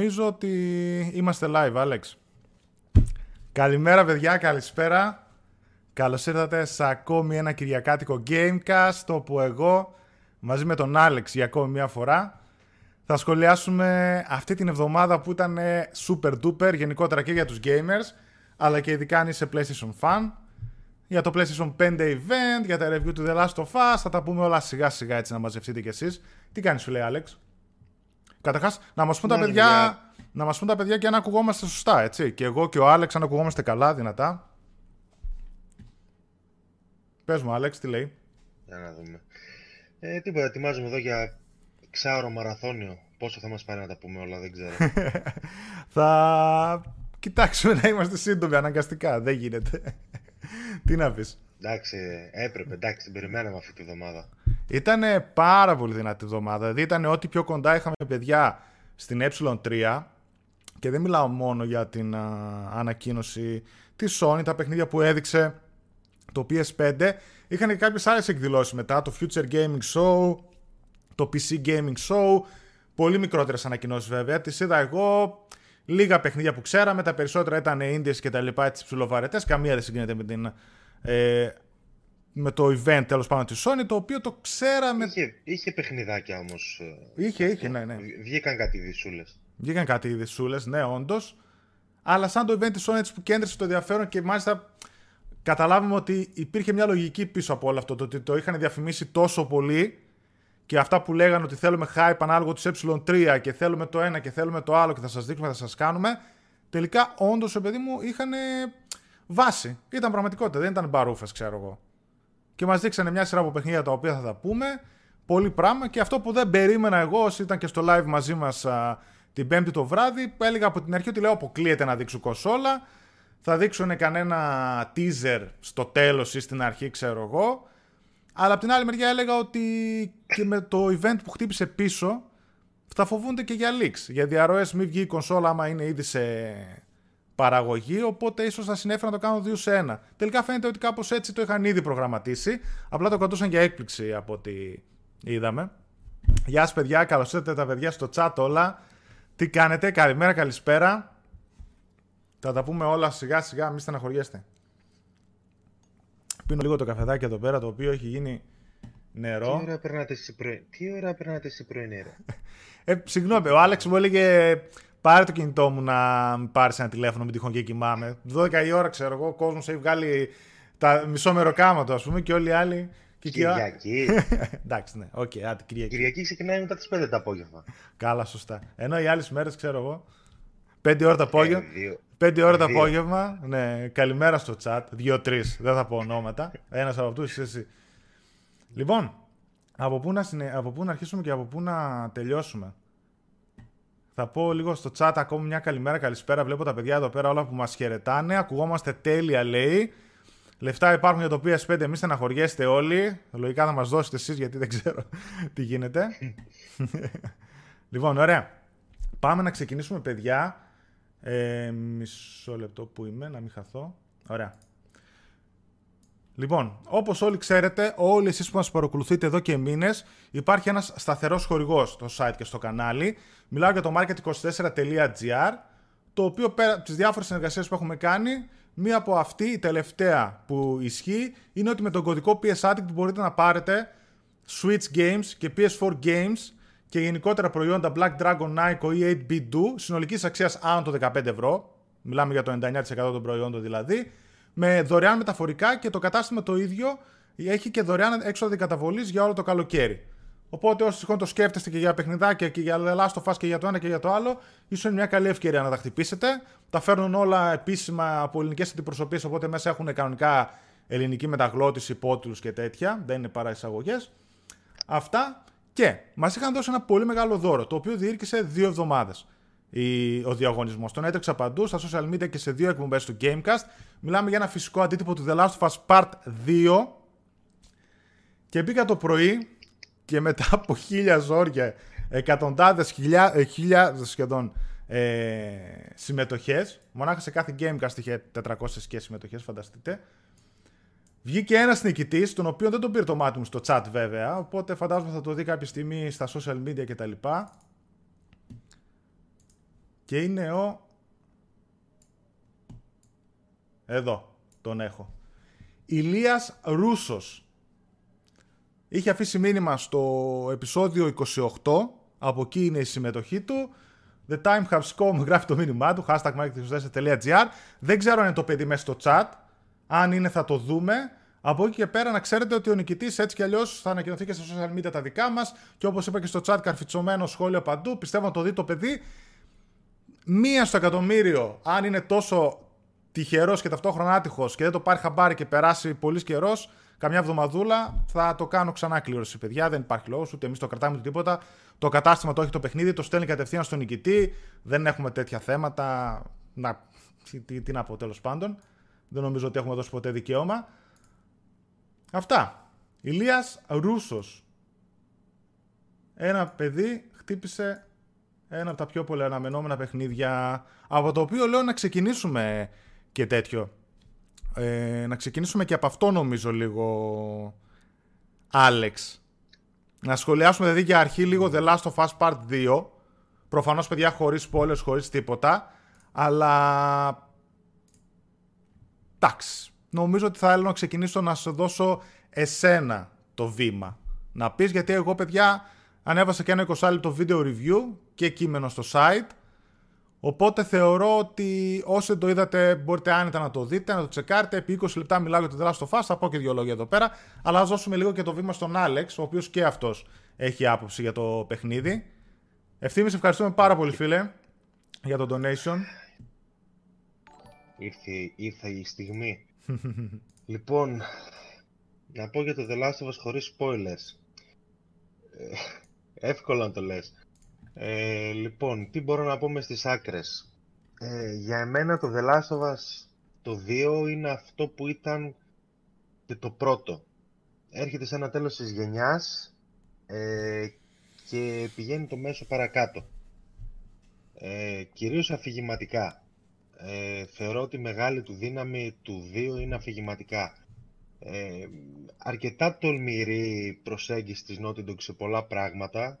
Νομίζω ότι είμαστε live, Άλεξ. Καλημέρα, παιδιά, καλησπέρα. Καλώς ήρθατε σε ακόμη ένα κυριακάτικο Gamecast, όπου εγώ, μαζί με τον Άλεξ για ακόμη μια φορά, θα σχολιάσουμε αυτή την εβδομάδα που ήταν super duper, γενικότερα και για τους gamers, αλλά και ειδικά αν είσαι PlayStation fan. Για το PlayStation 5 event, για τα review του The Last of Us, θα τα πούμε όλα σιγά σιγά έτσι να μαζευτείτε κι εσείς. Τι κάνεις φίλε Άλεξ; Καταρχάς, να μας πούν, τα παιδιά, να μας πούν τα παιδιά και αν ακουγόμαστε σωστά, έτσι. Και εγώ και ο Άλεξ αν ακουγόμαστε καλά, δυνατά. Πες μου, Άλεξ, τι λέει. Για να δούμε. Ε, τίποτα, ετοιμάζουμε εδώ για ξάωρο μαραθώνιο. Πόσο θα μας πάρει να τα πούμε όλα, δεν ξέρω. θα κοιτάξουμε να είμαστε σύντομοι αναγκαστικά. Δεν γίνεται. τι να πεις. Εντάξει, έπρεπε, εντάξει, την περιμέναμε αυτή τη βδομάδα. Ήταν πάρα πολύ δυνατή εβδομάδα. Δηλαδή ήταν ό,τι πιο κοντά είχαμε παιδιά στην ε3 και δεν μιλάω μόνο για την α, ανακοίνωση της Sony, τα παιχνίδια που έδειξε το PS5. Είχαν και κάποιες άλλες εκδηλώσεις μετά, το Future Gaming Show, το PC Gaming Show, πολύ μικρότερες ανακοινώσεις βέβαια. Τις είδα εγώ, λίγα παιχνίδια που ξέραμε, τα περισσότερα ήταν indies και τα λοιπά, έτσι ψηλοβαρετές, καμία δεν συγκρίνεται με την ε, με το event τέλος πάντων της Sony, το οποίο το ξέραμε. Είχε, είχε παιχνιδάκια όμως. Ε, είχε, είχε, ναι, ναι. Βγήκαν κάτι δισούλε. Βγήκαν κάτι δισούλε, ναι, όντως. Αλλά σαν το event της Sony που κέντρισε το ενδιαφέρον και μάλιστα καταλάβουμε ότι υπήρχε μια λογική πίσω από όλο αυτό. Το ότι το είχαν διαφημίσει τόσο πολύ και αυτά που λέγανε ότι θέλουμε hype ανάλογο του ε3 και θέλουμε το ένα και θέλουμε το άλλο και θα σας δείξουμε, θα σας κάνουμε. Τελικά, όντως, παιδί μου, είχαν βάση. Ήταν πραγματικότητα, δεν ήταν μπαρούφες, ξέρω εγώ και μας δείξανε μια σειρά από παιχνίδια τα οποία θα τα πούμε. Πολύ πράγμα και αυτό που δεν περίμενα εγώ όσοι ήταν και στο live μαζί μας την Πέμπτη το βράδυ, που έλεγα από την αρχή ότι λέω αποκλείεται να δείξουν κονσόλα. Θα δείξουν κανένα teaser στο τέλος ή στην αρχή, ξέρω εγώ. Αλλά από την άλλη μεριά έλεγα ότι και με το event που χτύπησε πίσω θα φοβούνται και για leaks. Για διαρροές μην βγει η κονσόλα άμα είναι ήδη σε παραγωγή, οπότε ίσως θα συνέφερα να το κάνω 2 σε 1. Τελικά φαίνεται ότι κάπως έτσι το είχαν ήδη προγραμματίσει. Απλά το κρατούσαν για έκπληξη από ό,τι είδαμε. Γεια σας, παιδιά. Καλώς ήρθατε τα παιδιά στο chat όλα. Τι κάνετε, καλημέρα, καλησπέρα. Θα τα πούμε όλα σιγά σιγά, μην στεναχωριέστε. Πίνω λίγο το καφεδάκι εδώ πέρα, το οποίο έχει γίνει νερό. Τι ώρα περνάτε εσύ πρωί, Τι ώρα περνάτε εσύ πρωί, ε, συγγνώμη, ο Άλεξ μου έλεγε πάρε το κινητό μου να πάρεις ένα τηλέφωνο μην τυχόν και κοιμάμαι. 12 η ώρα, ξέρω εγώ, ο κόσμος έχει βγάλει το μισό μεροκάματο, ας πούμε, και όλοι οι άλλοι. Και Κυριακή. Εντάξει, ναι, OK, okay, άντε, Κυριακή. Κυριακή ξεκινάει μετά τις 5 το απόγευμα. Καλά, σωστά. Ενώ οι άλλες μέρες, ξέρω εγώ, 5 ώρα το απόγευμα. 5 ώρα το απόγευμα, ναι, καλημέρα στο chat. 2-3, δεν θα πω ονόματα. Ένας από αυτούς είσαι εσύ. Λοιπόν, από πού, να από πού να αρχίσουμε και από πού να τελειώσουμε; Θα πω λίγο στο chat ακόμη μια καλημέρα, καλησπέρα. Βλέπω τα παιδιά εδώ πέρα όλα που μας χαιρετάνε. Ακουγόμαστε τέλεια, λέει. Λεφτά υπάρχουν για το PS5, εμεί στεναχωριέστε όλοι. Λογικά θα μας δώσετε εσείς γιατί δεν ξέρω τι γίνεται. λοιπόν, ωραία. Πάμε να ξεκινήσουμε, παιδιά. Ε, μισό λεπτό που είμαι, να μην χαθώ. Ωραία. Λοιπόν, όπως όλοι ξέρετε, όλοι εσείς που μας παρακολουθείτε εδώ και μήνες, υπάρχει ένας σταθερός χορηγός στο site και στο κανάλι. Μιλάω για το market24.gr, το οποίο πέρα από τις διάφορες συνεργασίες που έχουμε κάνει, μία από αυτή, η τελευταία που ισχύει, είναι ότι με τον κωδικό PS Addict μπορείτε να πάρετε Switch Games και PS4 Games και γενικότερα προϊόντα Black Dragon Nike ή 8-bit Do, συνολικής αξίας άνω το 15 ευρώ. Μιλάμε για το 99% των προϊόντων δηλαδή με δωρεάν μεταφορικά και το κατάστημα το ίδιο έχει και δωρεάν έξοδο καταβολής για όλο το καλοκαίρι. Οπότε όσοι τυχόν το σκέφτεστε και για παιχνιδάκια και για Last of Us και για το ένα και για το άλλο, ίσως είναι μια καλή ευκαιρία να τα χτυπήσετε. Τα φέρνουν όλα επίσημα από ελληνικές αντιπροσωπείες, οπότε μέσα έχουν κανονικά ελληνική μεταγλώτηση, υπότιτλου και τέτοια. Δεν είναι παρά εισαγωγές. Αυτά. Και μας είχαν δώσει ένα πολύ μεγάλο δώρο, το οποίο διήρκησε δύο εβδομάδες ο διαγωνισμός. Τον έτρεξα παντού, στα social media και σε δύο εκπομπές του Gamecast. Μιλάμε για ένα φυσικό αντίτυπο του The Last of Us Part 2. Και μπήκα το πρωί και μετά από χίλια ζόρια, εκατοντάδες χιλιάδε σχεδόν ε, συμμετοχές. Μονάχα σε κάθε Gamecast είχε 400 και συμμετοχές, φανταστείτε. Βγήκε ένας νικητής, τον οποίο δεν τον πήρε το μάτι μου στο chat βέβαια. Οπότε φαντάζομαι θα το δει κάποια στιγμή στα social media κτλ. Και είναι ο... Εδώ τον έχω. Ηλίας Ρούσος. Είχε αφήσει μήνυμα στο επεισόδιο 28, από εκεί είναι η συμμετοχή του. The time has come, γράφει το μήνυμά του, hashtag marketing.gr. Δεν ξέρω αν είναι το παιδί μέσα στο chat. Αν είναι θα το δούμε. Από εκεί και πέρα να ξέρετε ότι ο νικητής έτσι κι αλλιώς θα ανακοινωθεί και στα social media τα δικά μας. Και όπως είπα και στο chat, καρφιτσωμένο σχόλιο παντού. Πιστεύω να το δει το παιδί. Μία στο εκατομμύριο, αν είναι τόσο τυχερός και ταυτόχρονα άτυχος και δεν το πάρει χαμπάρι και περάσει πολύς καιρός, καμιά εβδομαδούλα, θα το κάνω ξανά κλήρωση, παιδιά. Δεν υπάρχει λόγος, ούτε εμείς το κρατάμε ούτε τίποτα. Το κατάστημα το έχει το παιχνίδι, το στέλνει κατευθείαν στον νικητή. Δεν έχουμε τέτοια θέματα. Να, τι, τι να πω τέλος πάντων. Δεν νομίζω ότι έχουμε δώσει ποτέ δικαίωμα. Αυτά. Ηλίας Ρούσος. Ένα παιδί χτύπησε ένα από τα πιο πολύ αναμενόμενα παιχνίδια από το οποίο λέω να ξεκινήσουμε και τέτοιο. Ε, να ξεκινήσουμε και από αυτό νομίζω λίγο Άλεξ. Να σχολιάσουμε δηλαδή για αρχή λίγο The Last of Us Part 2. Προφανώς παιδιά χωρίς spoilers, χωρίς τίποτα. Αλλά... Εντάξει. Νομίζω ότι θα έλεγα να ξεκινήσω να σε δώσω εσένα το βήμα. Να πεις γιατί εγώ παιδιά ανέβασα και ένα 20 λεπτό βίντεο review και κείμενο στο site Οπότε θεωρώ ότι όσοι το είδατε μπορείτε άνετα να το δείτε, να το τσεκάρετε. Επί 20 λεπτά μιλάω για το The Last of Us, θα πω και δύο λόγια εδώ πέρα. Αλλά ας δώσουμε λίγο και το βήμα στον Άλεξ, ο οποίος και αυτός έχει άποψη για το παιχνίδι. Ευθύμης, ευχαριστούμε πάρα πολύ φίλε για το donation. Ήρθε, ήρθε η στιγμή. λοιπόν, να πω για το The Last of Us χωρίς spoilers. Ε, εύκολο να το λες. Ε, λοιπόν, τι μπορώ να πούμε στις άκρες. Ε, για εμένα το The Last of Us το 2 είναι αυτό που ήταν και το πρώτο. Έρχεται σε ένα τέλος της γενιάς ε, και πηγαίνει το μέσο παρακάτω. Ε, κυρίως αφηγηματικά. Ε, θεωρώ ότι η μεγάλη του δύναμη του 2 είναι αφηγηματικά. Ε, αρκετά τολμηρή προσέγγιση της Naughty Dog σε πολλά πράγματα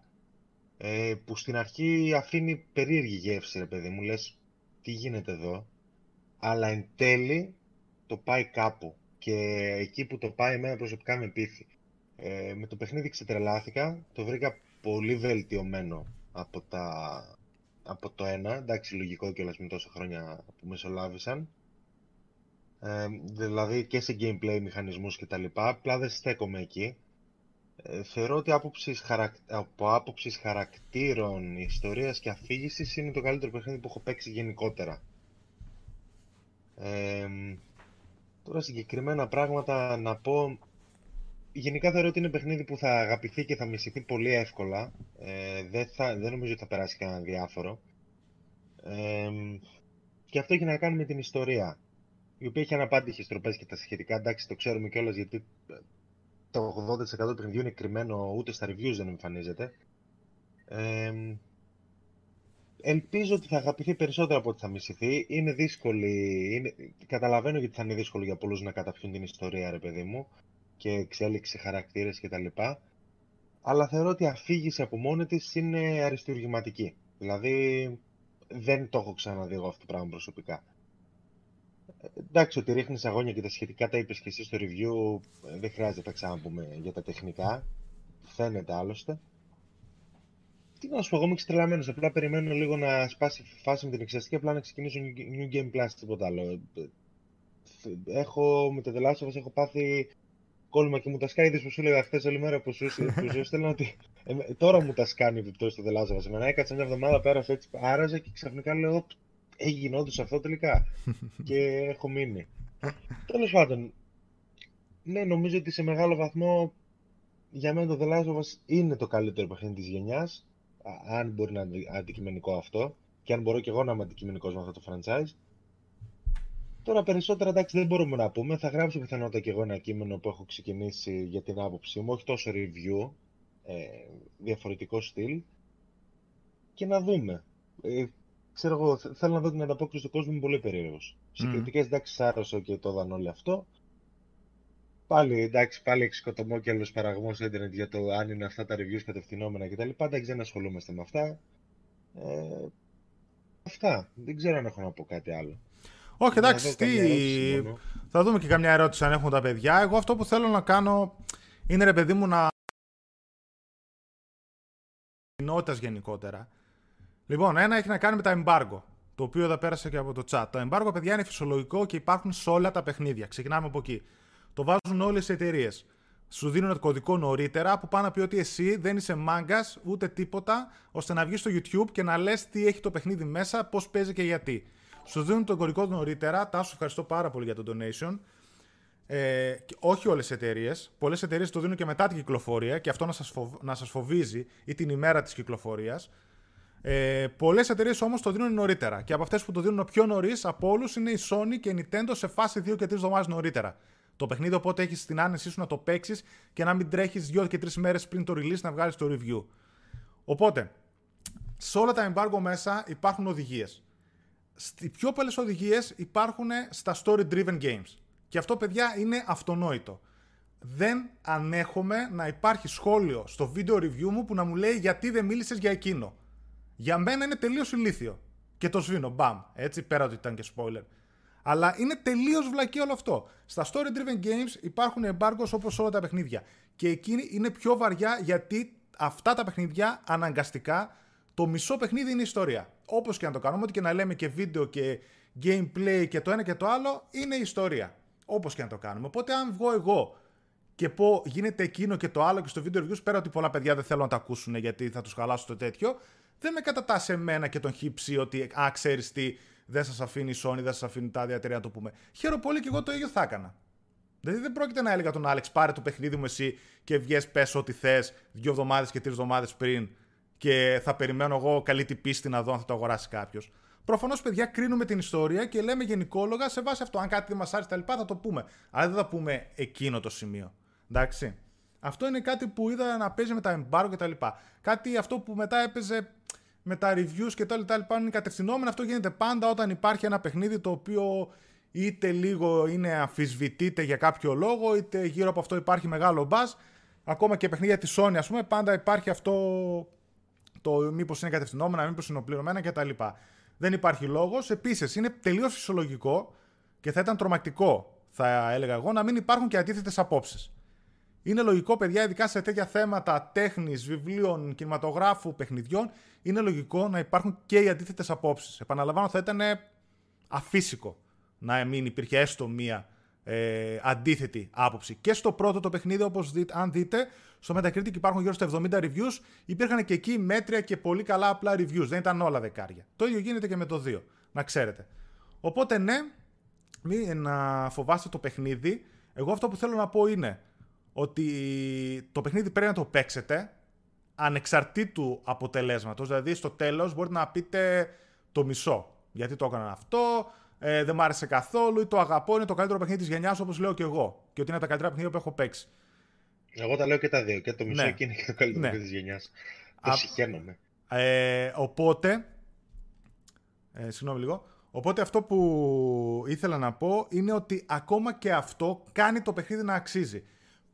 ε, που στην αρχή αφήνει περίεργη γεύση, ρε παιδί μου, λες τι γίνεται εδώ, αλλά εν τέλει το πάει κάπου και εκεί που το πάει εμένα προσωπικά με πείθει. Ε, με το παιχνίδι ξετρελάθηκα, το βρήκα πολύ βελτιωμένο από, τα, από το ένα, εντάξει λογικό κιόλας με τόσα χρόνια που μεσολάβησαν. Ε, δηλαδή και σε gameplay μηχανισμούς και τα λοιπά, απλά δεν στέκομαι εκεί. Ε, θεωρώ ότι άποψης χαρακ... από άποψης χαρακτήρων, ιστορίας και αφήγησης είναι το καλύτερο παιχνίδι που έχω παίξει γενικότερα. Ε, τώρα συγκεκριμένα πράγματα να πω... Γενικά θεωρώ ότι είναι παιχνίδι που θα αγαπηθεί και θα μισηθεί πολύ εύκολα. Ε, δεν, θα, δεν νομίζω ότι θα περάσει κανένα διάφορο. Ε, και αυτό έχει να κάνει με την ιστορία. Η οποία έχει αναπάντηχες τροπές και τα σχετικά. Εντάξει, το ξέρουμε κιόλας γιατί το 80% του παιχνιδιού είναι κρυμμένο, ούτε στα reviews δεν εμφανίζεται. Ε, ελπίζω ότι θα αγαπηθεί περισσότερο από ότι θα μισηθεί. Είναι δύσκολη. Είναι... Καταλαβαίνω γιατί θα είναι δύσκολο για πολλούς να καταπιούν την ιστορία, ρε παιδί μου, και εξέλιξη χαρακτήρες κτλ. Αλλά θεωρώ ότι η αφήγηση από μόνη της είναι αριστουργηματική. Δηλαδή, δεν το έχω ξαναδεί εγώ αυτό το πράγμα προσωπικά. Εντάξει, ότι ρίχνεις αγώνια και τα σχετικά τα είπες και εσύ στο review. Ε, δεν χρειάζεται να τα ξαναπούμε για τα τεχνικά. Φαίνεται άλλωστε. Τι να σου πω, εγώ είμαι εξτρελαμένος. Απλά περιμένω λίγο να σπάσει η φάση με την εξαστική. Απλά να ξεκινήσω New Game Plus, τίποτα άλλο. Ε, έχω με το The έχω πάθει κόλλημα και μου τα σκάει. Είδες που σου έλεγα χθε όλη μέρα που σου, έστελνα ότι. Ε, τώρα μου τα σκάνει η επιπτώση στο The Last of Εμένα έκατσα μια εβδομάδα, πέρασε έτσι, άραζε και ξαφνικά λέω έγινε όντω αυτό τελικά. και έχω μείνει. Τέλος πάντων, ναι, νομίζω ότι σε μεγάλο βαθμό για μένα το The Last of Us είναι το καλύτερο παιχνίδι της γενιάς. Αν μπορεί να είναι αντικειμενικό αυτό. Και αν μπορώ και εγώ να είμαι αντικειμενικός με αυτό το franchise. Τώρα περισσότερα εντάξει δεν μπορούμε να πούμε. Θα γράψω πιθανότατα και εγώ ένα κείμενο που έχω ξεκινήσει για την άποψή μου. Όχι τόσο review. Ε, διαφορετικό στυλ. Και να δούμε. Ε, ξέρω εγώ, θέλω να δω την ανταπόκριση του κόσμου, είμαι πολύ περίεργος. Mm. Σε κριτικέ εντάξει, σάρωσε και το είδαν όλοι αυτό. Πάλι εντάξει, πάλι εξοικοτομό και άλλο παραγωγό στο Ιντερνετ για το αν είναι αυτά τα reviews κατευθυνόμενα κτλ. Εντάξει, δεν ασχολούμαστε με αυτά. Ε, Αυτά. Δεν ξέρω αν έχω να πω κάτι άλλο. Όχι, εντάξει, τι... θα δούμε και καμιά ερώτηση αν έχουν τα παιδιά. Εγώ αυτό που θέλω να κάνω είναι ρε παιδί μου να. κοινότητας γενικότερα. Λοιπόν, ένα έχει να κάνει με τα embargo. Το οποίο θα πέρασε και από το chat. Το embargo, παιδιά, είναι φυσιολογικό και υπάρχουν σε όλα τα παιχνίδια. Ξεκινάμε από εκεί. Το βάζουν όλες οι εταιρείες. Σου δίνουν το κωδικό νωρίτερα που πάνε να πει ότι εσύ δεν είσαι μάγκας ούτε τίποτα, ώστε να βγεις στο YouTube και να λες τι έχει το παιχνίδι μέσα, πώς παίζει και γιατί. Σου δίνουν τον κωδικό νωρίτερα. Τάσου, ευχαριστώ πάρα πολύ για το donation. Ε, όχι όλες οι εταιρείες. Πολλές εταιρείες το δίνουν και μετά την κυκλοφορία και αυτό να σας φοβ... σας φοβίζει ή την ημέρα της κυκλοφορίας. Ε, Πολλές εταιρείες όμως το δίνουν νωρίτερα. Και από αυτές που το δίνουν πιο νωρίς από όλους είναι η Sony και η Nintendo σε φάση 2 και 3 εβδομάδες νωρίτερα. Το παιχνίδι οπότε έχεις την άνεσή σου να το παίξεις και να μην τρέχεις 2 και 3 μέρες πριν το release να βγάλεις το review. Οπότε, σε όλα τα embargo μέσα υπάρχουν οδηγίες. Στι πιο πολλές οδηγίες υπάρχουν στα story driven games. Και αυτό, παιδιά, είναι αυτονόητο. Δεν ανέχομαι να υπάρχει σχόλιο στο video review μου που να μου λέει γιατί δεν μίλησες για εκείνο. Για μένα είναι τελείως ηλίθιο. Και το σβήνω, μπαμ. Έτσι, πέρα ότι ήταν και spoiler. Αλλά είναι τελείως βλακή όλο αυτό. Στα story driven games υπάρχουν embargoes όπως όλα τα παιχνίδια. Και εκείνη είναι πιο βαριά γιατί αυτά τα παιχνίδια αναγκαστικά το μισό παιχνίδι είναι ιστορία. Όπως και να το κάνουμε, ό,τι και να λέμε και βίντεο και gameplay και το ένα και το άλλο, είναι ιστορία. Όπως και να το κάνουμε. Οπότε, αν βγω εγώ και πω γίνεται εκείνο και το άλλο και στο video reviews, πέρα ότι πολλά παιδιά δεν θέλουν να τα ακούσουν γιατί θα τους χαλάσω το τέτοιο, δεν με κατατάσσει εμένα και τον χύψη ότι, α, ξέρεις τι, δεν σας αφήνει η Sony, δεν σας αφήνει τα διατηρία να το πούμε. Χαίρομαι πολύ και εγώ το ίδιο θα έκανα. Δηλαδή δεν πρόκειται να έλεγα τον Άλεξ, πάρε το παιχνίδι μου εσύ και βγες πες ό,τι θες δύο εβδομάδες και τρεις εβδομάδες πριν και θα περιμένω εγώ καλή την πίστη να δω αν θα το αγοράσει κάποιος. Προφανώς, παιδιά, κρίνουμε την ιστορία και λέμε γενικόλογα σε βάση αυτό. Αν κάτι δεν μας άρεσε τα λοιπά, θα το πούμε. Αλλά δεν θα πούμε εκείνο το σημείο. Εντάξει. Αυτό είναι κάτι που είδα να παίζει με τα embargo και τα λοιπά. Κάτι αυτό που μετά έπαιζε με τα reviews και τα λοιπά είναι κατευθυνόμενο. Αυτό γίνεται πάντα όταν υπάρχει ένα παιχνίδι το οποίο είτε λίγο είναι αμφισβητείται για κάποιο λόγο, είτε γύρω από αυτό υπάρχει μεγάλο buzz. Ακόμα και παιχνίδια της Sony, ας πούμε, πάντα υπάρχει αυτό το μήπως είναι κατευθυνόμενα, μήπως είναι οπληρωμένα κτλ. Δεν υπάρχει λόγος. Επίσης, είναι τελείως φυσιολογικό και θα ήταν τρομακτικό, θα έλεγα εγώ, να μην υπάρχουν και αντίθετες απόψεις. Είναι λογικό, παιδιά, ειδικά σε τέτοια θέματα τέχνης, βιβλίων, κινηματογράφου, παιχνιδιών, είναι λογικό να υπάρχουν και οι αντίθετες απόψεις. Επαναλαμβάνω, θα ήταν αφύσικο να μην υπήρχε έστω μία ε, αντίθετη άποψη. Και στο πρώτο το παιχνίδι, όπως δείτε, αν δείτε, στο Metacritic υπάρχουν γύρω στα 70 reviews. Υπήρχαν και εκεί μέτρια και πολύ καλά απλά reviews. Δεν ήταν όλα δεκάρια. Το ίδιο γίνεται και με το 2. Να ξέρετε. Οπότε ναι, μην να φοβάστε το παιχνίδι. Εγώ αυτό που θέλω να πω είναι ότι το παιχνίδι πρέπει να το παίξετε ανεξαρτήτου αποτελέσματος. Δηλαδή στο τέλος μπορείτε να πείτε το μισό. Γιατί το έκαναν αυτό, ε, δεν μ' άρεσε καθόλου ή το αγαπώ, είναι το καλύτερο παιχνίδι της γενιάς όπως λέω και εγώ. Και ότι είναι τα καλύτερα παιχνίδια που έχω παίξει. Εγώ τα λέω και τα δύο. Και το μισό ναι. και είναι και το καλύτερο ναι. της γενιάς. Το συγχαίνομαι. Ε, οπότε, ε, συγγνώμη λίγο, οπότε αυτό που ήθελα να πω είναι ότι ακόμα και αυτό κάνει το παιχνίδι να αξίζει.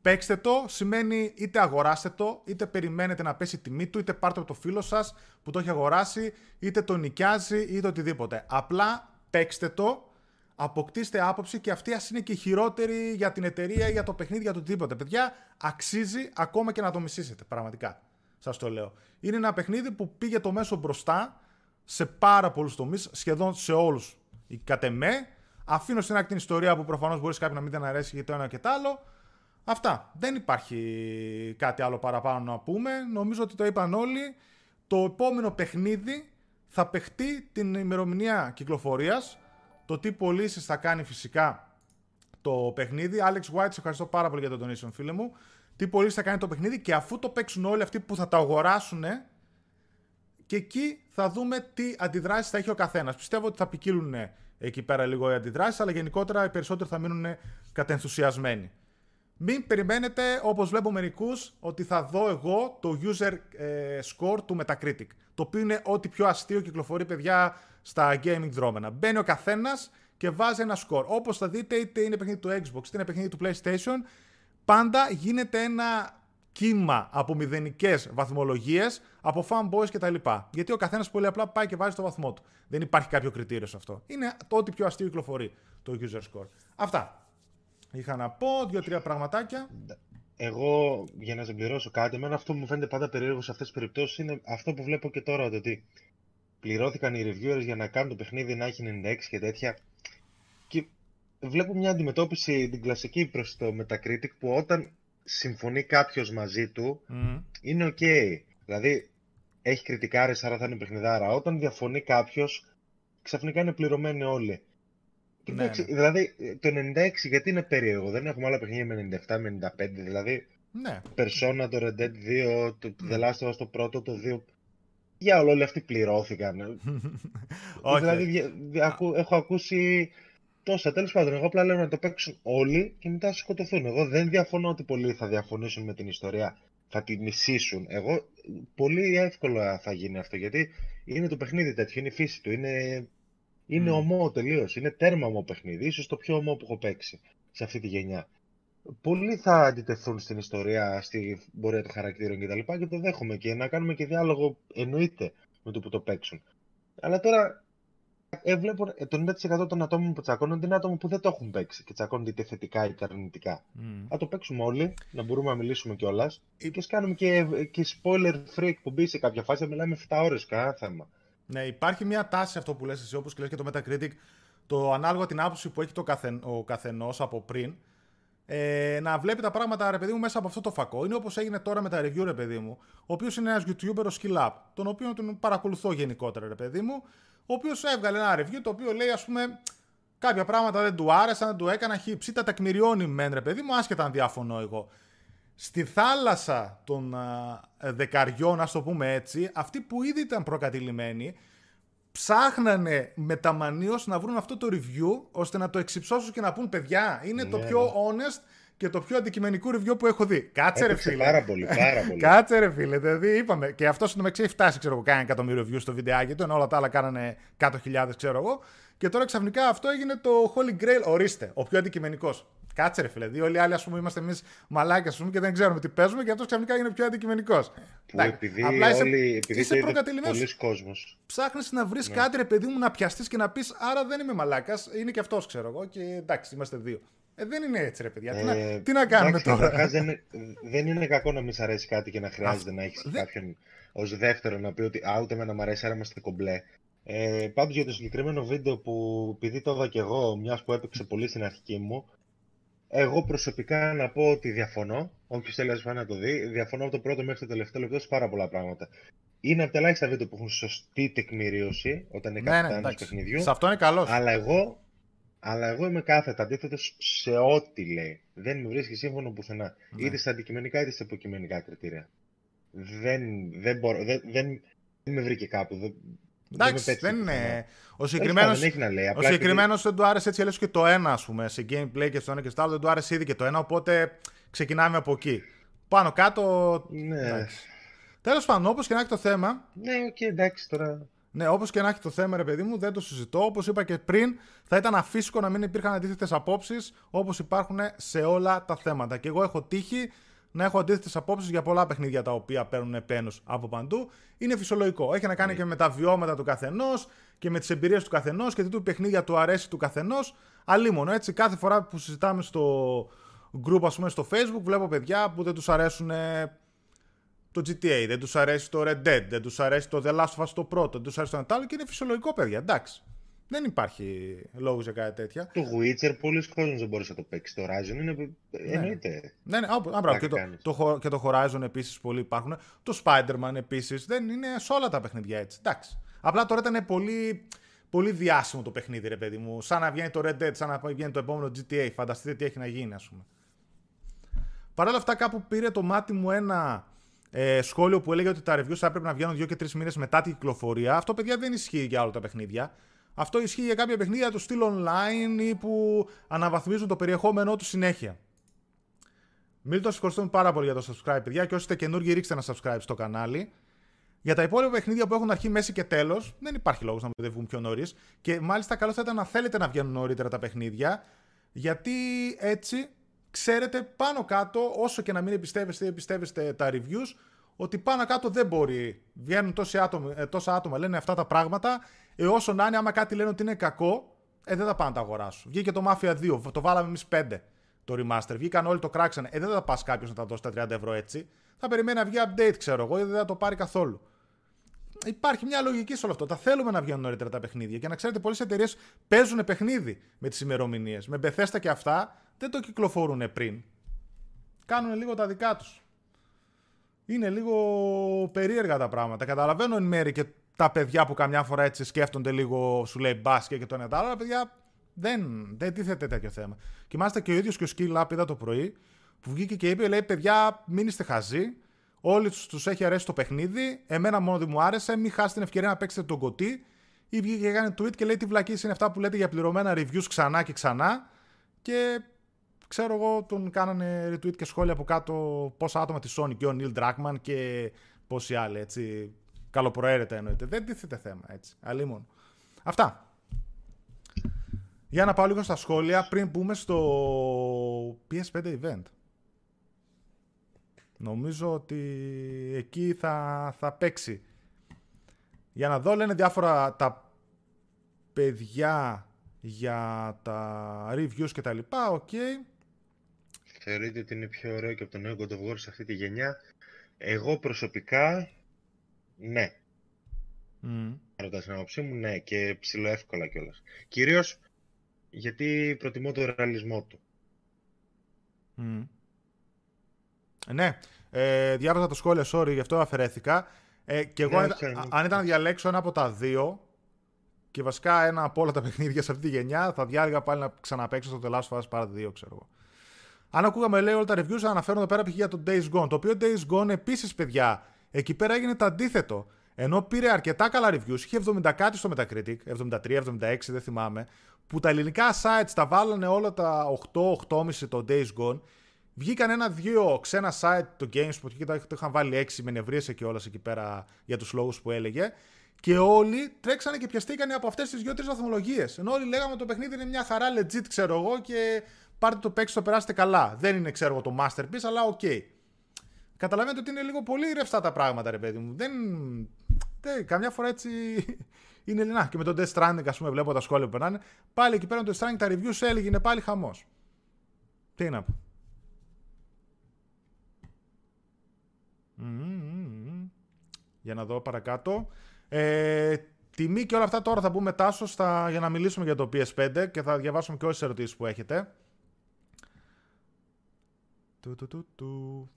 Παίξτε το σημαίνει είτε αγοράστε το, είτε περιμένετε να πέσει η τιμή του, είτε πάρτε από το φίλο σας που το έχει αγοράσει, είτε το νοικιάζει, είτε οτιδήποτε. Απλά παίξτε το, αποκτήστε άποψη και αυτή ας είναι και η χειρότερη για την εταιρεία, για το παιχνίδι, για το οτιδήποτε. Παιδιά, αξίζει ακόμα και να το μισήσετε, πραγματικά. Σας το λέω. Είναι ένα παιχνίδι που πήγε το μέσο μπροστά σε πάρα πολλούς τομείς, σχεδόν σε όλους. Κατ' εμέ, αφήνω στην άκρη την ιστορία που προφανώς μπορείς κάποιον να μην την αρέσει για το ένα και το άλλο. Αυτά. Δεν υπάρχει κάτι άλλο παραπάνω να πούμε. Νομίζω ότι το είπαν όλοι. Το επόμενο παιχνίδι θα παιχτεί την ημερομηνία κυκλοφορίας. Το τι πωλήσεις θα κάνει φυσικά το παιχνίδι. Alex White, σε ευχαριστώ πάρα πολύ για το donation, φίλε μου. Τι πωλήσεις θα κάνει το παιχνίδι και αφού το παίξουν όλοι αυτοί που θα τα αγοράσουν, και εκεί θα δούμε τι αντιδράσεις θα έχει ο καθένας. Πιστεύω ότι θα ποικίλουν εκεί πέρα λίγο οι αντιδράσεις, αλλά γενικότερα οι περισσότεροι θα μείνουν κατενθουσιασμένοι. Μην περιμένετε, όπως βλέπω μερικούς, ότι θα δω εγώ το user ε, score του Metacritic. Το οποίο είναι ό,τι πιο αστείο κυκλοφορεί, παιδιά, στα gaming δρόμενα. Μπαίνει ο καθένας και βάζει ένα score. Όπως θα δείτε, είτε είναι παιχνίδι του Xbox, είτε είναι παιχνίδι του PlayStation, πάντα γίνεται ένα κύμα από μηδενικές βαθμολογίες από fanboys κτλ. Γιατί ο καθένας πολύ απλά πάει και βάζει το βαθμό του. Δεν υπάρχει κάποιο κριτήριο σε αυτό. Είναι το ότι πιο αστείο κυκλοφορεί το user score. Αυτά. Είχα να πω δύο-τρία πραγματάκια. Εγώ, για να συμπληρώσω κάτι, εμένα αυτό που μου φαίνεται πάντα περίεργο σε αυτές τις περιπτώσεις είναι αυτό που βλέπω και τώρα. Ότι πληρώθηκαν οι reviewers για να κάνουν το παιχνίδι να έχει 96 και τέτοια. Και βλέπω μια αντιμετώπιση την κλασική προς το Metacritic που όταν συμφωνεί κάποιος μαζί του είναι ok. Δηλαδή έχει κριτικάρει, άρα θα είναι παιχνιδάρα. Όταν διαφωνεί κάποιος, ξαφνικά είναι πληρωμένοι όλοι. Ναι, ναι. Δηλαδή το 96 γιατί είναι περίεργο, δεν έχουμε άλλα παιχνίδια με 97, με 95, δηλαδή ναι. Persona, το Red Dead 2, το The Last of Us το πρώτο, το 2. Για όλοι αυτοί πληρώθηκαν. Όχι. δηλαδή έχω ακούσει τόσα. Τέλος πάντων, εγώ απλά λέω να το παίξουν όλοι και μετά σκοτωθούν. Εγώ δεν διαφωνώ ότι πολλοί θα διαφωνήσουν με την ιστορία. Θα τη μισήσουν. Εγώ πολύ εύκολα θα γίνει αυτό γιατί είναι το παιχνίδι τέτοιο, είναι η φύση του. Είναι είναι mm. ομό τελείως. Είναι τέρμα ομό παιχνίδι. σω το πιο ομό που έχω παίξει σε αυτή τη γενιά. Πολλοί θα αντιτεθούν στην ιστορία, στη πορεία των χαρακτήρων κτλ. Και, και το δέχομαι και να κάνουμε και διάλογο εννοείται με το που το παίξουν. Αλλά τώρα ε, βλέπω ε, το 90% των ατόμων που τσακώνονται είναι άτομα που δεν το έχουν παίξει και τσακώνονται είτε θετικά είτε αρνητικά. Mm. το παίξουμε όλοι, να μπορούμε να μιλήσουμε κιόλας. Ε... Και κάνουμε και, και spoiler free εκπομπή σε κάποια φάση, μιλάμε 7 ώρες, κανένα θέμα. Ναι, υπάρχει μια τάση αυτό που λες εσύ, όπως και λες και το Metacritic, το ανάλογα την άποψη που έχει το καθεν, ο καθενός από πριν, ε, να βλέπει τα πράγματα, ρε παιδί μου, μέσα από αυτό το φακό. Είναι όπως έγινε τώρα με τα review, ρε παιδί μου, ο οποίος είναι ένας YouTuber, ο Skill Up, τον οποίο τον παρακολουθώ γενικότερα, ρε παιδί μου, ο οποίος έβγαλε ένα review το οποίο λέει, ας πούμε, κάποια πράγματα δεν του άρεσαν, δεν του έκανα χύψη, τα τεκμηριώνει μεν, ρε παιδί μου, άσχετα αν διαφωνώ εγώ στη θάλασσα των α, δεκαριών, ας το πούμε έτσι, αυτοί που ήδη ήταν προκατηλημένοι, ψάχνανε μεταμανίως να βρουν αυτό το review, ώστε να το εξυψώσουν και να πούν παιδιά, είναι το ναι, πιο ναι. honest και το πιο αντικειμενικό review που έχω δει. Κάτσε ρε φίλε. Πάρα πολύ, πάρα πολύ. Κάτσε ρε φίλε. Δηλαδή είπαμε. Και αυτός στο μεταξύ έχει φτάσει, ξέρω εγώ, κάνει εκατομμύριο review στο βιντεάκι του, ενώ όλα τα άλλα κάνανε 100.000, ξέρω εγώ. Και τώρα ξαφνικά αυτό έγινε το Holy Grail. Ορίστε, ο πιο αντικειμενικός. Κάτσε ρε φίλε. Όλοι οι άλλοι, ας πούμε, είμαστε εμείς μαλάκια πούμε, και δεν ξέρουμε τι παίζουμε και αυτός ξαφνικά είναι πιο αντικειμενικός. Που επειδή απλά είσαι, όλοι, επειδή είσαι προκατελημένο. Ψάχνεις να βρεις ναι. κάτι, ρε παιδί μου, να πιαστείς και να πεις Άρα δεν είμαι μαλάκας. Είναι και αυτός, ξέρω εγώ. Και εντάξει, είμαστε δύο. Ε, δεν είναι έτσι, ρε παιδιά. Ε, τι, να, ε, τι να κάνουμε εντάξει, τώρα; Δεν, δεν είναι κακό να μην σ' αρέσει κάτι και να χρειάζεται να έχεις κάποιον ως δεύτερο να πει ότι Α, ούτε εμένα μου αρέσει, άρα είμαστε κομπλέ. Ε, Πάντως για το συγκεκριμένο βίντεο που επειδή το είδα και εγώ, μιας που έπαιξε πολύ στην αρχική μου, εγώ προσωπικά να πω ότι διαφωνώ. Όποιος θέλει να το δει, διαφωνώ από το πρώτο μέχρι το τελευταίο λεπτό σε πάρα πολλά πράγματα. Είναι από τα ελάχιστα βίντεο που έχουν σωστή τεκμηρίωση όταν είναι ναι, κάτι ναι, παιχνιδιού. Σε αυτό είναι καλός. Αλλά εγώ, αλλά εγώ είμαι κάθετα αντίθετος σε ό,τι λέει. Δεν με βρίσκει σύμφωνο πουθενά. Ναι. Είτε στα αντικειμενικά είτε στα υποκειμενικά κριτήρια. Δεν, δεν, μπορώ, δεν, δεν, δεν με βρήκε κάπου. Δεν, Εντάξει, δεν είναι. Ο συγκεκριμένο δεν του άρεσε έτσι κι αλλιώς και το ένα, ας πούμε. Σε gameplay και στο ένα και στο άλλο δεν του άρεσε ήδη και το ένα. Οπότε ξεκινάμε από εκεί. Πάνω κάτω. Ναι. Τέλος πάντων, όπως και να έχει το θέμα. Ναι, OK, okay, εντάξει τώρα. Ναι, όπως και να έχει το θέμα, ρε παιδί μου, δεν το συζητώ. Όπως είπα και πριν, θα ήταν αφύσικο να μην υπήρχαν αντίθετες απόψεις όπως υπάρχουν σε όλα τα θέματα. Και εγώ έχω τύχει να έχω αντίθετες απόψεις για πολλά παιχνίδια τα οποία παίρνουν επένου από παντού. Είναι φυσιολογικό. Έχει να κάνει ναι. και με τα βιώματα του καθενός και με τις εμπειρίες του καθενός και τι του παιχνίδια του αρέσει του καθενός. Αλίμονο έτσι. Κάθε φορά που συζητάμε στο group, ας πούμε, στο Facebook, βλέπω παιδιά που δεν τους αρέσουν το GTA, δεν τους αρέσει το Red Dead, δεν τους αρέσει το The Last of Us το πρώτο, δεν τους αρέσει το Natal και είναι φυσιολογικό, παιδιά. Εντάξει. Δεν υπάρχει λόγος για κάτι τέτοια. Το Witcher πολλοί κόσμοι δεν μπορούσε να το παίξεις. Το Horizon είναι. Ναι. Εννοείται. Ναι, ναι, άμπρα, και, το, το, και το Horizon επίσης πολλοί υπάρχουν. Το Spider-Man επίσης. Δεν είναι σε όλα τα παιχνίδια έτσι. Εντάξει. Απλά τώρα ήταν πολύ, πολύ διάσημο το παιχνίδι, ρε παιδί μου. Σαν να βγαίνει το Red Dead, σαν να βγαίνει το επόμενο GTA. Φανταστείτε τι έχει να γίνει, ας πούμε. Παρ' όλα αυτά, κάπου πήρε το μάτι μου ένα ε, σχόλιο που έλεγε ότι τα reviews θα έπρεπε να βγαίνουν 2 και 3 μήνες μετά την κυκλοφορία. Αυτό, παιδιά, δεν ισχύει για όλα τα παιχνίδια. Αυτό ισχύει για κάποια παιχνίδια του στυλ online ή που αναβαθμίζουν το περιεχόμενό τους συνέχεια. Μην το ευχαριστούμε πάρα πολύ για το subscribe, παιδιά. Και όσοι είστε καινούργοι, ρίξτε ένα subscribe στο κανάλι. Για τα υπόλοιπα παιχνίδια που έχουν αρχή, μέση και τέλος, δεν υπάρχει λόγος να μην βγουν πιο νωρίς. Και μάλιστα, καλό θα ήταν να θέλετε να βγαίνουν νωρίτερα τα παιχνίδια, γιατί έτσι ξέρετε πάνω κάτω, όσο και να μην εμπιστεύεστε ή εμπιστεύεστε τα reviews, ότι πάνω κάτω δεν μπορεί. Βγαίνουν τόσοι άτομα, ε, τόσα άτομα, λένε αυτά τα πράγματα, ε, όσο να είναι, άμα κάτι λένε ότι είναι κακό, ε, δεν θα πάνε να τα αγοράσουν. Βγήκε το Mafia 2, το βάλαμε εμείς 5 το remaster. Βγήκαν όλοι το κράξανε. Ε, δεν θα πας κάποιος να τα δώσει τα 30 ευρώ έτσι. Θα περιμένει να βγει update, ξέρω εγώ, ή δεν θα το πάρει καθόλου. Υπάρχει μια λογική σε όλο αυτό. Τα θέλουμε να βγαίνουν νωρίτερα τα παιχνίδια. Και να ξέρετε, πολλές εταιρείες παίζουν παιχνίδι με τις ημερομηνίες. Με Bethesda και αυτά δεν το κυκλοφορούν πριν. Κάνουν λίγο τα δικά τους. Είναι λίγο περίεργα τα πράγματα. Καταλαβαίνω εν μέρη και τα παιδιά που καμιά φορά έτσι σκέφτονται λίγο, σου λέει μπάσκετ και το ένα τα άλλα, παιδιά δεν, δεν τίθεται τέτοιο θέμα. Και μάλιστα και ο ίδιος και ο Skill Up είδα το πρωί που βγήκε και είπε: Λέει, παιδιά, μην είστε χαζοί. Όλοι τους έχει αρέσει το παιχνίδι. Εμένα μόνο δεν μου άρεσε. Μην χάσετε την ευκαιρία να παίξετε τον κωτή. Ή βγήκε και έκανε tweet και λέει: Τι βλακή είναι αυτά που λέτε για πληρωμένα reviews ξανά και ξανά. Και ξέρω εγώ, τον κάνανε retweet και σχόλια από κάτω πόσα άτομα τη Sony και ο Neil Druckmann και πόσοι άλλοι έτσι. Καλοπροαίρετα εννοείται. Δεν τίθεται θέμα έτσι. Αλίμονο. Αυτά. Για να πάω λίγο στα σχόλια πριν μπούμε στο PS5 event. Νομίζω ότι εκεί θα, θα παίξει. Για να δω, λένε διάφορα τα παιδιά για τα reviews και τα λοιπά, OK. Okay. Θεωρείτε ότι είναι πιο ωραίο και από το νέο God of War σε αυτή τη γενιά. Εγώ προσωπικά, ναι. Mm. Ρωτάς την άποψή μου, ναι, και ψηλοεύκολα κιόλας. Κυρίως γιατί προτιμώ το ρεαλισμό του. Mm. Ναι, ε, διάβαζα το σχόλιο, sorry, γι' αυτό αφαιρέθηκα. Ε, και εγώ, ναι, αν, ήταν να διαλέξω ένα από τα δύο, και βασικά ένα από όλα τα παιχνίδια σε αυτή τη γενιά, θα διάλεγα πάλι να ξαναπέξω στο The Last of Us Part 2, ξέρω εγώ. Αν ακούγαμε, λέει, όλα τα reviews, αναφέρουν εδώ πέρα π.χ. για το Days Gone. Το οποίο Days Gone επίσης, παιδιά, εκεί πέρα έγινε το αντίθετο. Ενώ πήρε αρκετά καλά reviews, είχε 70 κάτι στο Metacritic, 73, 76, δεν θυμάμαι, που τα ελληνικά sites τα βάλανε όλα τα 8, 8,5 το Days Gone. Βγήκαν ένα-δύο ξένα site, το GameSpot, και το είχαν βάλει 6, με νευρίασε και όλα εκεί πέρα για τους λόγους που έλεγε. Και όλοι τρέξανε και πιαστήκανε από αυτές τις δύο-τρει βαθμολογίες. Ενώ όλοι λέγαμε το παιχνίδι είναι μια χαρά legit, ξέρω εγώ, και πάρτε το παίξτε, το περάσετε καλά. Δεν είναι, ξέρω εγώ, το masterpiece, αλλά OK. Okay. Καταλαβαίνετε ότι είναι λίγο πολύ ρευστά τα πράγματα, ρε παιδί μου. Δεν. δεν καμιά φορά έτσι. είναι λινά. Και με το Death Stranding, ας πούμε, βλέπω τα σχόλια που περνάνε. Πάλι εκεί πέρα το Death Stranding τα reviews έλεγε είναι πάλι χαμός. Τι να πω. Για να δω παρακάτω. Ε, τιμή και όλα αυτά τώρα θα μπούμε Τάσο στα, για να μιλήσουμε για το PS5 και θα διαβάσουμε και όσες ερωτήσεις που έχετε. Του, του, του, του.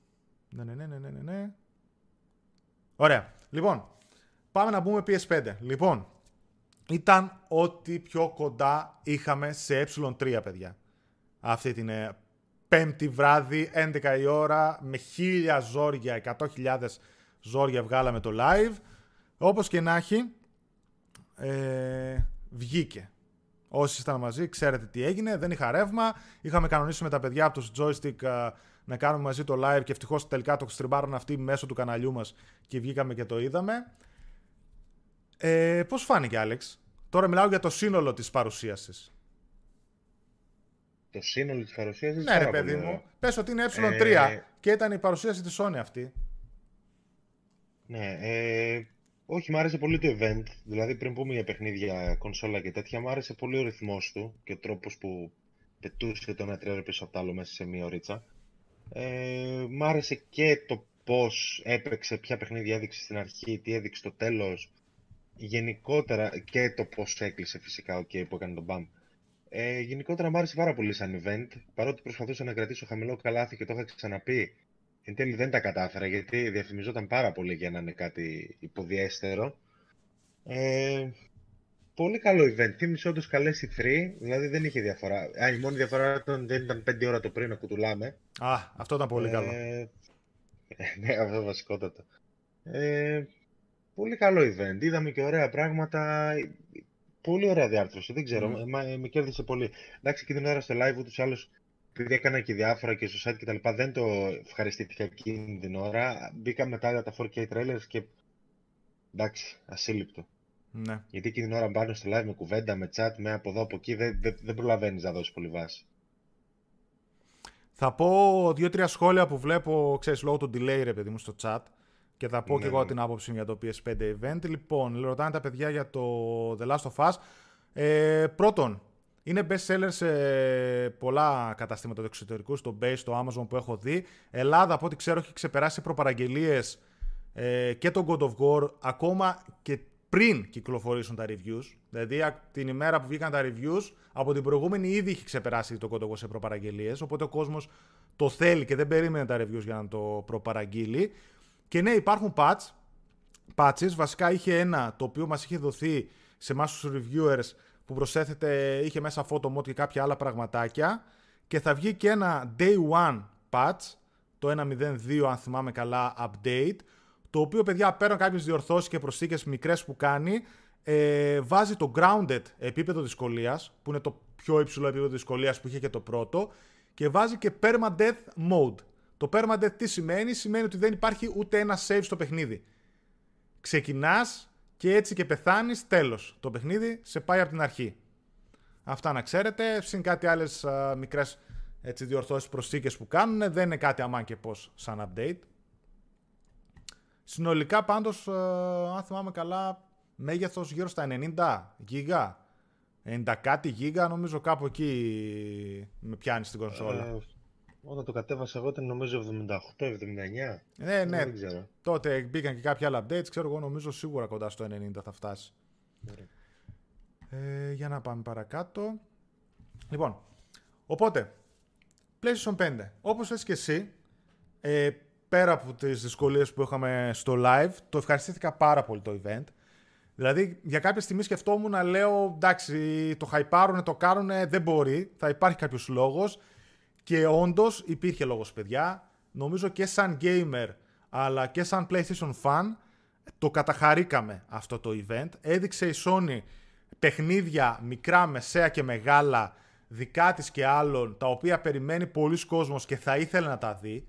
Ναι, ναι, ναι, ναι, ναι, ναι. Ωραία. Λοιπόν, πάμε να μπούμε PS5. Λοιπόν, ήταν ό,τι πιο κοντά είχαμε σε ε3, παιδιά. Αυτή την ε, πέμπτη βράδυ, 11 η ώρα, με χίλια ζόρια, 100.000 ζόρια βγάλαμε το live. Όπως και να έχει, ε, βγήκε. Όσοι ήσταν μαζί, ξέρετε τι έγινε. Δεν είχα ρεύμα. Είχαμε κανονίσει με τα παιδιά από το joystick ε, να κάνουμε μαζί το live και ευτυχώς τελικά το στριμπάρουν αυτοί μέσω του καναλιού μας και βγήκαμε και το είδαμε. Ε, Πώς φάνηκε, Άλεξ; Τώρα μιλάω για το σύνολο της παρουσίασης. Το σύνολο της παρουσίασης. Ναι, ρε παιδί μου. Πες ότι είναι ε3 ε... και ήταν η παρουσίαση της Sony αυτή. Ναι, ε, όχι, μου άρεσε πολύ το event. Δηλαδή, πριν πούμε για παιχνίδια, κονσόλα και τέτοια, μου άρεσε πολύ ο ρυθμός του και ο τρόπος που πετούσε το ένα τρέρο πίσω από το άλλο μέσα σε μία ωρίτσα. Ε, μ' άρεσε και το πώς έπαιξε, ποια παιχνίδια έδειξε στην αρχή, τι έδειξε στο τέλος. Γενικότερα και το πώς έκλεισε φυσικά ο okay, που έκανε τον BAM. Ε, γενικότερα μου άρεσε πάρα πολύ σαν event. Παρότι προσπαθούσα να κρατήσω χαμηλό καλάθι και το είχα ξαναπεί Εν τέλει δεν τα κατάφερα γιατί διαφημιζόταν πάρα πολύ για να είναι κάτι υποδιέστερο. Ε, πολύ καλό event. Θύμισε όντως καλές οι 3, δηλαδή δεν είχε διαφορά. Α, η μόνη διαφορά ήταν δεν ήταν 5 ώρα το πρωί να κουτουλάμε. Α, αυτό ήταν πολύ ε, καλό. ναι, αυτό βασικότατο. Ε, πολύ καλό event. Είδαμε και ωραία πράγματα. Πολύ ωραία διάρθρωση. Δεν ξέρω, mm. με, με κέρδισε πολύ. Εντάξει, και την ώρα στο live ούτως ή άλλως επειδή έκανα και διάφορα και στο site και τα λοιπά, δεν το ευχαριστήθηκα εκείνη την ώρα. Μπήκα μετά για τα 4K trailers και εντάξει, ασύλληπτο. Ναι. Γιατί εκείνη την ώρα μπάνω στο live με κουβέντα, με chat, με από εδώ από εκεί, δεν, δεν, δεν προλαβαίνεις να δώσεις πολύ βάση. Θα πω δύο-τρία σχόλια που βλέπω, ξέρεις, λόγω του delay, ρε παιδί μου, στο chat. Και θα πω Ναι, και εγώ ναι. την άποψη μου για το PS5 event. Λοιπόν, ρωτάνε τα παιδιά για το The Last of Us. Ε, πρώτον, είναι best seller σε πολλά καταστήματα του εξωτερικού, στο Base, στο Amazon που έχω δει. Ελλάδα, από ό,τι ξέρω, έχει ξεπεράσει προπαραγγελίες ε, και το God of War ακόμα και πριν κυκλοφορήσουν τα reviews. Δηλαδή, α- την ημέρα που βγήκαν τα reviews, από την προηγούμενη ήδη είχε ξεπεράσει το God of War σε προπαραγγελίες, οπότε ο κόσμος το θέλει και δεν περίμενε τα reviews για να το προπαραγγείλει. Και ναι, υπάρχουν patch, patches. Βασικά είχε ένα το οποίο μας είχε δοθεί σε εμάς τους reviewers που προσέθεται, είχε μέσα photo mode και κάποια άλλα πραγματάκια και θα βγει και ένα day one patch, το 1.02 αν θυμάμαι καλά update, το οποίο παιδιά πέραν κάποιες διορθώσεις και προσθήκες μικρές που κάνει, ε, βάζει το grounded επίπεδο δυσκολίας, που είναι το πιο υψηλό επίπεδο δυσκολίας που είχε και το πρώτο, και βάζει και permadeath mode. Το permadeath τι σημαίνει, σημαίνει ότι δεν υπάρχει ούτε ένα save στο παιχνίδι. Ξεκινάς και έτσι και πεθάνεις, τέλος. Το παιχνίδι σε πάει από την αρχή. Αυτά να ξέρετε, συν κάτι άλλες α, μικρές έτσι, διορθώσεις προσθήκες που κάνουν, δεν είναι κάτι αμάν και πώς σαν update. Συνολικά πάντως, α, αν θυμάμαι καλά, μέγεθος γύρω στα 90 γίγα. 90 κάτι γίγα, νομίζω κάπου εκεί με πιάνει στην κονσόλα. Ε, όταν το κατέβασα εγώ ήταν νομίζω 78-79. ναι, ναι, Δεν ξέρω. τότε μπήκαν και κάποια άλλα updates, ξέρω εγώ νομίζω σίγουρα κοντά στο 90 θα φτάσει. Ωραία. Ε, για να πάμε παρακάτω. Λοιπόν, οπότε, PlayStation 5. Όπως έτσι και εσύ, ε, πέρα από τις δυσκολίες που είχαμε στο live, το ευχαριστήθηκα πάρα πολύ το event. Δηλαδή, για κάποια στιγμή σκεφτόμουν να λέω, εντάξει, το χαϊπάρουνε, το κάνουνε, δεν μπορεί, θα υπάρχει κάποιος λόγος. Και όντως υπήρχε λόγος, παιδιά. Νομίζω και σαν gamer, αλλά και σαν PlayStation fan, το καταχαρήκαμε αυτό το event. Έδειξε η Sony παιχνίδια μικρά, μεσαία και μεγάλα, δικά της και άλλων, τα οποία περιμένει πολλοί κόσμος και θα ήθελε να τα δει.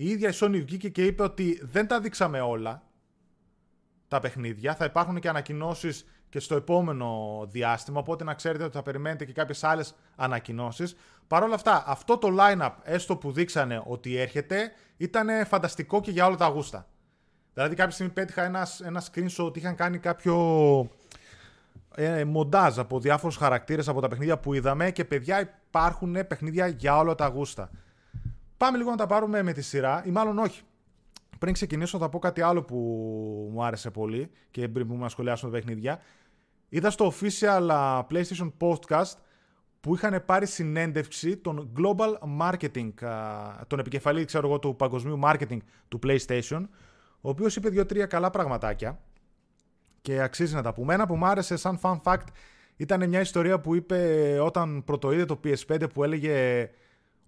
Η ίδια η Sony βγήκε και είπε ότι δεν τα δείξαμε όλα τα παιχνίδια. Θα υπάρχουν και ανακοινώσεις και στο επόμενο διάστημα. Οπότε να ξέρετε ότι θα περιμένετε και κάποιες άλλες ανακοινώσεις. Παρ' όλα αυτά, αυτό το line-up, έστω που δείξανε ότι έρχεται, ήταν φανταστικό και για όλα τα γούστα. Δηλαδή, κάποια στιγμή πέτυχα ένα, ένα screenshot ότι είχαν κάνει κάποιο ε, μοντάζ από διάφορους χαρακτήρες από τα παιχνίδια που είδαμε και παιδιά υπάρχουν παιχνίδια για όλα τα γούστα. Πάμε λίγο να τα πάρουμε με τη σειρά, ή μάλλον όχι. Πριν ξεκινήσω, θα πω κάτι άλλο που μου άρεσε πολύ και πριν που να σχολιάσουμε τα παιχνίδια. Είδα στο official α, PlayStation Podcast που είχαν πάρει συνέντευξη των Global Marketing, α, τον επικεφαλή ξέρω εγώ, του παγκοσμίου marketing του PlayStation, ο οποίος είπε δύο-τρία καλά πραγματάκια και αξίζει να τα πούμε. Ένα που μου άρεσε σαν fun fact ήταν μια ιστορία που είπε όταν πρωτοείδε το PS5 που έλεγε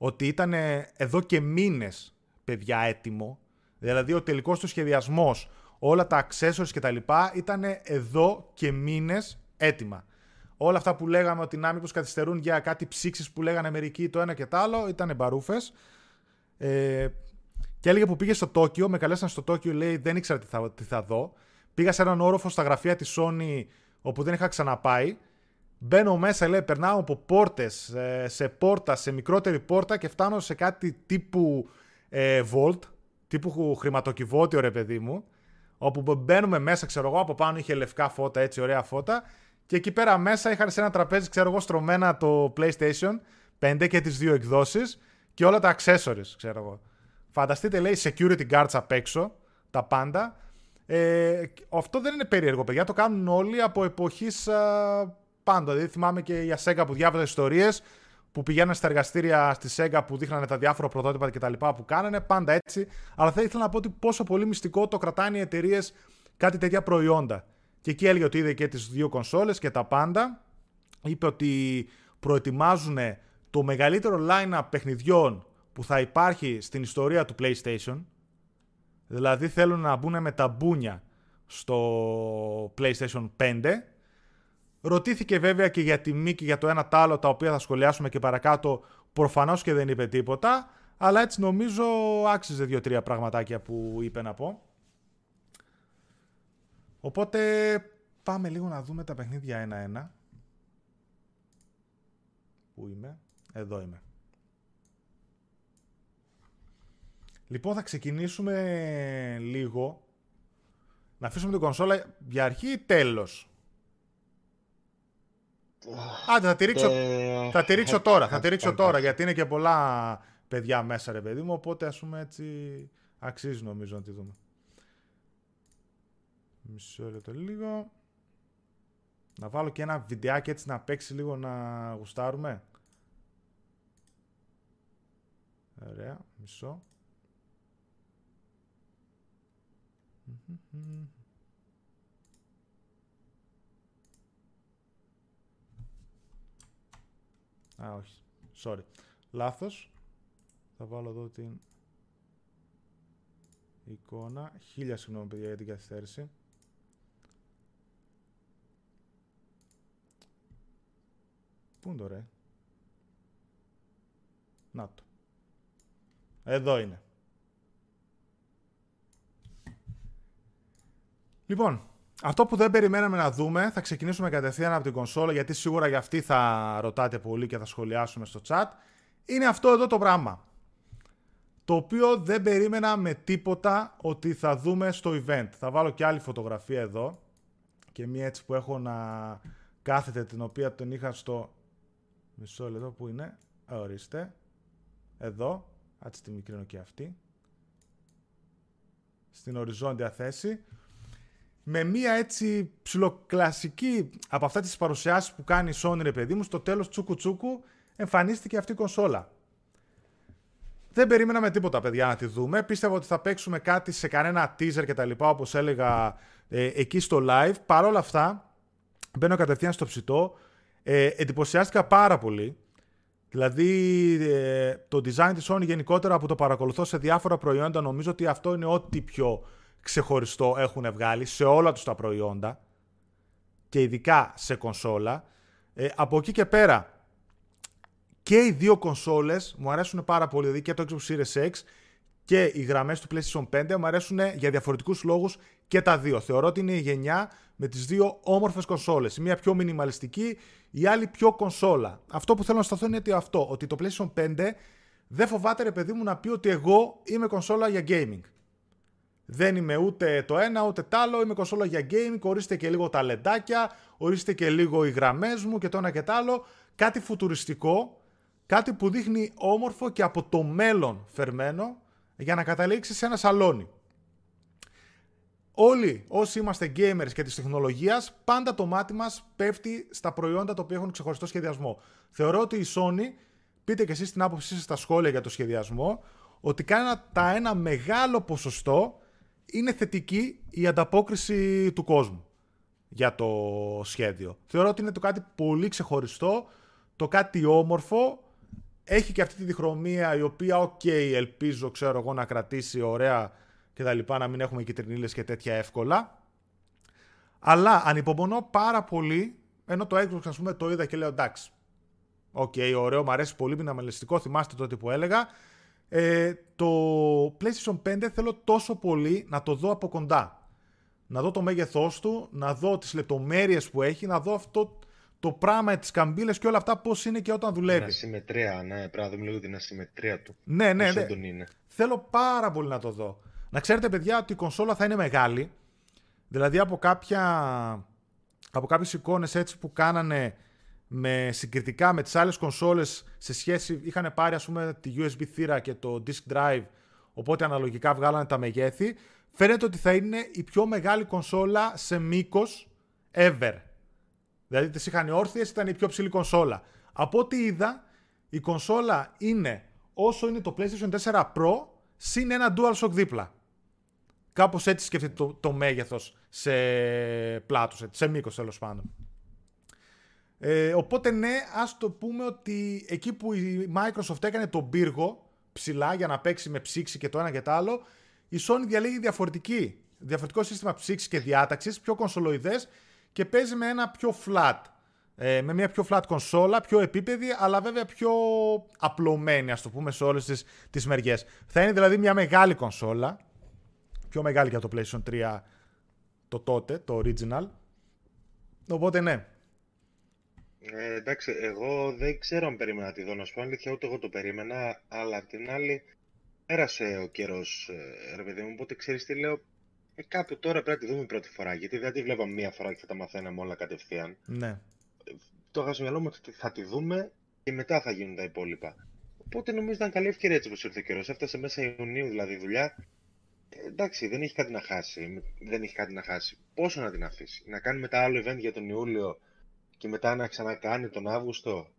ότι ήταν εδώ και μήνες παιδιά έτοιμο. Δηλαδή ο τελικός του σχεδιασμός, όλα τα accessories και τα λοιπά ήταν εδώ και μήνες έτοιμα. Όλα αυτά που λέγαμε ότι να μήπως καθυστερούν για κάτι ψήξεις που λέγανε μερικοί το ένα και το άλλο ήταν μπαρούφες. Ε, και έλεγε που πήγε στο Τόκιο, με καλέσαν στο Τόκιο, λέει δεν ήξερα τι θα, τι θα δω. Πήγα σε έναν όροφο στα γραφεία της Sony όπου δεν είχα ξαναπάει. Μπαίνω μέσα, λέει, περνάω από πόρτες, ε, σε πόρτα, σε μικρότερη πόρτα και φτάνω σε κάτι τύπου ε, Vault, τύπου χρηματοκιβώτιο ρε παιδί μου, όπου μπαίνουμε μέσα, ξέρω εγώ, από πάνω είχε λευκά φώτα, έτσι ωραία φώτα, και εκεί πέρα μέσα είχαν σε ένα τραπέζι, ξέρω εγώ, στρωμένα το PlayStation 5 και τις δύο εκδόσεις και όλα τα accessories, ξέρω εγώ. Φανταστείτε, λέει, security guards απ' έξω, τα πάντα. Ε, αυτό δεν είναι περίεργο, παιδιά. Το κάνουν όλοι από εποχής α, πάντα. Δηλαδή, θυμάμαι και για Sega που διάβαζα ιστορίες που πηγαίνανε στα εργαστήρια στη Sega που δείχνανε τα διάφορα πρωτότυπα και τα λοιπά που κάνανε. Πάντα έτσι. Αλλά θα ήθελα να πω ότι πόσο πολύ μυστικό το κρατάνε οι εταιρείες κάτι τέτοια προϊόντα. Και εκεί έλεγε ότι είδε και τις δύο κονσόλες και τα πάντα. Είπε ότι προετοιμάζουν το μεγαλύτερο line-up παιχνιδιών που θα υπάρχει στην ιστορία του PlayStation. Δηλαδή θέλουν να μπουν με τα μπούνια στο PlayStation 5. Ρωτήθηκε βέβαια και για τιμή και για το ένα τ' άλλο τα οποία θα σχολιάσουμε και παρακάτω. Προφανώς και δεν είπε τίποτα. Αλλά έτσι νομίζω άξιζε δύο-τρία πραγματάκια που είπε να πω. Οπότε πάμε λίγο να δούμε τα παιχνίδια ένα-ένα. Πού είμαι; Εδώ είμαι. Λοιπόν, θα ξεκινήσουμε λίγο. Να αφήσουμε την κονσόλα για αρχή ή τέλος. Άντε, θα τη ρίξω, Ε, θα τη ρίξω τώρα. Θα τη ρίξω εντάξει. τώρα, γιατί είναι και πολλά παιδιά μέσα, ρε παιδί μου. Οπότε, ας πούμε, έτσι αξίζει νομίζω να τη δούμε. Μισό λεπτό λίγο. Να βάλω και ένα βιντεάκι έτσι να παίξει λίγο να γουστάρουμε. Ωραία, μισό. Α, όχι. Sorry. Λάθος. Θα βάλω εδώ την εικόνα. Χίλια συγγνώμη παιδιά για την καθυστέρηση. Πού είναι το ρε; Να το. Εδώ είναι. Λοιπόν, αυτό που δεν περιμέναμε να δούμε, θα ξεκινήσουμε κατευθείαν από την κονσόλα, γιατί σίγουρα για αυτή θα ρωτάτε πολύ και θα σχολιάσουμε στο chat, είναι αυτό εδώ το πράγμα. Το οποίο δεν περίμενα με τίποτα ότι θα δούμε στο event. Θα βάλω και άλλη φωτογραφία εδώ και μία έτσι που έχω να κάθεται την οποία τον είχα στο... Μισό λεπτό που είναι; Α, Ορίστε. Εδώ. Έτσι τη μικρύνω και αυτή. Στην οριζόντια θέση με μία έτσι ψιλοκλασική από αυτά τις παρουσιάσεις που κάνει η Sony ρε παιδί μου, στο τέλος τσούκου τσούκου εμφανίστηκε αυτή η κονσόλα. Δεν περίμενα τίποτα παιδιά να τη δούμε. Πίστευα ότι θα παίξουμε κάτι σε κανένα teaser και τα λοιπά όπως έλεγα ε, εκεί στο live. Παρ' όλα αυτά μπαίνω κατευθείαν στο ψητό. Ε, εντυπωσιάστηκα πάρα πολύ. Δηλαδή ε, το design της Sony γενικότερα που το παρακολουθώ σε διάφορα προϊόντα νομίζω ότι αυτό είναι ό,τι πιο ξεχωριστό έχουν βγάλει σε όλα τους τα προϊόντα και ειδικά σε κονσόλα. Ε, από εκεί και πέρα και οι δύο κονσόλες μου αρέσουν πάρα πολύ, δηλαδή και το Xbox Series X και οι γραμμές του PlayStation 5 μου αρέσουν για διαφορετικούς λόγους και τα δύο. Θεωρώ ότι είναι η γενιά με τις δύο όμορφες κονσόλες. Η μία πιο μινιμαλιστική, η άλλη πιο κονσόλα. Αυτό που θέλω να σταθώ είναι ότι αυτό, ότι το PlayStation 5 δεν φοβάται ρε παιδί μου να πει ότι εγώ είμαι κονσόλα για gaming. Δεν είμαι ούτε το ένα ούτε το άλλο. Είμαι κονσόλα για gaming. Ορίστε και λίγο τα λεντάκια. Ορίστε και λίγο οι γραμμές μου και το ένα και το άλλο. Κάτι φουτουριστικό. Κάτι που δείχνει όμορφο και από το μέλλον φερμένο για να καταλήξεις σε ένα σαλόνι. Όλοι όσοι είμαστε gamers και της τεχνολογίας, πάντα το μάτι μας πέφτει στα προϊόντα τα οποία έχουν ξεχωριστό σχεδιασμό. Θεωρώ ότι η Sony, πείτε και εσείς την άποψή σας στα σχόλια για το σχεδιασμό, ότι κάνει ένα, τα ένα μεγάλο ποσοστό είναι θετική η ανταπόκριση του κόσμου για το σχέδιο. Θεωρώ ότι είναι το κάτι πολύ ξεχωριστό, το κάτι όμορφο, έχει και αυτή τη διχρωμία η οποία, οκ, ελπίζω, ξέρω εγώ, να κρατήσει ωραία και τα λοιπά, να μην έχουμε κιτρινίλες και τέτοια εύκολα. Αλλά ανυπομονώ πάρα πολύ, ενώ το Xbox ας πούμε το είδα και λέω εντάξει, οκ, ωραίο, μου αρέσει πολύ, μινιμαλιστικό, θυμάστε τότε που έλεγα, ε, το PlayStation 5 θέλω τόσο πολύ να το δω από κοντά. Να δω το μέγεθός του, να δω τις λεπτομέρειες που έχει, να δω αυτό το πράγμα, τις καμπύλες και όλα αυτά πώς είναι και όταν Την δουλεύει. ασυμμετρία, ναι, πρέπει να δούμε λίγο την ασυμμετρία του. Ναι, ναι, Πώς ναι. έντονη είναι. Θέλω πάρα πολύ να το δω. Να ξέρετε, παιδιά, ότι η κονσόλα θα είναι μεγάλη. Δηλαδή από κάποια. Από κάποιες εικόνες έτσι που κάνανε με συγκριτικά με τις άλλες κονσόλες σε σχέση, είχαν πάρει ας πούμε τη USB θύρα και το disk drive, οπότε αναλογικά βγάλανε τα μεγέθη, φαίνεται ότι θα είναι η πιο μεγάλη κονσόλα σε μήκος ever. Δηλαδή τις είχαν όρθιες, ήταν η πιο ψηλή κονσόλα. Από ό,τι είδα, η κονσόλα είναι όσο είναι το PlayStation 4 Pro, συν ένα DualShock δίπλα. Κάπως έτσι σκέφτεται το, το μέγεθος σε πλάτος, έτσι, σε μήκος τέλος πάντων. Ε, οπότε ναι, ας το πούμε ότι εκεί που η Microsoft έκανε τον πύργο ψηλά για να παίξει με ψήξη και το ένα και το άλλο, η Sony διαλέγει διαφορετική, διαφορετικό σύστημα ψήξης και διάταξης, πιο κονσολοειδές και παίζει με ένα πιο flat. Ε, με μια πιο flat κονσόλα, πιο επίπεδη, αλλά βέβαια πιο απλωμένη, ας το πούμε, σε όλες τις, τις μεριές. Θα είναι δηλαδή μια μεγάλη κονσόλα, πιο μεγάλη και από το PlayStation 3 το τότε, το original. Οπότε ναι, Ε, εντάξει, εγώ δεν ξέρω αν περίμενα να τη δω, να σου πω αλήθεια, ούτε εγώ το περίμενα, αλλά απ' την άλλη, πέρασε ο καιρός, ε, ρε παιδί μου, οπότε ξέρεις τι λέω. Ε, κάπου τώρα πρέπει να τη δούμε πρώτη φορά. Γιατί δεν τη βλέπαμε μία φορά και θα τα μαθαίναμε όλα κατευθείαν. Ναι. Το είχα στο μυαλό μου ότι θα τη δούμε και μετά θα γίνουν τα υπόλοιπα. Οπότε νομίζω ήταν καλή ευκαιρία έτσι όπως ήρθε ο καιρός. Έφτασε μέσα Ιουνίου δηλαδή η δουλειά. Ε, εντάξει, δεν έχει κάτι να χάσει. Δεν έχει κάτι να χάσει. Πόσο να την αφήσει. Να κάνει μετά άλλο event για τον Ιούλιο και μετά να ξανακάνει τον Αύγουστο.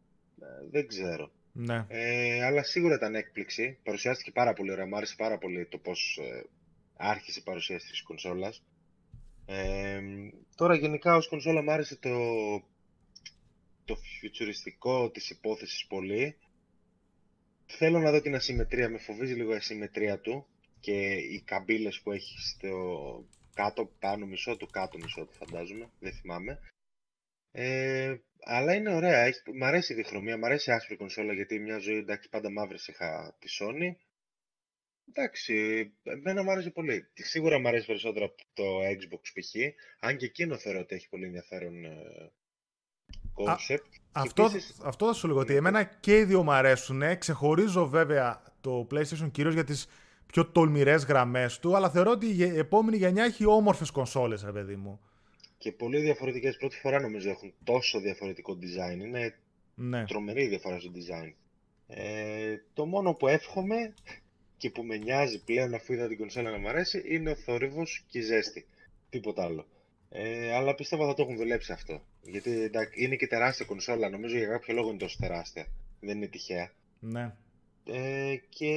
Ε, δεν ξέρω. Ναι. Ε, αλλά σίγουρα ήταν έκπληξη. Παρουσιάστηκε πάρα πολύ ωραία. Μου άρεσε πάρα πολύ το πώς ε, άρχισε η παρουσίαση της κονσόλας. Ε, τώρα γενικά ως κονσόλα μου άρεσε το, το φιουτσουριστικό της υπόθεσης πολύ. Θέλω να δω την ασυμμετρία, με φοβίζει λίγο η ασυμμετρία του και οι καμπύλες που έχει στο κάτω, πάνω μισό του, κάτω μισό του φαντάζομαι, δεν θυμάμαι. Ε, αλλά είναι ωραία, έχει, μ' αρέσει η διχρωμία, μ' αρέσει η άσπρη κονσόλα γιατί μια ζωή εντάξει πάντα μαύρες είχα τη Sony. Εντάξει, εμένα μου άρεσε πολύ. Σίγουρα μου αρέσει περισσότερο από το Xbox π.χ. Αν και εκείνο θεωρώ ότι έχει πολύ ενδιαφέρον ε, concept. αυτό, αυτό θα σου λέω ότι εμένα και οι δύο μου αρέσουν. Ξεχωρίζω βέβαια το PlayStation κυρίως για τις πιο τολμηρές γραμμές του, αλλά θεωρώ ότι η επόμενη γενιά έχει όμορφες κονσόλες, ρε παιδί μου και πολύ διαφορετικές. Πρώτη φορά νομίζω έχουν τόσο διαφορετικό design. Είναι ναι. τρομερή η διαφορά στο design. Ε, το μόνο που εύχομαι και που με νοιάζει πλέον αφού είδα την κονσόλα να μου αρέσει είναι ο θόρυβος και η ζέστη. Τίποτα άλλο. Ε, αλλά πιστεύω θα το έχουν δουλέψει αυτό. Γιατί εντάξει, είναι και τεράστια κονσόλα. Νομίζω για κάποιο λόγο είναι τόσο τεράστια. Δεν είναι τυχαία. Ναι. Ε, και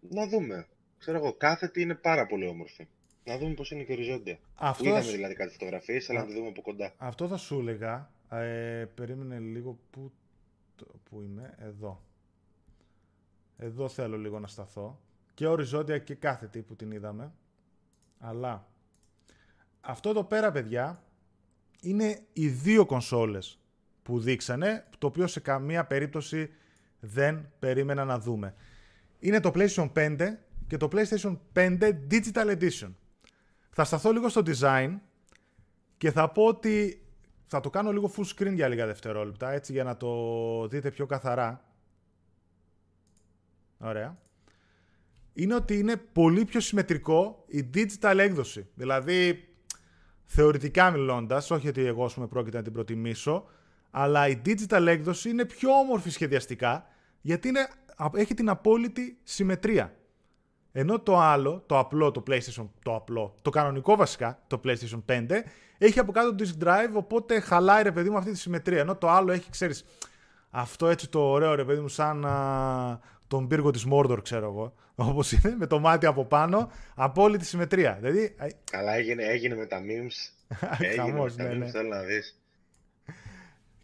να δούμε. Ξέρω εγώ, κάθετη είναι πάρα πολύ όμορφη. Να δούμε πώς είναι και οριζόντια. Αυτό Είδαμε δηλαδή κάτι φωτογραφίες, αλλά να το δούμε από κοντά. Αυτό θα σου έλεγα. Ε, περίμενε λίγο που, που είμαι. Εδώ. Εδώ θέλω λίγο να σταθώ. Και οριζόντια και κάθετη που την είδαμε. Αλλά αυτό εδώ πέρα, παιδιά, είναι οι δύο κονσόλες που δείξανε, το οποίο σε καμία περίπτωση δεν περίμενα να δούμε. Είναι το PlayStation 5 και το PlayStation 5 Digital Edition. Θα σταθώ λίγο στο design και θα πω ότι θα το κάνω λίγο full screen για λίγα δευτερόλεπτα, έτσι για να το δείτε πιο καθαρά. Ωραία. Είναι ότι είναι πολύ πιο συμμετρικό η digital έκδοση. Δηλαδή, θεωρητικά μιλώντας, όχι ότι εγώ πούμε, πρόκειται να την προτιμήσω, αλλά η digital έκδοση είναι πιο όμορφη σχεδιαστικά, γιατί είναι, έχει την απόλυτη συμμετρία. Ενώ το άλλο, το απλό, το PlayStation, το απλό, το κανονικό βασικά, το PlayStation 5, έχει από κάτω το disk drive, οπότε χαλάει ρε παιδί μου αυτή τη συμμετρία. Ενώ το άλλο έχει, ξέρεις, αυτό έτσι το ωραίο ρε παιδί μου, σαν α, τον πύργο της Mordor, ξέρω εγώ, όπως είναι, με το μάτι από πάνω, απόλυτη συμμετρία. Δηλαδή, Καλά έγινε, έγινε με τα memes. έγινε Χαμός, με τα ναι, memes, ναι. θέλω να δεις.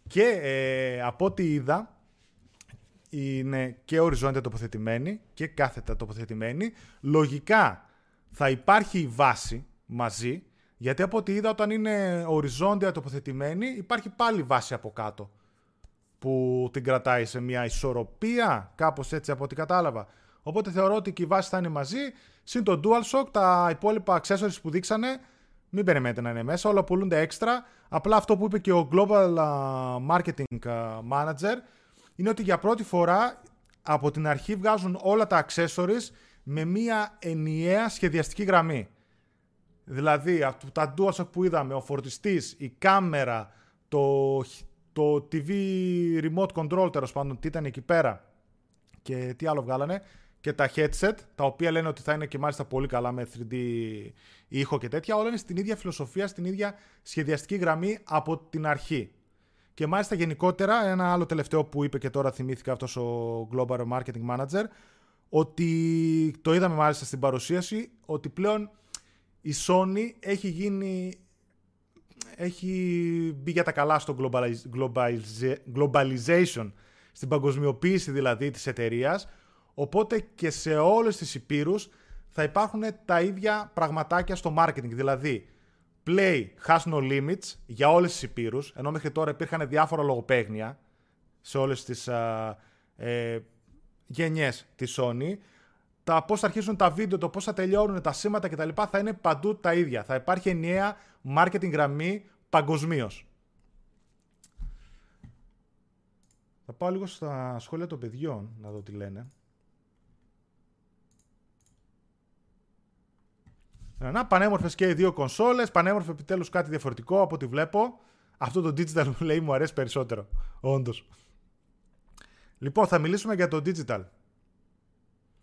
Και ε, από ό,τι είδα, είναι και οριζόντια τοποθετημένη και κάθετα τοποθετημένη. Λογικά θα υπάρχει η βάση μαζί, γιατί από ό,τι είδα όταν είναι οριζόντια τοποθετημένη υπάρχει πάλι βάση από κάτω που την κρατάει σε μια ισορροπία, κάπως έτσι από ό,τι κατάλαβα. Οπότε θεωρώ ότι και η βάση θα είναι μαζί, συν το DualShock, τα υπόλοιπα accessories που δείξανε, μην περιμένετε να είναι μέσα, όλα πουλούνται έξτρα. Απλά αυτό που είπε και ο Global Marketing Manager, είναι ότι για πρώτη φορά από την αρχή βγάζουν όλα τα accessories με μία ενιαία σχεδιαστική γραμμή. Δηλαδή, τα DualShock που είδαμε, ο φορτιστής, η κάμερα, το, το TV remote control, τέλος πάντων, τι ήταν εκεί πέρα και τι άλλο βγάλανε, και τα headset, τα οποία λένε ότι θα είναι και μάλιστα πολύ καλά με 3D ήχο και τέτοια, όλα είναι στην ίδια φιλοσοφία, στην ίδια σχεδιαστική γραμμή από την αρχή. Και μάλιστα γενικότερα, ένα άλλο τελευταίο που είπε και τώρα θυμήθηκα αυτός ο Global Marketing Manager, ότι το είδαμε μάλιστα στην παρουσίαση, ότι πλέον η Sony έχει γίνει έχει μπει για τα καλά στο globalization, στην παγκοσμιοποίηση δηλαδή της εταιρείας, οπότε και σε όλες τις υπήρους θα υπάρχουν τα ίδια πραγματάκια στο marketing, δηλαδή Play has no limits για όλες τις υπήρους, ενώ μέχρι τώρα υπήρχαν διάφορα λογοπαίγνια σε όλες τις α, ε, γενιές της Sony. Τα πώς θα αρχίσουν τα βίντεο, το πώς θα τελειώνουν τα σήματα κτλ. θα είναι παντού τα ίδια. Θα υπάρχει ενιαία marketing γραμμή παγκοσμίως. Θα πάω λίγο στα σχόλια των παιδιών να δω τι λένε. Να, πανέμορφες και οι δύο κονσόλες, πανέμορφε επιτέλους κάτι διαφορετικό από ό,τι βλέπω. Αυτό το digital μου λέει μου αρέσει περισσότερο, όντως. Λοιπόν, θα μιλήσουμε για το digital.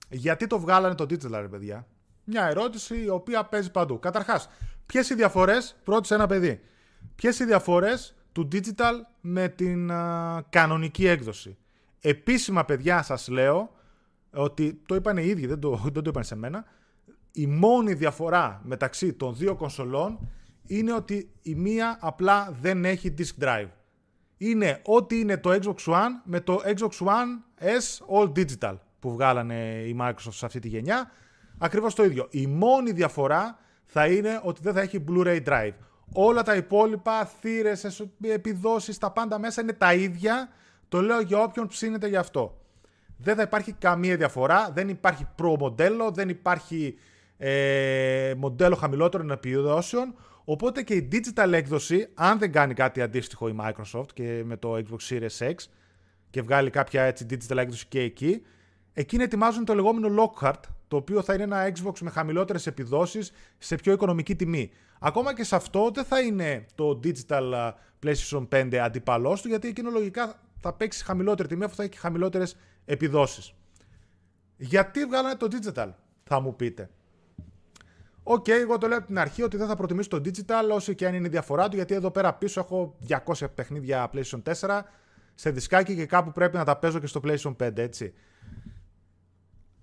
Γιατί το βγάλανε το digital, ρε παιδιά; Μια ερώτηση η οποία παίζει παντού. Καταρχάς, ποιες οι διαφορές, ρώτησε ένα παιδί, ποιες οι διαφορές του digital με την κανονική έκδοση; Επίσημα, παιδιά, σας λέω ότι το είπαν οι ίδιοι, δεν το, δεν το είπαν σε μένα. Η μόνη διαφορά μεταξύ των δύο κονσολών είναι ότι η μία απλά δεν έχει disk drive. Είναι ό,τι είναι το Xbox One με το Xbox One S All Digital που βγάλανε η Microsoft σε αυτή τη γενιά. Ακριβώς το ίδιο. Η μόνη διαφορά θα είναι ότι δεν θα έχει Blu-ray drive. Όλα τα υπόλοιπα, θύρες, επιδόσεις, τα πάντα μέσα είναι τα ίδια. Το λέω για όποιον ψήνεται γι' αυτό. Δεν θα υπάρχει καμία διαφορά, δεν υπάρχει προ μοντέλο, δεν υπάρχει ε, μοντέλο χαμηλότερων επιδόσεων. Οπότε και η digital έκδοση, αν δεν κάνει κάτι αντίστοιχο η Microsoft και με το Xbox Series X και βγάλει κάποια έτσι digital έκδοση και εκεί, εκείνοι ετοιμάζουν το λεγόμενο Lockhart, το οποίο θα είναι ένα Xbox με χαμηλότερες επιδόσεις σε πιο οικονομική τιμή. Ακόμα και σε αυτό δεν θα είναι το digital PlayStation 5 αντιπαλός του, γιατί εκείνο λογικά θα παίξει χαμηλότερη τιμή αφού θα έχει χαμηλότερες επιδόσεις. Γιατί βγάλανε το digital, θα μου πείτε; OK, okay, εγώ το λέω από την αρχή ότι δεν θα προτιμήσω το digital όσο και αν είναι η διαφορά του, γιατί εδώ πέρα πίσω έχω 200 παιχνίδια PlayStation 4 σε δισκάκι και κάπου πρέπει να τα παίζω και στο PlayStation 5, έτσι.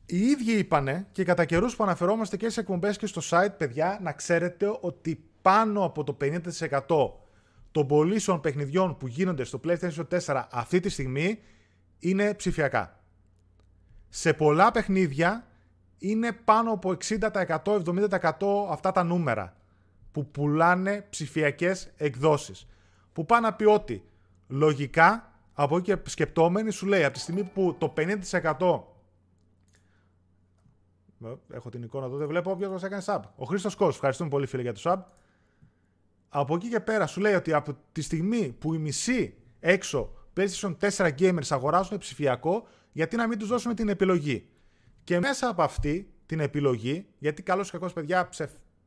Οι ίδιοι είπανε και κατά καιρούς που αναφερόμαστε και σε εκπομπές και στο site, παιδιά, να ξέρετε ότι πάνω από το 50% των πωλήσεων παιχνιδιών που γίνονται στο PlayStation 4 αυτή τη στιγμή είναι ψηφιακά. Σε πολλά παιχνίδια είναι πάνω από 60%, 70% αυτά τα νούμερα που πουλάνε ψηφιακές εκδόσεις. Που πάνε να πει ότι λογικά από εκεί και σκεπτόμενοι σου λέει από τη στιγμή που το 50% Έχω την εικόνα εδώ, δεν βλέπω όποιος μα έκανε sub. Ο Χρήστος Κό, ευχαριστούμε πολύ φίλε για το sub. Από εκεί και πέρα σου λέει ότι από τη στιγμή που οι μισοί έξω PlayStation 4 gamers αγοράζουν ψηφιακό, γιατί να μην τους δώσουμε την επιλογή; Και μέσα από αυτή την επιλογή, γιατί καλώ ή κακός παιδιά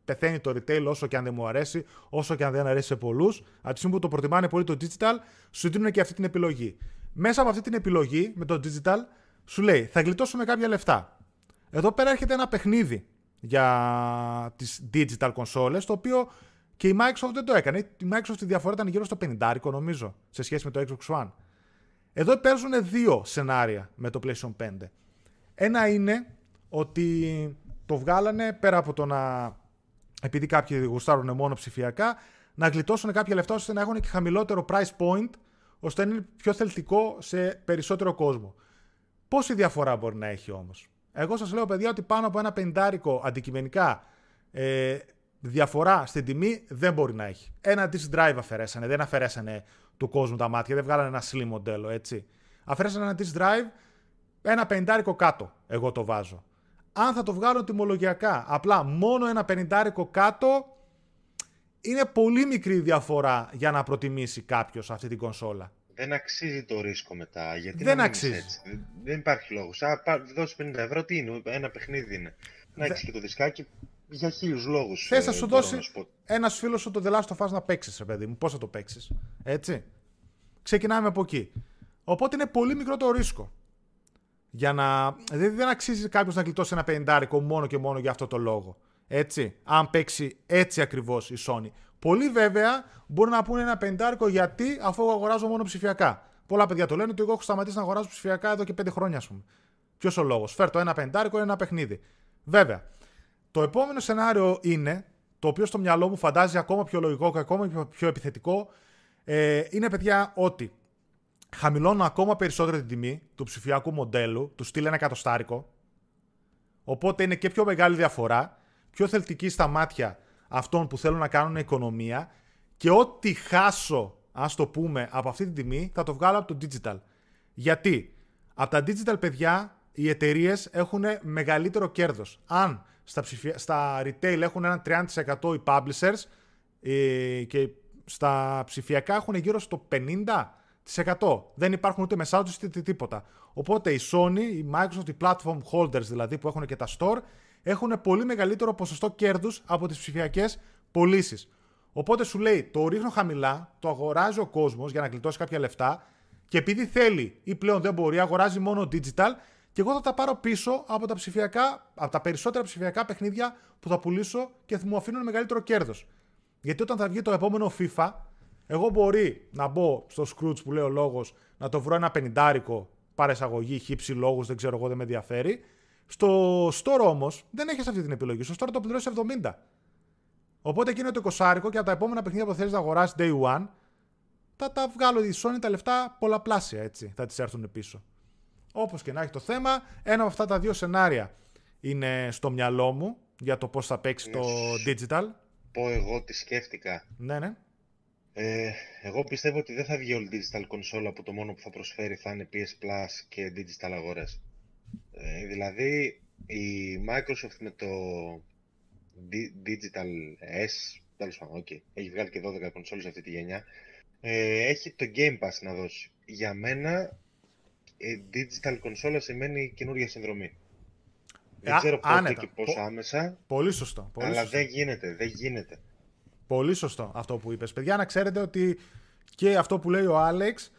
πεθαίνει το retail όσο και αν δεν μου αρέσει, όσο και αν δεν αρέσει σε πολλούς, από τη στιγμή που το προτιμάνε πολύ το digital, σου δίνουν και αυτή την επιλογή. Μέσα από αυτή την επιλογή με το digital, σου λέει θα γλιτώσουμε κάποια λεφτά. Εδώ πέρα έρχεται ένα παιχνίδι για τις digital consoles, το οποίο και η Microsoft δεν το έκανε. Η Microsoft η διαφορά ήταν γύρω στο 50 νομίζω, σε σχέση με το Xbox One. Εδώ παίζουν δύο σενάρια με το PlayStation 5. Ένα είναι ότι το βγάλανε πέρα από το να, επειδή κάποιοι γουστάρουν μόνο ψηφιακά, να γλιτώσουν κάποια λεφτά ώστε να έχουν και χαμηλότερο price point, ώστε να είναι πιο θελτικό σε περισσότερο κόσμο. Πόση διαφορά μπορεί να έχει όμως; Εγώ σας λέω, παιδιά, ότι πάνω από ένα πεντάρικο αντικειμενικά ε, διαφορά στην τιμή δεν μπορεί να έχει. Ένα disk drive αφαιρέσανε, δεν αφαιρέσανε του κόσμου τα μάτια, δεν βγάλανε ένα slim μοντέλο, έτσι. Αφαιρέσανε ένα disk drive, ένα πεντάρικο κάτω, εγώ το βάζω. Αν θα το βγάλω τιμολογιακά, απλά μόνο ένα πεντάρικο κάτω, είναι πολύ μικρή διαφορά για να προτιμήσει κάποιος αυτή την κονσόλα δεν αξίζει το ρίσκο μετά. Γιατί δεν αξίζει. Έτσι. Δεν υπάρχει λόγος. Α, δώσει 50 ευρώ, τι είναι, ένα παιχνίδι είναι. Να έχεις και το δισκάκι για χίλιους λόγους. Θες να σου δώσει ένας φίλος σου το The Last να παίξεις, ρε παιδί μου. Πώς θα το παίξεις. Έτσι. Ξεκινάμε από εκεί. Οπότε είναι πολύ μικρό το ρίσκο. Για να... Δηλαδή δεν αξίζει κάποιος να γλιτώσει ένα πεντάρικο μόνο και μόνο για αυτό το λόγο. Έτσι. Αν παίξει έτσι ακριβώς η Sony. Πολλοί βέβαια μπορούν να πούνε ένα πεντάρικο γιατί αφού αγοράζω μόνο ψηφιακά. Πολλά παιδιά το λένε ότι εγώ έχω σταματήσει να αγοράζω ψηφιακά εδώ και πέντε χρόνια, ας πούμε. Ποιος ο λόγος; Φέρ το ένα πεντάρικο, ένα παιχνίδι. Βέβαια, το επόμενο σενάριο είναι, το οποίο στο μυαλό μου φαντάζει ακόμα πιο λογικό και ακόμα πιο επιθετικό, ε, είναι παιδιά ότι χαμηλώνω ακόμα περισσότερο την τιμή του ψηφιακού μοντέλου, του στείλει ένα εκατοστάρικο. Οπότε είναι και πιο μεγάλη διαφορά, πιο θελτική στα μάτια αυτών που θέλουν να κάνουν οικονομία και ό,τι χάσω, ας το πούμε, από αυτή την τιμή θα το βγάλω από το digital. Γιατί; Από τα digital παιδιά οι εταιρείες έχουν μεγαλύτερο κέρδος. Αν στα, στα retail έχουν ένα 30% οι publishers ε, και στα ψηφιακά έχουν γύρω στο 50%. Δεν υπάρχουν ούτε μεσάζοντες ούτε τίποτα. Οπότε η Sony, η Microsoft, οι platform holders δηλαδή που έχουν και τα store έχουν πολύ μεγαλύτερο ποσοστό κέρδους από τις ψηφιακές πωλήσεις. Οπότε σου λέει, το ρίχνω χαμηλά, το αγοράζει ο κόσμος για να γλιτώσει κάποια λεφτά και επειδή θέλει ή πλέον δεν μπορεί, αγοράζει μόνο digital και εγώ θα τα πάρω πίσω από τα, ψηφιακά, από τα περισσότερα ψηφιακά παιχνίδια που θα πουλήσω και θα μου αφήνουν μεγαλύτερο κέρδος. Γιατί όταν θα βγει το επόμενο FIFA, εγώ μπορεί να μπω στο Scrooge που λέει ο λόγος, να το βρω ένα πενιντάρικο παρεσαγωγή, χύψη λόγους, δεν ξέρω εγώ, δεν με ενδιαφέρει. Στο store όμως δεν έχεις αυτή την επιλογή. Στο store το πληρώσει 70. Οπότε εκείνο το 20 και από τα επόμενα παιχνίδια που θέλεις να αγοράσεις day one, θα τα βγάλω η Sony τα λεφτά πολλαπλάσια έτσι. Θα τις έρθουν πίσω. Όπως και να έχει το θέμα, ένα από αυτά τα δύο σενάρια είναι στο μυαλό μου για το πώς θα παίξει το digital. Πω εγώ τι σκέφτηκα. Ναι, ναι. Ε, εγώ πιστεύω ότι δεν θα βγει όλη digital console που το μόνο που θα προσφέρει θα είναι PS Plus και digital αγορές. Ε, δηλαδή η Microsoft με το Digital S, τέλος πάντων, okay, έχει βγάλει και 12 κονσόλες αυτή τη γενιά, ε, έχει το Game Pass να δώσει. Για μένα, η digital console σημαίνει καινούργια συνδρομή. Δεν ξέρω πότε και πώς άμεσα. Πολύ σωστό. Πολύ αλλά δεν γίνεται, δεν γίνεται. Πολύ σωστό αυτό που είπες. Παιδιά, να ξέρετε ότι και αυτό που λέει ο Άλεξ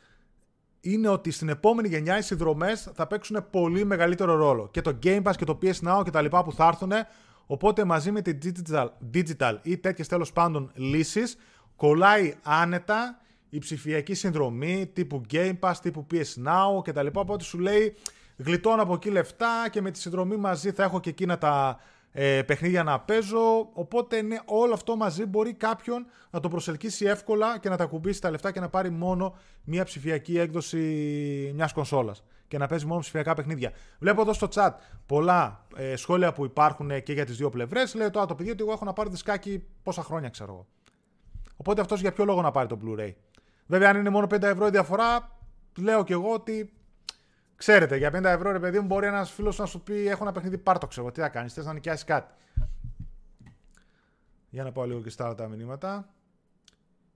είναι ότι στην επόμενη γενιά οι συνδρομές θα παίξουν πολύ μεγαλύτερο ρόλο. Και το Game Pass και το PS Now και τα λοιπά που θα έρθουν. Οπότε μαζί με τη digital, digital ή τέτοιες τέλος πάντων λύσεις κολλάει άνετα η ψηφιακή συνδρομή τύπου Game Pass, τύπου PS Now κτλ. Οπότε σου λέει γλιτώνω από εκεί λεφτά και με τη συνδρομή μαζί θα έχω και εκείνα τα ε, παιχνίδια να παίζω. Οπότε ναι, όλο αυτό μαζί μπορεί κάποιον να το προσελκύσει εύκολα και να τα κουμπίσει τα λεφτά και να πάρει μόνο μια ψηφιακή έκδοση μιας κονσόλας. Και να παίζει μόνο ψηφιακά παιχνίδια. Βλέπω εδώ στο chat πολλά ε, σχόλια που υπάρχουν και για τις δύο πλευρές. Λέει τώρα το παιδί ότι εγώ έχω να πάρει δισκάκι πόσα χρόνια ξέρω εγώ. Οπότε αυτός για ποιο λόγο να πάρει το Blu-ray. Βέβαια, αν είναι μόνο 5 ευρώ η διαφορά, λέω κι εγώ ότι Ξέρετε, για 50 ευρώ ρε παιδί μου μπορεί ένας φίλος να σου πει: Έχω ένα παιχνίδι, πάρτο ξέρω. Τι θα κάνεις, θες να νοικιάσεις κάτι. Για να πάω λίγο και στα άλλα τα μηνύματα.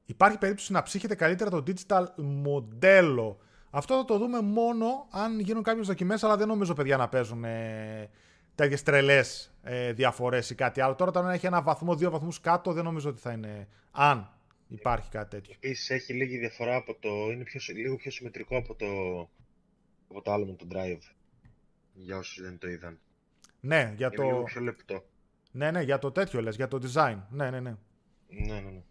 Υπάρχει περίπτωση να ψύχετε καλύτερα το digital μοντέλο. Αυτό θα το δούμε μόνο αν γίνουν κάποιες δοκιμές, αλλά δεν νομίζω παιδιά να παίζουν ε, τέτοιες τρελές ε, διαφορές ή κάτι άλλο. Τώρα, όταν έχει ένα βαθμό, δύο βαθμούς κάτω, δεν νομίζω ότι θα είναι. Αν υπάρχει κάτι τέτοιο. Επίσης, έχει λίγη διαφορά από το. είναι πιο, λίγο πιο συμμετρικό από το από το άλλο με το Drive. Για όσους δεν το είδαν. Ναι, για το... λίγο πιο λεπτό. Ναι, ναι, για το τέτοιο λες, για το design. Ναι, ναι, ναι. Ναι, ναι, ναι.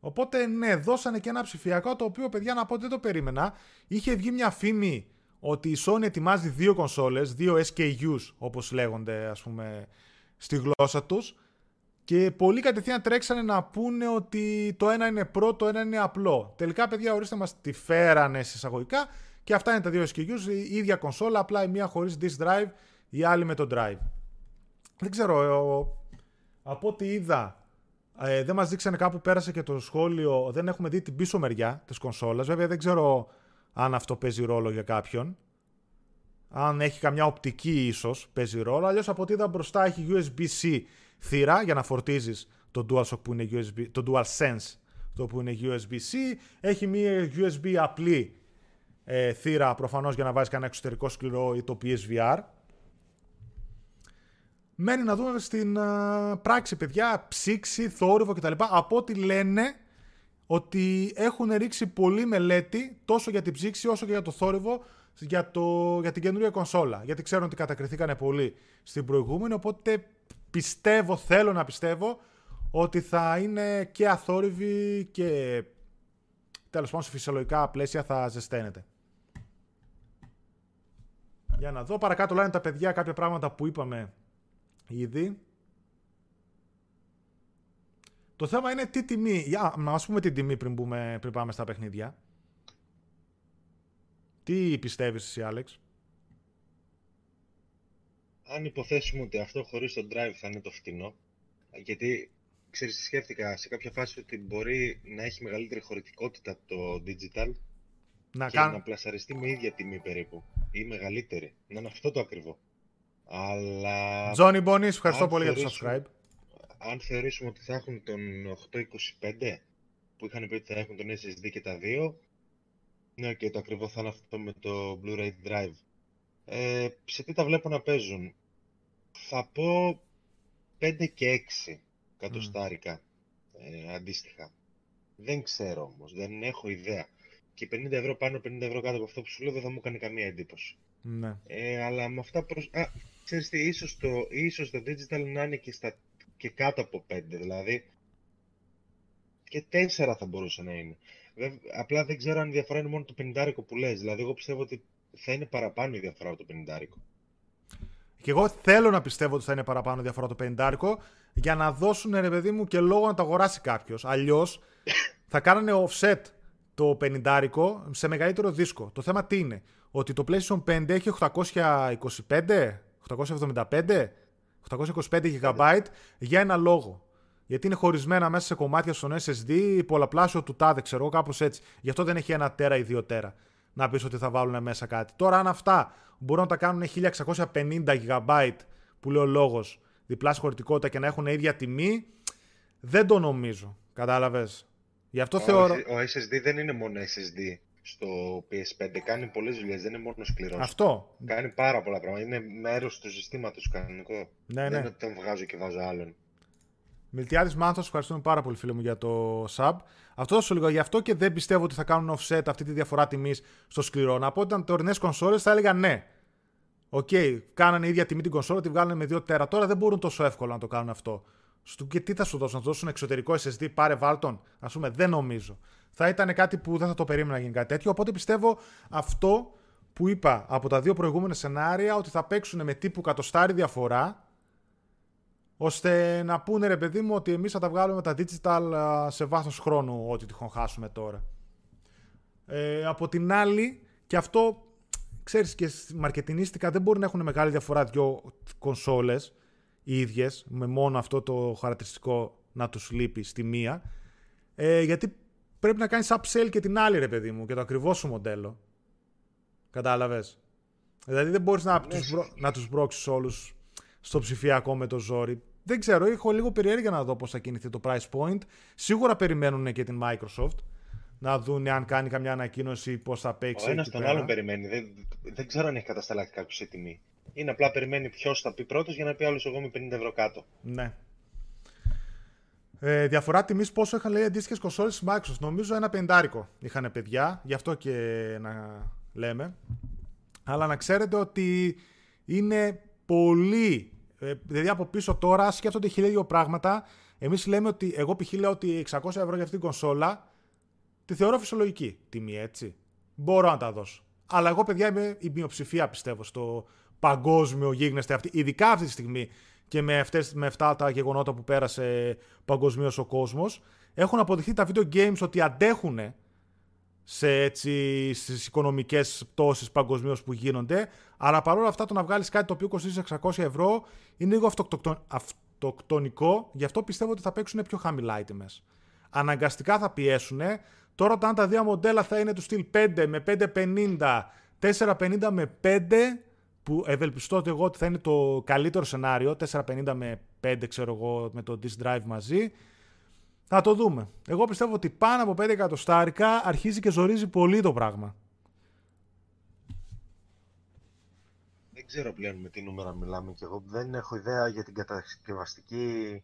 Οπότε, ναι, δώσανε και ένα ψηφιακό το οποίο, παιδιά, να πω δεν το περίμενα. Είχε βγει μια φήμη ότι η Sony ετοιμάζει δύο κονσόλες, δύο SKUs, όπως λέγονται, ας πούμε, στη γλώσσα τους. Και πολλοί κατευθείαν τρέξανε να πούνε ότι το ένα είναι Pro, το ένα είναι απλό. Τελικά, παιδιά, ορίστε μας τη φέρανε εισαγωγικά και αυτά είναι τα δύο SKUs, η ίδια κονσόλα, απλά η μία χωρίς disk drive, η άλλη με το drive. Δεν ξέρω, ε, από ό,τι είδα, ε, δεν μας δείξανε κάπου πέρασε και το σχόλιο, δεν έχουμε δει την πίσω μεριά της κονσόλας. Βέβαια δεν ξέρω αν αυτό παίζει ρόλο για κάποιον. Αν έχει καμιά οπτική ίσως παίζει ρόλο, αλλιώς από ό,τι είδα μπροστά έχει USB-C θύρα για να φορτίζεις το DualShock που είναι USB, το DualSense το που είναι USB-C. Έχει μία USB απλή ε, θύρα προφανώς για να βάζει κανένα εξωτερικό σκληρό ή το PSVR. Μένει να δούμε στην πράξη, παιδιά, ψήξη, θόρυβο κτλ. Από ό,τι λένε ότι έχουν ρίξει πολύ μελέτη τόσο για την ψήξη όσο και για το θόρυβο για, το, για την καινούργια κονσόλα. Γιατί ξέρουν ότι κατακριθήκανε πολύ στην προηγούμενη, οπότε πιστεύω, θέλω να πιστεύω ότι θα είναι και αθόρυβη και τέλος πάντων σε φυσιολογικά πλαίσια θα ζεσταίνεται. Για να δω. Παρακάτω λένε τα παιδιά κάποια πράγματα που είπαμε ήδη. Το θέμα είναι τι τιμή. Για να μας πούμε την τιμή πριν, πριν πάμε στα παιχνίδια. Τι πιστεύεις εσύ, Άλεξ; Αν υποθέσουμε ότι αυτό χωρίς το drive θα είναι το φτηνό, γιατί ξέρεις, σκέφτηκα σε κάποια φάση ότι μπορεί να έχει μεγαλύτερη χωρητικότητα το digital να και να πλασαριστεί με ίδια τιμή περίπου ή μεγαλύτερη. Να είναι αυτό το ακριβό. Αλλά... Τζόνι Μπονί, ευχαριστώ πολύ για το subscribe. Αν θεωρήσουμε ότι θα έχουν τον 825 που είχαν πει ότι θα έχουν τον SSD και τα δύο, ναι, και το ακριβό θα είναι αυτό με το Blu-ray Drive. Ε, σε τι τα βλέπω να παίζουν; Θα πω 5 και 6 κατοστάρικα ε, αντίστοιχα. Δεν ξέρω όμως, δεν έχω ιδέα. Και 50 ευρώ πάνω, 50 ευρώ κάτω από αυτό που σου λέω δεν θα μου κάνει καμία εντύπωση. Ναι. Ε, αλλά με αυτά προς... Α, ξέρεις τι, ίσως το, ίσως το digital να είναι και, στα, και κάτω από 5, δηλαδή και 4 θα μπορούσε να είναι. Βέβαια, απλά δεν ξέρω αν η διαφορά είναι μόνο το 50 που λες. Δηλαδή, εγώ πιστεύω ότι θα είναι παραπάνω η διαφορά από το 50. Και εγώ θέλω να πιστεύω ότι θα είναι παραπάνω η διαφορά το 50 για να δώσουν ρε παιδί μου και λόγο να το αγοράσει κάποιος. Αλλιώς θα κάνανε offset το 50 σε μεγαλύτερο δίσκο. Το θέμα τι είναι, ότι το PlayStation 5 έχει 825, 875, 825 GB για ένα λόγο. Γιατί είναι χωρισμένα μέσα σε κομμάτια στον SSD, πολλαπλάσιο του τάδε, ξέρω εγώ, κάπως έτσι. Γι' αυτό δεν έχει ένα τέρα ή δύο τέρα. Να πεις ότι θα βάλουν μέσα κάτι. Τώρα, αν αυτά μπορούν να τα κάνουν 1650 GB, που λέει ο λόγος, διπλάσια χωρητικότητα και να έχουν ίδια τιμή, δεν το νομίζω. Κατάλαβες; Γι' αυτό ο, θεωρώ. Ο SSD δεν είναι μόνο SSD στο PS5. Κάνει πολλές δουλειές, δεν είναι μόνο σκληρός. Αυτό. Κάνει πάρα πολλά πράγματα. Είναι μέρος του συστήματος κανονικό. Ναι, ναι. Δεν είναι ότι τον βγάζω και βάζω άλλον. Μιλτιάδης Μάνθος, ευχαριστούμε πάρα πολύ φίλο μου για το sub. Αυτό σου λέω γι' αυτό και δεν πιστεύω ότι θα κάνουν offset αυτή τη διαφορά τιμής στο σκληρό. Να πω ότι ήταν τωρινές κονσόλες, θα έλεγα ναι. OK, okay, κάνανε ίδια τιμή την κονσόλα, τη βγάλανε με 2 τέρα. Τώρα δεν μπορούν τόσο εύκολα να το κάνουν αυτό. Στο, και τι θα σου δώσουν, να δώσουν εξωτερικό SSD, πάρε βάλ' τον. Ας πούμε, δεν νομίζω. Θα ήταν κάτι που δεν θα το περίμενα να γίνει κάτι τέτοιο. Οπότε πιστεύω αυτό που είπα από τα δύο προηγούμενα σενάρια, ότι θα παίξουν με τύπου κατοστάρι διαφορά ώστε να πούνε ρε παιδί μου ότι εμείς θα τα βγάλουμε τα digital σε βάθος χρόνου ό,τι τυχόν χάσουμε τώρα. Ε, από την άλλη, και αυτό ξέρεις και μαρκετινίστικα δεν μπορεί να έχουν μεγάλη διαφορά δύο κονσόλες οι ίδιες, με μόνο αυτό το χαρακτηριστικό να τους λείπει στη μία, ε, γιατί πρέπει να κάνεις upsell και την άλλη ρε παιδί μου και το ακριβό σου μοντέλο. Κατάλαβες; Δηλαδή δεν μπορείς να, ναι. τους, να τους μπρόξεις όλους στο ψηφιακό με το ζόρι. Δεν ξέρω, έχω λίγο περιέργεια να δω πώς θα κινηθεί το price point. Σίγουρα περιμένουν και την Microsoft να δουν αν κάνει καμιά ανακοίνωση πώς θα παίξει. Ο ένας τον άλλον περιμένει. Δεν, δεν ξέρω αν έχει κατασταλάξει κάποιος σε τιμή. Είναι απλά περιμένει ποιος θα πει πρώτος για να πει άλλος εγώ με 50 ευρώ κάτω. Ναι. Ε, διαφορά τιμής πόσο είχαν λέει αντίστοιχες κονσόλες της Microsoft. Νομίζω ένα πεντάρικο είχαν παιδιά, γι' αυτό και να λέμε. Αλλά να ξέρετε ότι είναι πολύ ε, δηλαδή από πίσω τώρα σκέφτονται χιλιάδιο πράγματα. Εμείς λέμε ότι εγώ π.χ. λέω ότι 600 ευρώ για αυτήν την κονσόλα τη θεωρώ φυσιολογική τιμή, έτσι. Μπορώ να τα δώσω. Αλλά εγώ, παιδιά, είμαι η μειοψηφία πιστεύω στο παγκόσμιο γίγνεσθε αυτή, ειδικά αυτή τη στιγμή και με, αυτές, με αυτά τα γεγονότα που πέρασε παγκοσμίως ο κόσμος. Έχουν αποδειχθεί τα video games ότι αντέχουν σε έτσι, στις οικονομικές πτώσεις παγκοσμίως που γίνονται. Αλλά παρόλα αυτά το να βγάλεις κάτι το οποίο κοστίζει 600 ευρώ είναι λίγο αυτοκτονικό, γι' αυτό πιστεύω ότι θα παίξουν πιο χαμηλά οι τιμές. Αναγκαστικά θα πιέσουν. Τώρα όταν τα δύο μοντέλα θα είναι του στυλ 5 με 550, 450 με 5, που ευελπιστώ ότι εγώ ότι θα είναι το καλύτερο σενάριο, 450 με 5 ξέρω εγώ με το disk drive μαζί, θα το δούμε. Εγώ πιστεύω ότι πάνω από 5 εκατοστάρικα αρχίζει και ζορίζει πολύ το πράγμα. Δεν ξέρω πλέον με τι νούμερα μιλάμε και εγώ δεν έχω ιδέα για την κατασκευαστική,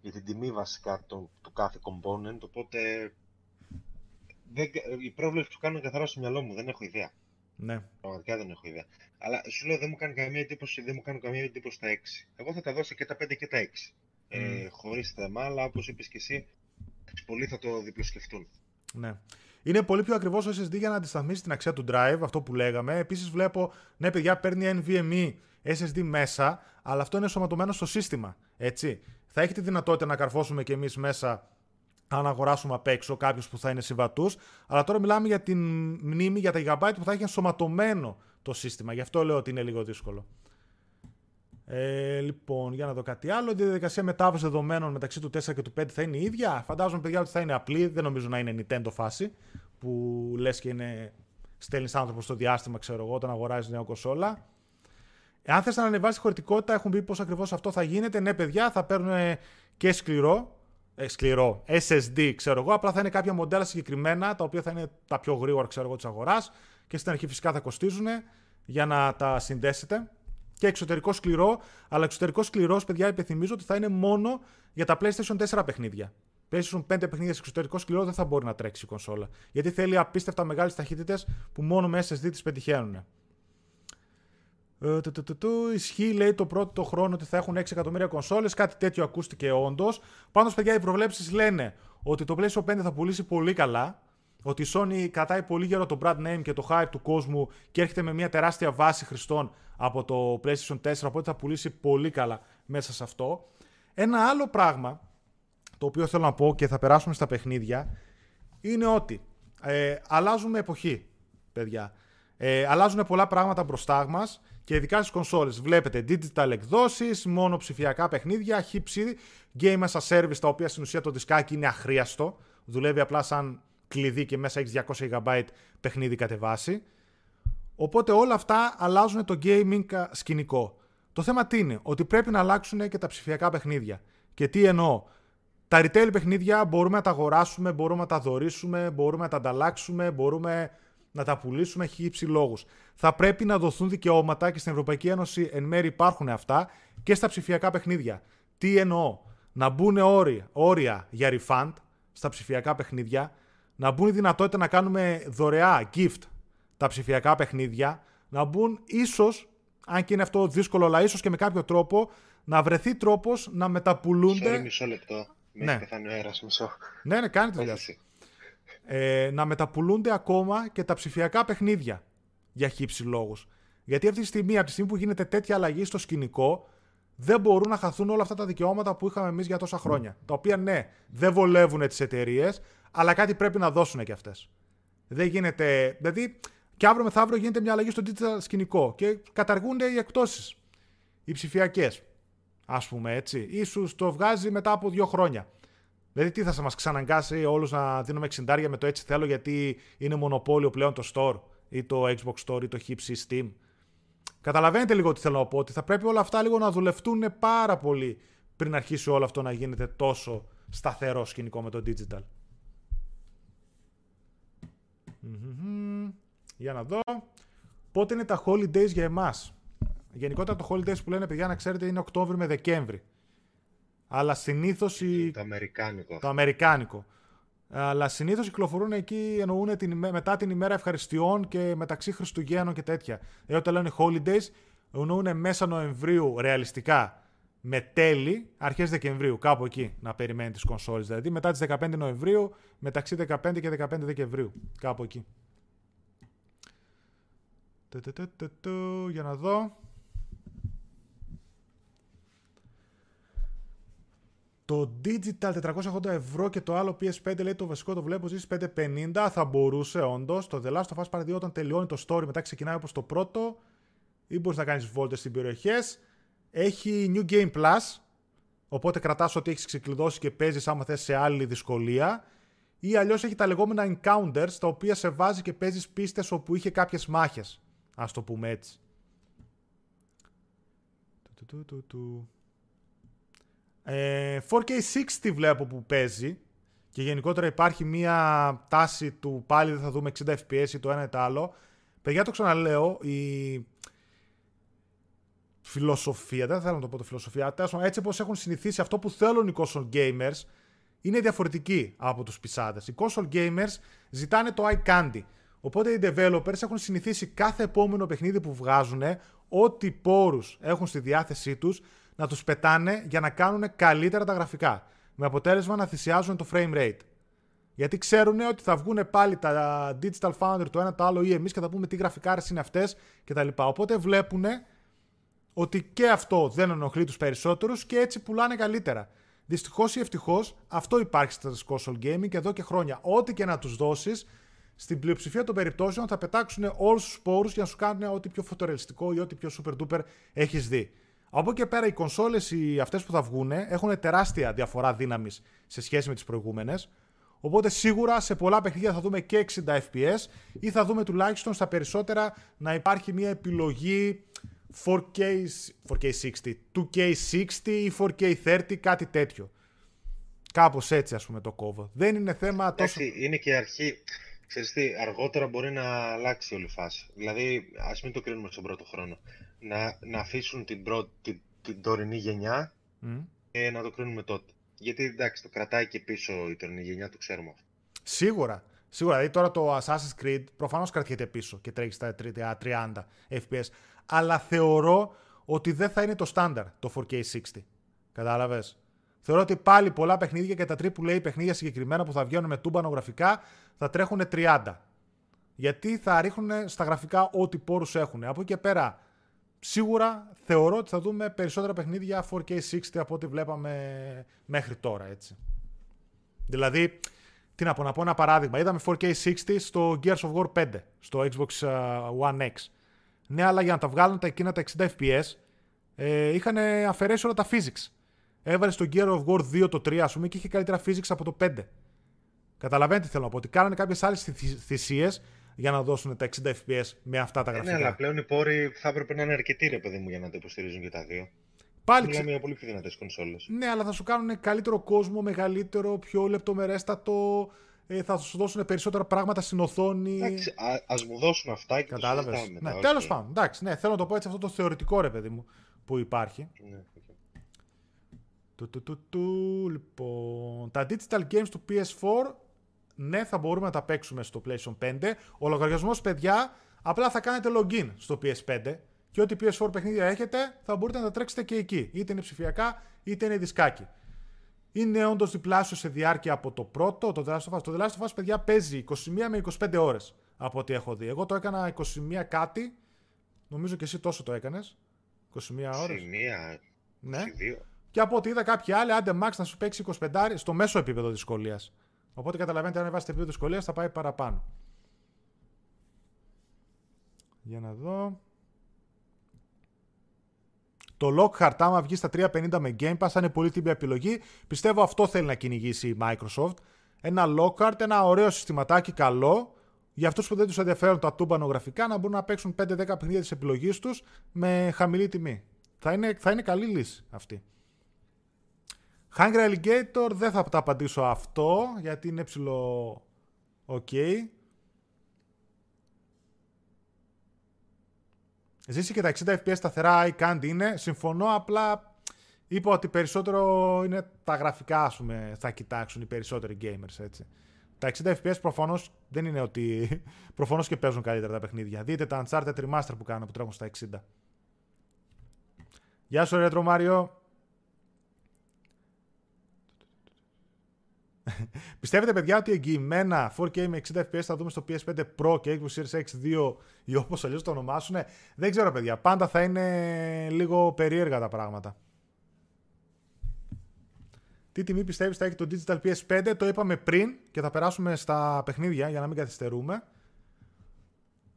για την τιμή βασικά του, του κάθε component, οπότε δεν, η πρόβλεψη που κάνω καθαρά στο μυαλό μου, δεν έχω ιδέα. Ναι. Πραγματικά δεν έχω ιδέα. Αλλά σου λέω δεν μου κάνει καμία εντύπωση, δεν μου κάνει καμία εντύπωση τα 6. Εγώ θα τα δώσω και τα 5 και τα 6. Mm. Ε, Χωρίς θέμα, αλλά όπως είπες και εσύ, πολλοί θα το διπλοσκεφτούν. Ναι. Είναι πολύ πιο ακριβώς ο SSD για να αντισταθμίσει την αξία του drive, αυτό που λέγαμε. Επίσης, βλέπω, ναι, παιδιά, παίρνει NVMe SSD μέσα, αλλά αυτό είναι σωματωμένο στο σύστημα. Έτσι. Θα έχει τη δυνατότητα να καρφώσουμε κι εμείς μέσα αν αγοράσουμε απ' έξω κάποιου που θα είναι συμβατού. Αλλά τώρα μιλάμε για την μνήμη, για τα gigabyte που θα έχει ενσωματωμένο το σύστημα. Γι' αυτό λέω ότι είναι λίγο δύσκολο. Ε, λοιπόν, για να δω κάτι άλλο. Η διαδικασία μετάβασης δεδομένων μεταξύ του 4 και του 5 θα είναι η ίδια. Φαντάζομαι, παιδιά, ότι θα είναι απλή. Δεν νομίζω να είναι Nintendo φάση που λες και είναι. Στέλνεις άνθρωπο στο διάστημα, ξέρω εγώ, όταν αγοράζεις νέα κονσόλα. Εάν θες να ανεβάσεις χωρητικότητα, έχουν πει πώς ακριβώς αυτό θα γίνεται. Ναι, παιδιά, θα παίρνουν και σκληρό. Ε, σκληρό SSD, ξέρω εγώ. Απλά θα είναι κάποια μοντέλα συγκεκριμένα, τα οποία θα είναι τα πιο γρήγορα, ξέρω εγώ, της αγοράς. Και στην αρχή φυσικά θα κοστίζουν για να τα συνδέσετε και εξωτερικό σκληρό, αλλά εξωτερικό σκληρός, παιδιά, υπενθυμίζω ότι θα είναι μόνο για τα PlayStation 4 παιχνίδια. PlayStation 5 παιχνίδια σε εξωτερικό σκληρό δεν θα μπορεί να τρέξει η κονσόλα. Γιατί θέλει απίστευτα μεγάλες ταχύτητες που μόνο με SSD τις πετυχαίνουν. Ε, ισχύει, λέει, το πρώτο χρόνο ότι θα έχουν 6 εκατομμύρια κονσόλες. Κάτι τέτοιο ακούστηκε όντως. Πάντως, παιδιά, οι προβλέψεις λένε ότι το PlayStation 5 θα πουλήσει πολύ καλά. Ότι η Sony κρατάει πολύ γερό το brand name και το hype του κόσμου και έρχεται με μια τεράστια βάση χρηστών από το PlayStation 4. Οπότε θα πουλήσει πολύ καλά μέσα σε αυτό. Ένα άλλο πράγμα το οποίο θέλω να πω και θα περάσουμε στα παιχνίδια είναι ότι ε, αλλάζουμε εποχή, παιδιά. Ε, αλλάζουν πολλά πράγματα μπροστά μας και ειδικά στις κονσόλες. Βλέπετε digital εκδόσεις, μόνο ψηφιακά παιχνίδια, χύψη, game as a service, τα οποία στην ουσία το δισκάκι είναι αχρίαστο. Δουλεύει απλά σαν κλειδί και μέσα έχεις 200 GB παιχνίδι κατεβάσει. Οπότε όλα αυτά αλλάζουν το gaming σκηνικό. Το θέμα τι είναι, ότι πρέπει να αλλάξουν και τα ψηφιακά παιχνίδια. Και τι εννοώ; Τα retail παιχνίδια μπορούμε να τα αγοράσουμε, μπορούμε να τα δωρήσουμε, μπορούμε να τα ανταλλάξουμε, μπορούμε να τα πουλήσουμε, έχει ύψη λόγους. Θα πρέπει να δοθούν δικαιώματα και στην Ευρωπαϊκή Ένωση εν μέρει υπάρχουν αυτά και στα ψηφιακά παιχνίδια. Τι εννοώ, να μπουν όρια, όρια για refund στα ψηφιακά παιχνίδια, να μπουν η δυνατότητα να κάνουμε δωρεά gift τα ψηφιακά παιχνίδια, να μπουν ίσως, αν και είναι αυτό δύσκολο, αλλά ίσως και με κάποιο τρόπο, να βρεθεί τρόπος να μεταπουλούνται. Sorry, μισό λεπτό. Με ναι. έχει πεθάνει ο αέρας, μισό. Ναι, ναι, κάνει τη δουλειά ε, να μεταπουλούνται ακόμα και τα ψηφιακά παιχνίδια για χύψη λόγους. Γιατί αυτή τη στιγμή, από τη στιγμή που γίνεται τέτοια αλλαγή στο σκηνικό, δεν μπορούν να χαθούν όλα αυτά τα δικαιώματα που είχαμε εμείς για τόσα χρόνια. Τα οποία ναι, δεν βολεύουν τις εταιρείες, αλλά κάτι πρέπει να δώσουν και αυτές. Δεν γίνεται. Δηλαδή, και αύριο μεθαύριο γίνεται μια αλλαγή στο digital σκηνικό και καταργούνται οι εκτόσει. Οι ψηφιακές. Α πούμε έτσι. σω το βγάζει μετά από δύο χρόνια. Δηλαδή, τι θα σε μας ξαναγκάσει όλους να δίνουμε 60 με το έτσι θέλω, γιατί είναι μονοπόλιο πλέον το store ή το Xbox Store ή το Hips ή Steam. Καταλαβαίνετε λίγο τι θέλω να πω, ότι θα πρέπει όλα αυτά λίγο να δουλευτούν πάρα πολύ πριν αρχίσει όλο αυτό να γίνεται τόσο σταθερό σκηνικό με το digital. Για να δω. Πότε είναι τα holidays για εμάς. Γενικότερα το holidays που λένε παιδιά να ξέρετε είναι Οκτώβρη με Δεκέμβρη. Αλλά συνήθως. Το αμερικάνικο. Το αμερικάνικο. Αλλά συνήθως κυκλοφορούν εκεί, εννοούν την, μετά την ημέρα ευχαριστειών και μεταξύ Χριστουγέννων και τέτοια. Ε, όταν λένε holidays, εννοούν μέσα Νοεμβρίου ρεαλιστικά με τέλη, αρχές Δεκεμβρίου, κάπου εκεί να περιμένει τις κονσόλες. Δηλαδή μετά τις 15 Νοεμβρίου, μεταξύ 15 και 15 Δεκεμβρίου. Κάπου εκεί. Για να δω. Το digital 480 ευρώ και το άλλο PS5 λέει το βασικό το βλέπω ζήσει 550. Θα μπορούσε όντως. Το The Last of Us Part 2 όταν τελειώνει το story μετά ξεκινάει όπως το πρώτο. Ή μπορείς να κάνεις βόλτες στην περιοχές. Έχει New Game Plus. Οπότε κρατάς ότι έχεις ξεκλειδώσει και παίζεις άμα θες σε άλλη δυσκολία. Ή αλλιώς έχει τα λεγόμενα encounters τα οποία σε βάζει και παίζεις πίστες όπου είχε κάποιες μάχες. Α το πούμε έτσι. 4K60 ε, βλέπω που παίζει και γενικότερα υπάρχει μια τάση του πάλι δεν θα δούμε 60 FPS ή το ένα ή το άλλο. Παιδιά το ξαναλέω, η φιλοσοφία, δεν θέλω να το πω το φιλοσοφία, έτσι όπως έχουν συνηθίσει αυτό που θέλουν οι console gamers είναι διαφορετική από τους πισάδες. Οι console gamers ζητάνε το eye candy. Οπότε οι developers έχουν συνηθίσει κάθε επόμενο παιχνίδι που βγάζουν, ό,τι πόρους έχουν στη διάθεσή τους, να τους πετάνε για να κάνουν καλύτερα τα γραφικά. Με αποτέλεσμα να θυσιάζουν το frame rate. Γιατί ξέρουν ότι θα βγουν πάλι τα Digital Foundry το ένα το άλλο ή εμείς και θα πούμε τι γραφικάρες είναι αυτές κτλ. Οπότε βλέπουν ότι και αυτό δεν ενοχλεί τους περισσότερους και έτσι πουλάνε καλύτερα. Δυστυχώς ή ευτυχώς αυτό υπάρχει στα console gaming εδώ και χρόνια. Ό,τι και να τους δώσεις, στην πλειοψηφία των περιπτώσεων θα πετάξουν όλους τους πόρου για να σου κάνουν ό,τι πιο φωτορεαλιστικό ή ό,τι πιο super duper έχεις δει. Από εκεί και πέρα οι κονσόλες αυτές που θα βγουν έχουν τεράστια διαφορά δύναμης σε σχέση με τις προηγούμενες. Οπότε σίγουρα σε πολλά παιχνίδια θα δούμε και 60 FPS ή θα δούμε τουλάχιστον στα περισσότερα να υπάρχει μια επιλογή 4K, 4K60, 2K60 ή 4K30, κάτι τέτοιο. Κάπως έτσι ας πούμε το κόβω. Δεν είναι θέμα τόσο... Εντάξει, είναι και η αρχή. Ξέρεις τι, αργότερα μπορεί να αλλάξει όλη η φάση. Δηλαδή, ας μην το κρίνουμε στον πρώτο χρόνο. Να, να αφήσουν την, πρώτη, την, την τωρινή γενιά Μμ. και να το κρίνουμε τότε. Γιατί εντάξει, το κρατάει και πίσω η τωρινή γενιά, το ξέρουμε αυτό. Σίγουρα. Σίγουρα. Δηλαδή τώρα το Assassin's Creed προφανώς κρατιέται πίσω και τρέχει στα 30 FPS. Αλλά θεωρώ ότι δεν θα είναι το στάνταρ το 4K60. Κατάλαβες; Θεωρώ ότι πάλι πολλά παιχνίδια και τα AAA παιχνίδια συγκεκριμένα που θα βγαίνουν με τούμπανο γραφικά θα τρέχουν 30. Γιατί θα ρίχνουν στα γραφικά ό,τι πόρους έχουν. Από εκεί και πέρα, σίγουρα θεωρώ ότι θα δούμε περισσότερα παιχνίδια 4K60 από ό,τι βλέπαμε μέχρι τώρα, έτσι. Δηλαδή, τι να πω, να πω ένα παράδειγμα. Είδαμε 4K60 στο Gears of War 5, στο Xbox uh, One X. Ναι, αλλά για να τα βγάλουν τα εκείνα τα 60 FPS, ε, είχαν αφαιρέσει όλα τα physics. Έβαλε στο Gear of War 2 το 3, ας πούμε, και είχε καλύτερα physics από το 5. Καταλαβαίνετε τι θέλω να πω, ότι κάνανε κάποιες άλλες θυσίες για να δώσουν τα 60 FPS με αυτά τα Ε, γραφικά. ναι, αλλά πλέον οι πόροι θα έπρεπε να είναι αρκετοί, ρε παιδί μου, για να τα υποστηρίζουν και τα δύο. Πάλι Μιλάμε ξε... για πολύ πιο δυνατές κονσόλες. Ναι, αλλά θα σου κάνουν καλύτερο κόσμο, μεγαλύτερο, πιο λεπτομερέστατο. Ε, θα σου δώσουν περισσότερα πράγματα στην οθόνη. Εντάξει, ας μου δώσουν αυτά και Κατάλαβες. το συζητάμε Ναι, μετά, τέλος όχι. πάντων. Εντάξει, ναι, θέλω να το πω έτσι αυτό το θεωρητικό ρε παιδί μου που υπάρχει. Ναι, οκ. Του, του, του, του, λοιπόν. Τα digital games του PS4, ναι, θα μπορούμε να τα παίξουμε στο PlayStation 5. Ο λογαριασμός, παιδιά, απλά θα κάνετε login στο PS5 και ό,τι PS4 παιχνίδια έχετε θα μπορείτε να τα τρέξετε και εκεί. Είτε είναι ψηφιακά, είτε είναι δισκάκι. Είναι όντως διπλάσιο σε διάρκεια από το πρώτο, το The Last of Us. Το The Last of Us, παιδιά, παίζει 21 με 25 ώρες από ό,τι έχω δει. Εγώ το έκανα 21 κάτι. Νομίζω και εσύ τόσο το έκανες. 21 ώρες. Σε μία, Ναι. σε δύο. Και από ό,τι είδα κάποιοι άλλοι, άντε max να σου παίξει 25 στο μέσο επίπεδο δυσκολίας. Οπότε καταλαβαίνετε, αν βάζετε επίπεδο δυσκολίας θα πάει παραπάνω. Για να δω. Το Lockhart, άμα βγει στα 350 με Game Pass, θα είναι πολύ τίμια επιλογή. Πιστεύω αυτό θέλει να κυνηγήσει η Microsoft. Ένα Lockhart, ένα ωραίο συστηματάκι καλό. Για αυτούς που δεν τους ενδιαφέρουν τα τούμπανο γραφικά, να μπορούν να παίξουν 5-10 παιχνίδια της επιλογής τους με χαμηλή τιμή. Θα είναι, θα είναι καλή λύση αυτή. Hungry Alligator δεν θα τα απαντήσω αυτό γιατί είναι ψηλό οκ. Ζήσει και τα 60 FPS σταθερά eye candy είναι. Συμφωνώ, απλά είπα ότι περισσότερο είναι τα γραφικά, ας πούμε, θα κοιτάξουν οι περισσότεροι gamers, έτσι. Τα 60 FPS προφανώς δεν είναι ότι... προφανώς και παίζουν καλύτερα τα παιχνίδια. Δείτε τα Uncharted Remaster που κάνω που τρέχουν στα 60. Γεια σου, Retro Mario. Πιστεύετε, παιδιά, ότι εγγυημένα 4K με 60 FPS θα δούμε στο PS5 Pro και Xbox Series X2 ή όπως αλλιώς το ονομάσουν. Δεν ξέρω, παιδιά. Πάντα θα είναι λίγο περίεργα τα πράγματα. Τι τιμή πιστεύεις θα έχει το Digital PS5, το είπαμε πριν και θα περάσουμε στα παιχνίδια για να μην καθυστερούμε.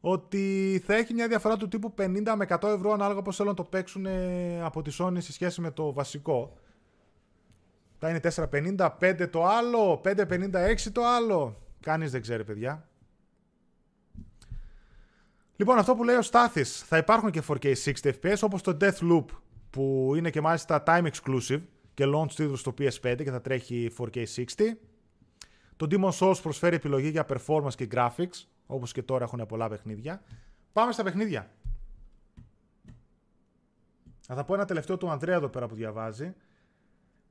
Ότι θα έχει μια διαφορά του τύπου 50 με 100 ευρώ ανάλογα πώς θέλουν να το παίξουν ε, από τη Sony σε σχέση με το βασικό. Θα είναι 4.55 το άλλο, 5.56 το άλλο. Κανείς δεν ξέρει, παιδιά. Λοιπόν, αυτό που λέει ο Στάθης, θα υπάρχουν και 4K 60 FPS, όπως το Deathloop, που είναι και μάλιστα time exclusive και launch τίτλου στο PS5 και θα τρέχει 4K 60. Το Demon Souls προσφέρει επιλογή για performance και graphics, όπως και τώρα έχουν πολλά παιχνίδια. Πάμε στα παιχνίδια. Θα θα πω ένα τελευταίο του Ανδρέα εδώ πέρα που διαβάζει.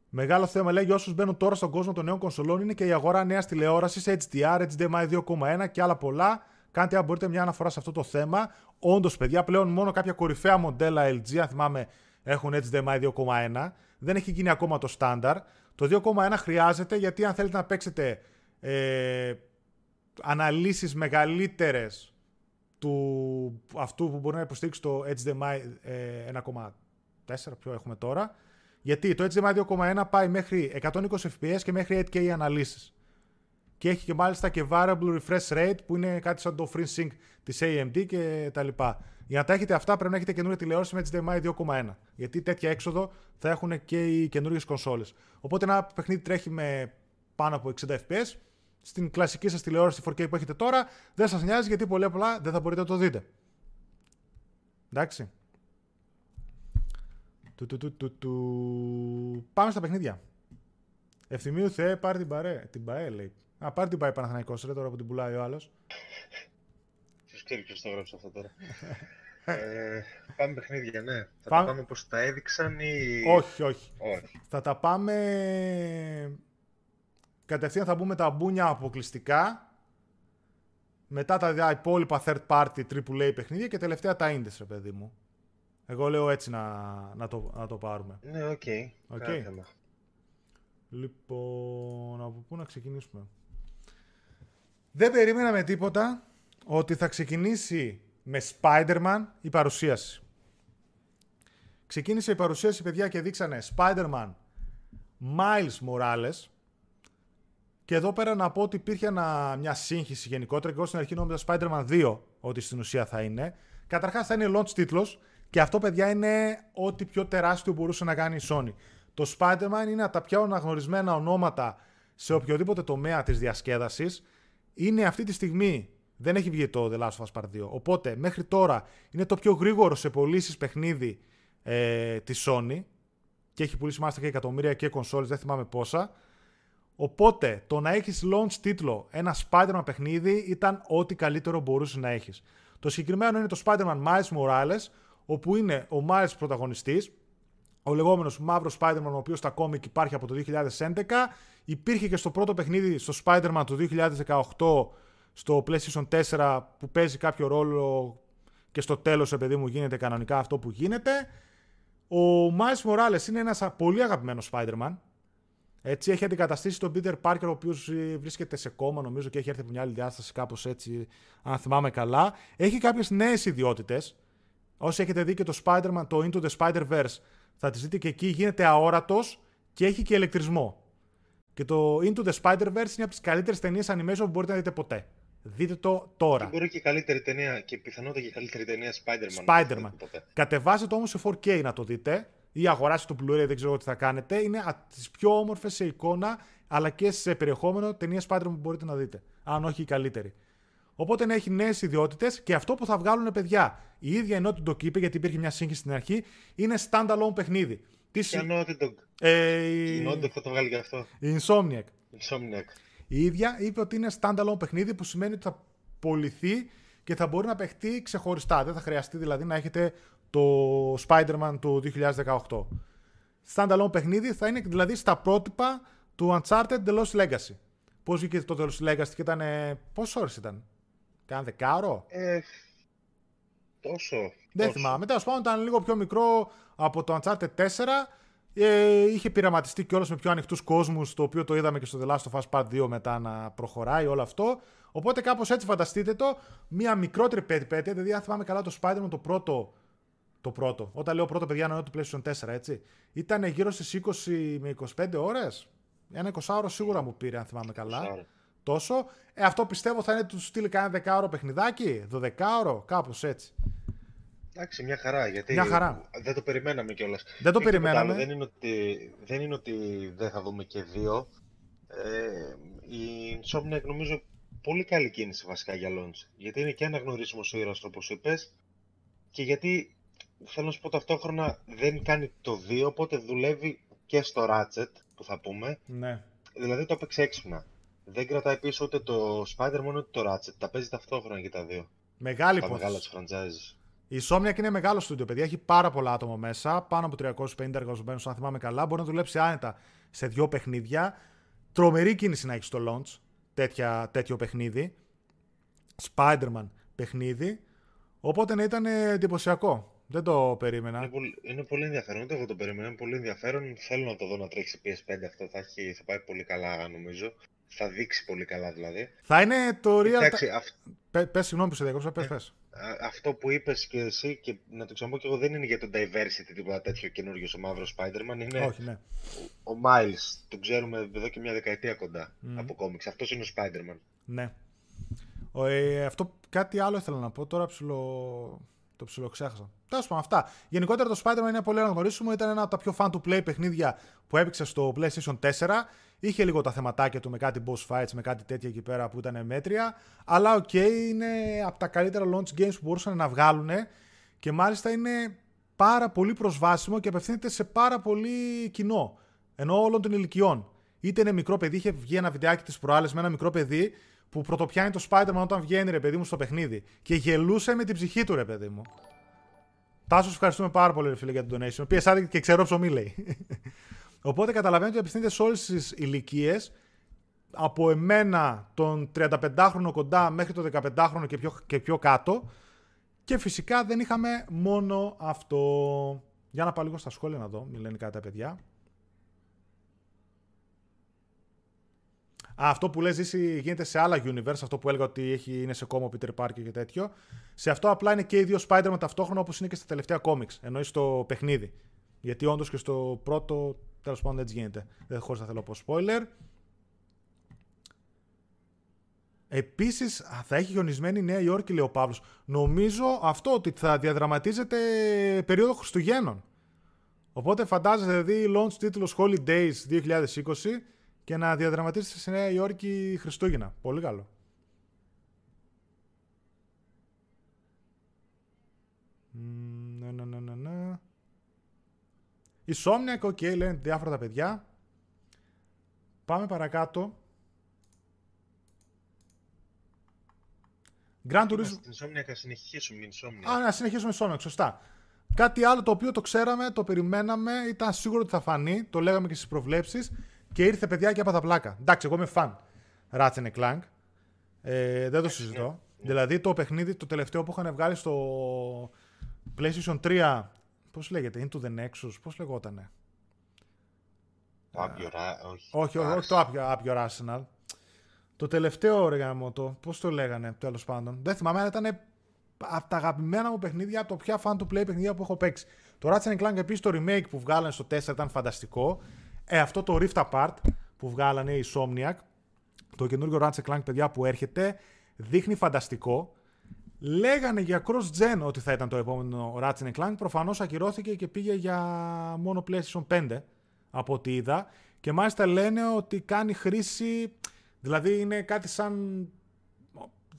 Μεγάλο θέμα λέει για όσους μπαίνουν τώρα στον κόσμο των νέων κονσολών είναι και η αγορά νέας τηλεόρασης, HDR, HDMI 2.1 και άλλα πολλά. Κάντε αν μπορείτε μια αναφορά σε αυτό το θέμα. Όντως, παιδιά, πλέον μόνο κάποια κορυφαία μοντέλα LG, αν θυμάμαι, έχουν HDMI 2.1. Δεν έχει γίνει ακόμα το στάνταρ. Το 2.1 χρειάζεται γιατί αν θέλετε να παίξετε ε, αναλύσεις μεγαλύτερες του αυτού που μπορεί να υποστήριξει το HDMI ε, 1.4, ποιο έχουμε τώρα, γιατί το HDMI 2.1 πάει μέχρι 120 fps και μέχρι 8K αναλύσεις. Και έχει και μάλιστα και variable refresh rate που είναι κάτι σαν το FreeSync της AMD και τα λοιπά. Για να τα έχετε αυτά πρέπει να έχετε καινούργια τηλεόραση με HDMI 2.1. Γιατί τέτοια έξοδο θα έχουν και οι καινούργιες κονσόλες. Οπότε ένα παιχνίδι τρέχει με πάνω από 60 fps. Στην κλασική σας τηλεόραση 4K που έχετε τώρα δεν σας νοιάζει γιατί πολύ απλά δεν θα μπορείτε να το δείτε. Εντάξει. Του, του, του, του, του. Πάμε στα παιχνίδια. Ευθυμίου Θεέ, πάρει την ΠΑΕ. Την ΠΑΕ λέει. Α, πάρει την ΠΑΕ Παναθηναϊκός ρε τώρα που την πουλάει ο άλλος. Ποιος ξέρει ποιος το γράψει αυτό τώρα. ε, πάμε παιχνίδια, ναι. Θα πάμε... τα πάμε όπως τα έδειξαν ή... Όχι, όχι. όχι. Θα τα πάμε... Κατευθείαν θα μπούμε τα μπούνια αποκλειστικά. Μετά τα υπόλοιπα third party AAA παιχνίδια και τελευταία τα indies, ρε παιδί μου. Εγώ λέω έτσι να, να, το, να το πάρουμε. Ναι, OK. Okay. okay. Λοιπόν, από πού να ξεκινήσουμε; Δεν περίμενα τίποτα ότι θα ξεκινήσει με Spider-Man η παρουσίαση. Ξεκίνησε η παρουσίαση, παιδιά, και δείξανε Spider-Man Miles Morales. Και εδώ πέρα να πω ότι υπήρχε μια σύγχυση γενικότερα. Και εγώ στην αρχή νόμιζα Spider-Man 2 ότι στην ουσία θα είναι. Καταρχάς θα είναι launch τίτλος και αυτό, παιδιά, είναι ό,τι πιο τεράστιο μπορούσε να κάνει η Sony. Το Spider-Man είναι από τα πιο αναγνωρισμένα ονόματα σε οποιοδήποτε τομέα της διασκέδασης. Είναι αυτή τη στιγμή, δεν έχει βγει το The Last of Us Part 2, οπότε μέχρι τώρα είναι το πιο γρήγορο σε πωλήσεις παιχνίδι ε, της Sony και έχει πουλήσει μάλιστα και εκατομμύρια και κονσόλες, δεν θυμάμαι πόσα. Οπότε το να έχεις launch τίτλο ένα Spider-Man παιχνίδι ήταν ό,τι καλύτερο μπορούσε να έχεις. Το συγκεκριμένο είναι το Spider-Man Miles Morales, όπου είναι ο Miles πρωταγωνιστής, ο λεγόμενος μαύρος Spider-Man, ο οποίος στα κόμικ υπάρχει από το 2011. Υπήρχε και στο πρώτο παιχνίδι, στο Spider-Man του 2018, στο PlayStation 4, που παίζει κάποιο ρόλο και στο τέλος, επειδή μου, γίνεται κανονικά αυτό που γίνεται. Ο Miles Morales είναι ένας πολύ αγαπημένος Spider-Man. Έτσι, έχει αντικαταστήσει τον Peter Parker, ο οποίος βρίσκεται σε κόμμα, νομίζω, και έχει έρθει από μια άλλη διάσταση, κάπως έτσι, αν θυμάμαι καλά. Έχει κάποιες νέες ιδιότητες. Όσοι έχετε δει και το Spider-Man, το Into the Spider-Verse, θα τη δείτε και εκεί γίνεται αόρατος και έχει και ηλεκτρισμό. Και το Into the Spider-Verse είναι από τις καλύτερες ταινίες animation που μπορείτε να δείτε ποτέ. Δείτε το τώρα. Και μπορεί και καλύτερη ταινία και πιθανότατα και καλύτερη ταινία Spider-Man. Spider-Man. Κατεβάστε το όμως σε 4K να το δείτε ή αγοράσετε το Blu-ray, δεν ξέρω τι θα κάνετε. Είναι από τις πιο όμορφες σε εικόνα αλλά και σε περιεχόμενο ταινία Spider-Man που μπορείτε να δείτε. Αν όχι η καλύτερη. Οπότε να έχει νέες ιδιότητες και αυτό που θα βγάλουν παιδιά. Η ίδια ενότητα το είπε γιατί υπήρχε μια σύγχυση στην αρχή. Είναι standalone παιχνίδι. Τι Ποια Naughty Dog; Ε, η Naughty θα το βγάλει γι' αυτό. Η Insomniac. Insomniac. Η ίδια είπε ότι είναι standalone παιχνίδι που σημαίνει ότι θα πωληθεί και θα μπορεί να παιχτεί ξεχωριστά. Δεν θα χρειαστεί δηλαδή να έχετε το Spider-Man του 2018. Standalone παιχνίδι θα είναι δηλαδή στα πρότυπα του Uncharted The Lost Legacy. Πώς βγήκε το The Lost Legacy και ήταν. Πόσες ώρες ήταν, Κάνα δεκάρο. Ε, τόσο. Δεν τόσο. θυμάμαι. Τέλος πάντων ήταν λίγο πιο μικρό από το Uncharted 4. Ε, είχε πειραματιστεί κιόλας με πιο ανοιχτούς κόσμους, το οποίο το είδαμε και στο The Last of Us Part 2 μετά να προχωράει όλο αυτό. Οπότε κάπως έτσι φανταστείτε το, μία μικρότερη περιπέτεια. Δηλαδή, αν θυμάμαι καλά, το Spider-Man το πρώτο. Το πρώτο. Όταν λέω πρώτο, παιδιά, εννοώ το PlayStation 4, έτσι. Ήταν γύρω στις 20 με 25 ώρες. Ένα 20 ώρο σίγουρα μου πήρε, αν θυμάμαι καλά τόσο. Ε, αυτό πιστεύω θα είναι του στείλει κανένα δεκάωρο παιχνιδάκι, δωδεκάωρο, κάπως έτσι. Εντάξει, μια χαρά. Γιατί μια χαρά. δεν το περιμέναμε κιόλας. Δεν το περιμέναμε. δεν, είναι ότι, δεν είναι ότι δεν θα δούμε και δύο. Ε, η Insomniac νομίζω πολύ καλή κίνηση βασικά για launch. Γιατί είναι και αναγνωρίσιμος ο ήρωας όπως είπες. Και γιατί θέλω να σου πω ταυτόχρονα δεν κάνει το 2, οπότε δουλεύει και στο Ratchet που θα πούμε. Ναι. Δηλαδή το έπαιξε έξυπνα δεν κρατάει πίσω ούτε το Spider-Man ούτε το Ratchet. Τα παίζει ταυτόχρονα και τα δύο. Μεγάλη Τα μεγάλα της franchises. Η Insomniac είναι μεγάλο στούντιο, παιδιά. Έχει πάρα πολλά άτομα μέσα. Πάνω από 350 εργαζομένους, αν θυμάμαι καλά. Μπορεί να δουλέψει άνετα σε δύο παιχνίδια. Τρομερή κίνηση να έχεις στο launch τέτοια, τέτοιο παιχνίδι. Spider-Man παιχνίδι. Οπότε να ήταν εντυπωσιακό. Δεν το περίμενα. Είναι πολύ, είναι πολύ ενδιαφέρον. Ούτε εγώ το περίμενα. Είναι πολύ ενδιαφέρον. Θέλω να το δω να τρέξει PS5 αυτό. Θα, έχει, θα πάει πολύ καλά, νομίζω. Θα δείξει πολύ καλά δηλαδή. Θα είναι το real Εντάξει, αυ... Πες, συγγνώμη που σε διακόψα, πες, ε, πες. Αυτό που είπες και εσύ και να το ξαναπώ και εγώ δεν είναι για το diversity τίποτα τέτοιο καινούργιος ο μαύρος Spider-Man. Είναι Όχι, ναι. ο, Miles. Τον ξέρουμε εδώ και μια δεκαετία κοντά mm. από κόμιξ. Αυτός είναι ο Spider-Man. Ναι. Ο, ε, αυτό κάτι άλλο ήθελα να πω. Τώρα ψιλο... το ψιλοξέχασα. Τέλος πάντων, αυτά. Γενικότερα το Spider-Man είναι πολύ αναγνωρίσιμο. Ήταν ένα από τα πιο fun to play παιχνίδια που έπαιξε στο PlayStation 4. Είχε λίγο τα θεματάκια του με κάτι boss fights, με κάτι τέτοια εκεί πέρα που ήταν μέτρια. Αλλά OK, okay, είναι από τα καλύτερα launch games που μπορούσαν να βγάλουν και μάλιστα είναι πάρα πολύ προσβάσιμο και απευθύνεται σε πάρα πολύ κοινό. Ενώ όλων των ηλικιών. Είτε είναι μικρό παιδί, είχε βγει ένα βιντεάκι τη προάλλες με ένα μικρό παιδί που πρωτοπιάνει το Spider-Man όταν βγαίνει ρε παιδί μου στο παιχνίδι. Και γελούσε με την ψυχή του ρε παιδί μου. Τάσος, ευχαριστούμε πάρα πολύ, φίλε, για τον donation. Πιεσάτε και ξέρω ψωμί, λέει. Οπότε καταλαβαίνετε ότι απευθύνεται σε όλες τις ηλικίες. Από εμένα τον 35χρονο κοντά μέχρι το 15χρονο και πιο, και πιο κάτω. Και φυσικά δεν είχαμε μόνο αυτό. Για να πάω λίγο στα σχόλια να δω, μην λένε κάτι τα παιδιά. αυτό που λες Ζήση γίνεται σε άλλα universe, αυτό που έλεγα ότι έχει, είναι σε κόμμα Peter Parker και τέτοιο. Σε αυτό απλά είναι και οι δύο Spider-Man ταυτόχρονα όπως είναι και στα τελευταία comics, εννοείς στο παιχνίδι. Γιατί όντως και στο πρώτο, τέλος πάντων έτσι γίνεται. Δεν χωρίς να θέλω πω spoiler. Επίσης, θα έχει γιονισμένη η Νέα Υόρκη, λέει ο Παύλος. Νομίζω αυτό ότι θα διαδραματίζεται περίοδο Χριστουγέννων. Οπότε φαντάζεστε δηλαδή launch τίτλος Holidays 2020 και να διαδραματίσετε στη Νέα Υόρκη Χριστούγεννα. Πολύ καλό. Ναι, ναι, ναι, ναι, ναι. Η Insomniac, OK, okay, λένε διάφορα τα παιδιά. Πάμε παρακάτω. Grand Turismo. Στην Insomniac, συνεχίσουμε Insomniac. Α, να συνεχίσουμε Insomniac, σωστά. Κάτι άλλο το οποίο το ξέραμε, το περιμέναμε, ήταν σίγουρο ότι θα φανεί, το λέγαμε και στις προβλέψεις και ήρθε παιδιά και έπαθα πλάκα. Εντάξει, εγώ είμαι φαν Ratchet Clank. Ε, δεν το συζητώ. Ναι. Δηλαδή το παιχνίδι το τελευταίο που είχαν βγάλει στο PlayStation 3. Πώς λέγεται, Into the Nexus, πώς λεγότανε; Το όχι. Όχι, όχι, το Up Your Arsenal. Το τελευταίο ρε το, πώς το λέγανε τέλος πάντων. Δεν θυμάμαι, ήταν από τα αγαπημένα μου παιχνίδια, από το πιο fan to play παιχνίδια που έχω παίξει. Το Ratchet Clank επίσης το remake που βγάλανε στο 4 ήταν φανταστικό. Ε, αυτό το Rift Apart που βγάλανε η Somniac, το καινούργιο Ratchet Clank, παιδιά, που έρχεται, δείχνει φανταστικό. Λέγανε για cross-gen ότι θα ήταν το επόμενο Ratchet Clank. Προφανώς ακυρώθηκε και πήγε για μόνο PlayStation 5, από ό,τι είδα. Και μάλιστα λένε ότι κάνει χρήση, δηλαδή είναι κάτι σαν,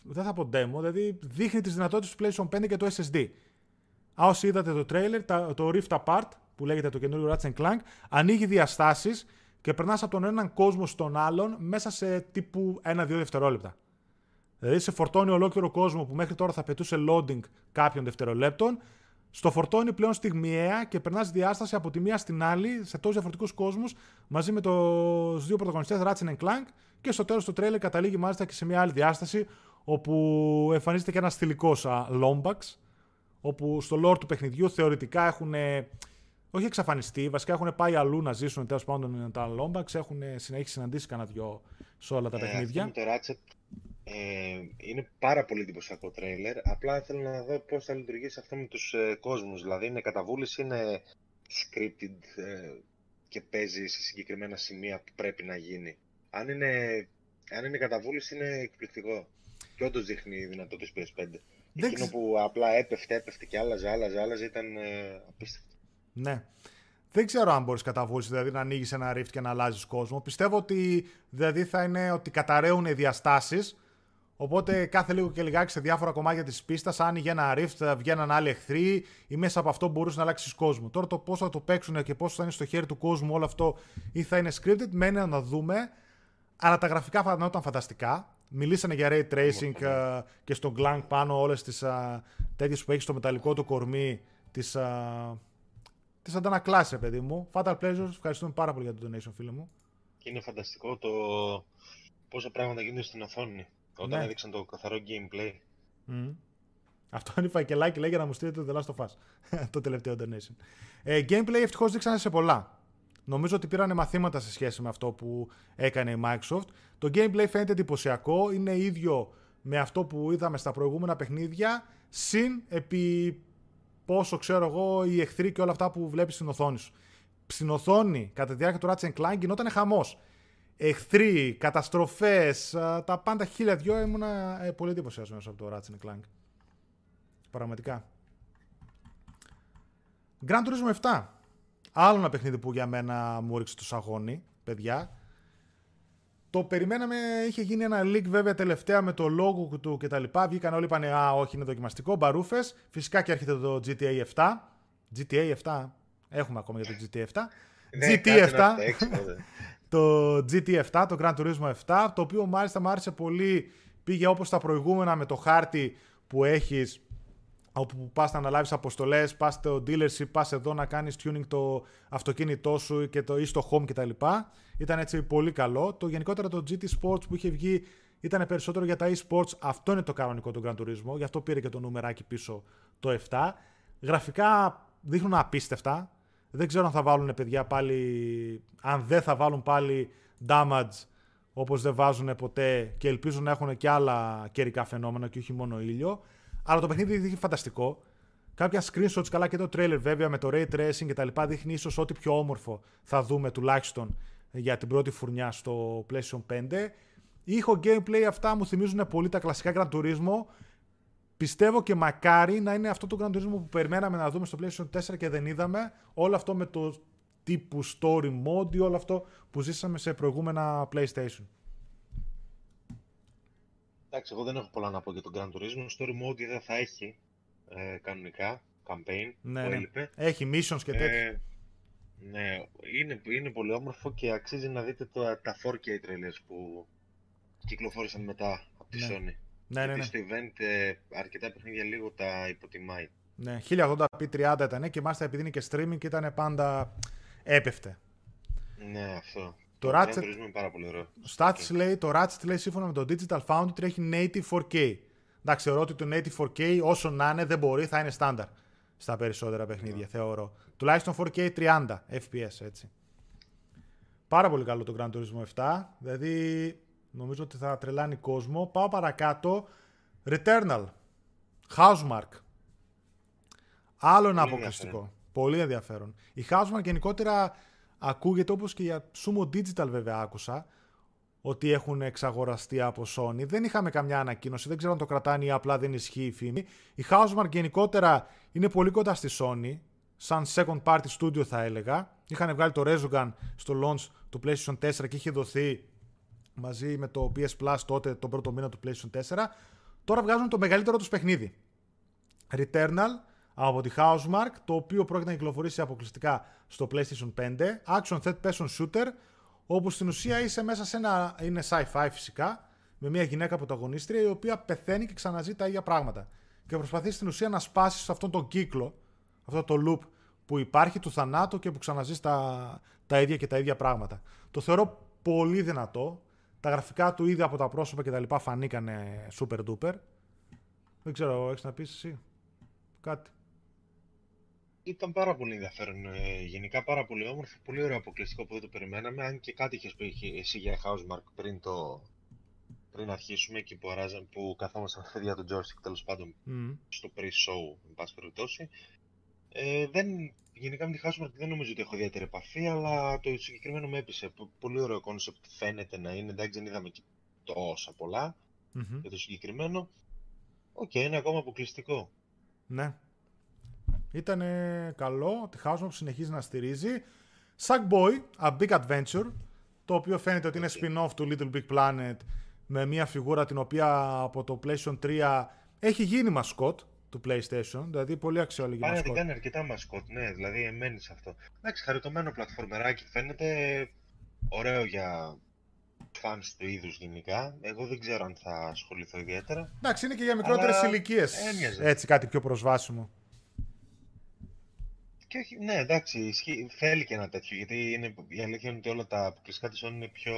δεν θα πω demo, δηλαδή δείχνει τις δυνατότητες του PlayStation 5 και το SSD. Όσοι είδατε το trailer, το Rift Apart, που λέγεται το καινούριο Ratchet Clank, ανοίγει διαστάσεις και περνάς από τον έναν κόσμο στον άλλον μέσα σε τύπου 1-2 δευτερόλεπτα. Δηλαδή σε φορτώνει ολόκληρο κόσμο που μέχρι τώρα θα πετούσε loading κάποιων δευτερολέπτων, στο φορτώνει πλέον στιγμιαία και περνάς διάσταση από τη μία στην άλλη σε τόσους διαφορετικούς κόσμους μαζί με του δύο πρωταγωνιστές Ratchet Clank και στο τέλος του τρέλερ καταλήγει μάλιστα και σε μια άλλη διάσταση όπου εμφανίζεται και ένας θηλυκός Lombax όπου στο lore του παιχνιδιού θεωρητικά έχουν όχι εξαφανιστεί. Βασικά έχουν πάει αλλού να ζήσουν τέλος πάντων τα Lombax. Έχουν συνέχιση συναντήσει κανένα δυο σε όλα τα ε, παιχνίδια. Αυτό το Ratchet ε, είναι πάρα πολύ εντυπωσιακό τρέιλερ. Απλά θέλω να δω πώς θα λειτουργήσει αυτό με τους ε, κόσμους. Δηλαδή είναι καταβούληση, είναι scripted ε, και παίζει σε συγκεκριμένα σημεία που πρέπει να γίνει. Αν είναι, αν είναι καταβούληση είναι εκπληκτικό. Και όντως δείχνει δυνατότητε PS5. Εκείνο που απλά έπεφτε, έπεφτε και άλλαζε, άλλαζε, άλλαζε ήταν ε, απίστευτο. Ναι. Δεν ξέρω αν μπορείς κατά βούληση δηλαδή, να ανοίγεις ένα rift και να αλλάζεις κόσμο. Πιστεύω ότι δηλαδή θα είναι ότι καταραίουν οι διαστάσεις. Οπότε κάθε λίγο και λιγάκι σε διάφορα κομμάτια της πίστας, άνοιγε ένα rift, θα βγαίναν άλλοι εχθροί ή μέσα από αυτό μπορούσε να αλλάξει κόσμο. Τώρα το πώς θα το παίξουν και πώς θα είναι στο χέρι του κόσμου όλο αυτό ή θα είναι scripted, μένει να δούμε. Αλλά τα γραφικά φανόταν φανταστικά. Μιλήσανε για ray tracing uh, και στο Glank πάνω όλες τις uh, τέτοιες που έχει στο μεταλλικό του κορμί. Τις, uh, τις αντανακλάσεις, παιδί μου. Fatal Pleasures, ευχαριστούμε πάρα πολύ για το donation, φίλε μου. Και είναι φανταστικό το πόσα πράγματα γίνονται στην οθόνη. Όταν ναι. έδειξαν το καθαρό gameplay. Mm. Αυτό είναι η φακελάκι, λέει για να μου στείλετε το The Last of Us. το τελευταίο donation. Ε, gameplay ευτυχώς δείξανε σε πολλά. Νομίζω ότι πήρανε μαθήματα σε σχέση με αυτό που έκανε η Microsoft. Το gameplay φαίνεται εντυπωσιακό. Είναι ίδιο με αυτό που είδαμε στα προηγούμενα παιχνίδια. Συν επί πόσο ξέρω εγώ οι εχθροί και όλα αυτά που βλέπεις στην οθόνη σου. Στην οθόνη, κατά τη διάρκεια του Ratchet Clank, γινόταν χαμός. Εχθροί, καταστροφές, τα πάντα χίλια δυο ήμουν ε, πολύ εντυπωσιασμένος από το Ratchet Clank. Πραγματικά. Grand Turismo 7. Άλλο ένα παιχνίδι που για μένα μου έριξε το σαγόνι, παιδιά. Το περιμέναμε, είχε γίνει ένα leak βέβαια τελευταία με το logo του κτλ. Βγήκαν όλοι είπαν Α, όχι, είναι δοκιμαστικό. Μπαρούφες. Φυσικά και έρχεται το GTA 7. GTA 7. Έχουμε ακόμα για το GTA 7. GT 7. Το GT 7, το Grand Turismo 7. Το οποίο μάλιστα μου άρεσε πολύ. Πήγε όπως τα προηγούμενα με το χάρτη που έχεις όπου πας να αναλάβεις αποστολές, πας στο dealership, πας εδώ να κάνεις tuning το αυτοκίνητό σου και το, ή στο home κτλ. Ήταν έτσι πολύ καλό. Το γενικότερα το GT Sports που είχε βγει ήταν περισσότερο για τα e-sports. Αυτό είναι το κανονικό του Gran Turismo. Γι' αυτό πήρε και το νούμεράκι πίσω το 7. Γραφικά δείχνουν απίστευτα. Δεν ξέρω αν θα βάλουν παιδιά πάλι. Αν δεν θα βάλουν πάλι damage όπως δεν βάζουν ποτέ και ελπίζουν να έχουν και άλλα καιρικά φαινόμενα και όχι μόνο ήλιο. Αλλά το παιχνίδι δείχνει φανταστικό. Κάποια screenshots, καλά και το trailer βέβαια με το ray tracing και τα λοιπά δείχνει ίσως ό,τι πιο όμορφο θα δούμε τουλάχιστον για την πρώτη φουρνιά στο PlayStation 5. Ήχο gameplay αυτά μου θυμίζουν πολύ τα κλασικά Gran Turismo. Πιστεύω και μακάρι να είναι αυτό το Gran Turismo που περιμέναμε να δούμε στο PlayStation 4 και δεν είδαμε. Όλο αυτό με το τύπου story mode ή όλο αυτό που ζήσαμε σε προηγούμενα PlayStation. Εντάξει, εγώ δεν έχω πολλά να πω για τον Gran Turismo. Story mode δεν θα έχει ε, κανονικά, campaign ναι, ναι. Έχει missions και τέτοια. Ε, ναι, είναι, είναι πολύ όμορφο και αξίζει να δείτε το, τα 4K trailers που κυκλοφόρησαν μετά από τη ναι. Sony. Ναι, ναι, ναι. στο event ε, αρκετά παιχνίδια λίγο τα υποτιμάει. Ναι, 1080p 30 ήταν και μάλιστα επειδή είναι και streaming και ήταν πάντα έπεφτε. Ναι, αυτό. Το, Ratchet είναι πάρα πολύ ωραίο. Stats λέει, το Ratchet λέει σύμφωνα με το Digital Foundry τρέχει native 4K. Εντάξει, θεωρώ ότι το native 4K όσο να είναι δεν μπορεί, θα είναι στάνταρ στα περισσότερα παιχνίδια, yeah. θεωρώ. Τουλάχιστον 4K 30 FPS, έτσι. Πάρα πολύ καλό το Gran Turismo 7. Δηλαδή, νομίζω ότι θα τρελάνει κόσμο. Πάω παρακάτω. Returnal. Housemark. Άλλο ένα αποκλειστικό. Πολύ ενδιαφέρον. Η Housemark γενικότερα ακούγεται όπως και για Sumo Digital βέβαια άκουσα ότι έχουν εξαγοραστεί από Sony. Δεν είχαμε καμιά ανακοίνωση, δεν ξέρω αν το κρατάνε ή απλά δεν ισχύει η φήμη. Η Housemark γενικότερα είναι πολύ κοντά στη Sony, σαν second party studio θα έλεγα. Είχαν βγάλει το Resogun στο launch του PlayStation 4 και είχε δοθεί μαζί με το PS Plus τότε τον πρώτο μήνα του PlayStation 4. Τώρα βγάζουν το μεγαλύτερο τους παιχνίδι. Returnal από τη Housemark, το οποίο πρόκειται να κυκλοφορήσει αποκλειστικά στο PlayStation 5. Action Third Person Shooter, όπου στην ουσία είσαι μέσα σε ένα. είναι sci-fi φυσικά, με μια γυναίκα πρωταγωνίστρια η οποία πεθαίνει και ξαναζεί τα ίδια πράγματα. Και προσπαθείς στην ουσία να σπάσεις σε αυτόν τον κύκλο, αυτό το loop που υπάρχει του θανάτου και που ξαναζείς τα, τα ίδια και τα ίδια πράγματα. Το θεωρώ πολύ δυνατό. Τα γραφικά του ήδη από τα πρόσωπα και τα λοιπά φανήκανε super duper. Δεν ξέρω, έχεις να πεις εσύ κάτι; Ήταν πάρα πολύ ενδιαφέρον. Ε, γενικά πάρα πολύ όμορφο, πολύ ωραίο αποκλειστικό που δεν το περιμέναμε. Αν και κάτι είχες πει εσύ για Housemark πριν, το, πριν αρχίσουμε και που, αράζαν, που καθόμασταν με παιδιά του joystick τέλος πάντων στο pre-show, εν πάση περιπτώσει. Ε, δεν, γενικά με τη Housemarque δεν νομίζω ότι έχω ιδιαίτερη επαφή, αλλά το συγκεκριμένο με έπεισε. Πολύ ωραίο concept φαίνεται να είναι. Εντάξει, δεν είδαμε και τόσα για το συγκεκριμένο. OK, okay, είναι ακόμα αποκλειστικό. Ναι, ήταν καλό, τη Housemarque συνεχίζει να στηρίζει. Sackboy, A Big Adventure, το οποίο φαίνεται ότι είναι spin-off του Little Big Planet με μια φιγούρα την οποία από το PlayStation 3 έχει γίνει μασκότ του PlayStation, δηλαδή πολύ αξιόλογη μασκότ. Πάνε κάνει αρκετά μασκότ, ναι, δηλαδή εμένεις σε αυτό. Εντάξει, χαριτωμένο πλατφορμεράκι φαίνεται ωραίο για fans του είδους γενικά. Εγώ δεν ξέρω αν θα ασχοληθώ ιδιαίτερα. Εντάξει, είναι και για μικρότερες ηλικίες. Έτσι, κάτι πιο προσβάσιμο. Και όχι, ναι, εντάξει, ισχύει, θέλει και ένα τέτοιο, γιατί είναι, η αλήθεια είναι ότι όλα τα αποκλειστικά της Sony είναι πιο,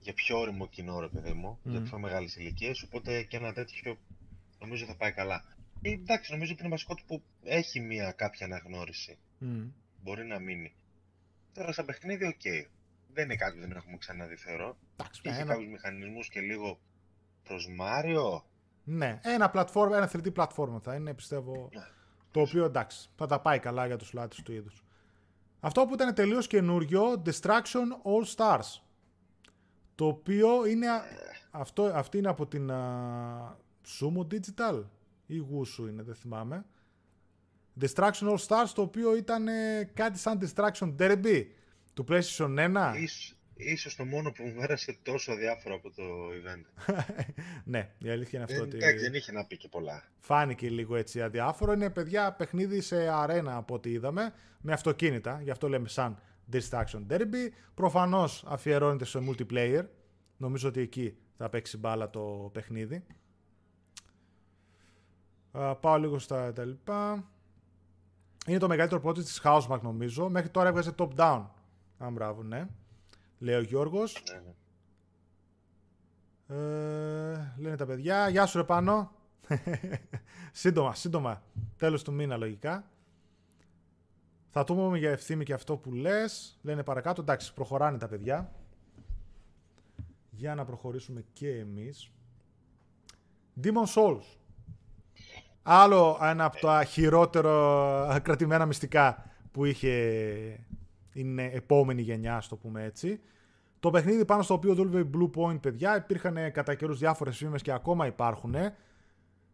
για πιο ώριμο κοινό, ρε παιδί μου, mm. για πιο μεγάλες ηλικίες, οπότε και ένα τέτοιο νομίζω θα πάει καλά. Ε, εντάξει, νομίζω ότι είναι μασκότ που έχει μια κάποια αναγνώριση. Mm. Μπορεί να μείνει. Τώρα σαν παιχνίδι, OK. Okay. Δεν είναι κάτι που δεν έχουμε ξαναδεί, θεωρώ. Εντάξει, Είχε ένα... κάποιους μηχανισμούς και λίγο προς Mario. Ναι, ένα, platform, ένα 3D platform θα είναι, πιστεύω. Ναι. Το οποίο εντάξει, θα τα πάει καλά για τους λάτρες του είδους. Αυτό που ήταν τελείως καινούριο, Destruction All Stars. Το οποίο είναι, αυτό, αυτή είναι από την uh, Sumo Digital ή Wusu είναι, δεν θυμάμαι. Destruction All Stars, το οποίο ήταν κάτι σαν Destruction Derby του PlayStation 1 ίσως το μόνο που μου πέρασε τόσο αδιάφορο από το event. ναι, η αλήθεια είναι αυτό. Δεν, ότι... δεν είχε να πει και πολλά. Φάνηκε λίγο έτσι αδιάφορο. Είναι παιδιά παιχνίδι σε αρένα από ό,τι είδαμε, με αυτοκίνητα. Γι' αυτό λέμε σαν Distraction Derby. Προφανώς αφιερώνεται σε multiplayer. Νομίζω ότι εκεί θα παίξει μπάλα το παιχνίδι. Πάω λίγο στα τα λοιπά. Είναι το μεγαλύτερο project της Housemark νομίζω. Μέχρι τώρα έβγαζε top-down. Αν μπράβο, ναι. Λέει ο Γιώργος. Ναι, ναι. Ε, λένε τα παιδιά. Γεια σου ρε πάνω. σύντομα, σύντομα. Τέλος του μήνα λογικά. Θα το πούμε για ευθύμη και αυτό που λες. Λένε παρακάτω. Εντάξει, προχωράνε τα παιδιά. Για να προχωρήσουμε και εμείς. Demon Souls. Άλλο ένα από τα χειρότερο κρατημένα μυστικά που είχε είναι επόμενη γενιά, στο το πούμε έτσι. Το παιχνίδι πάνω στο οποίο δούλευε η Blue Point, παιδιά, υπήρχαν κατά καιρούς διάφορες φήμες και ακόμα υπάρχουν.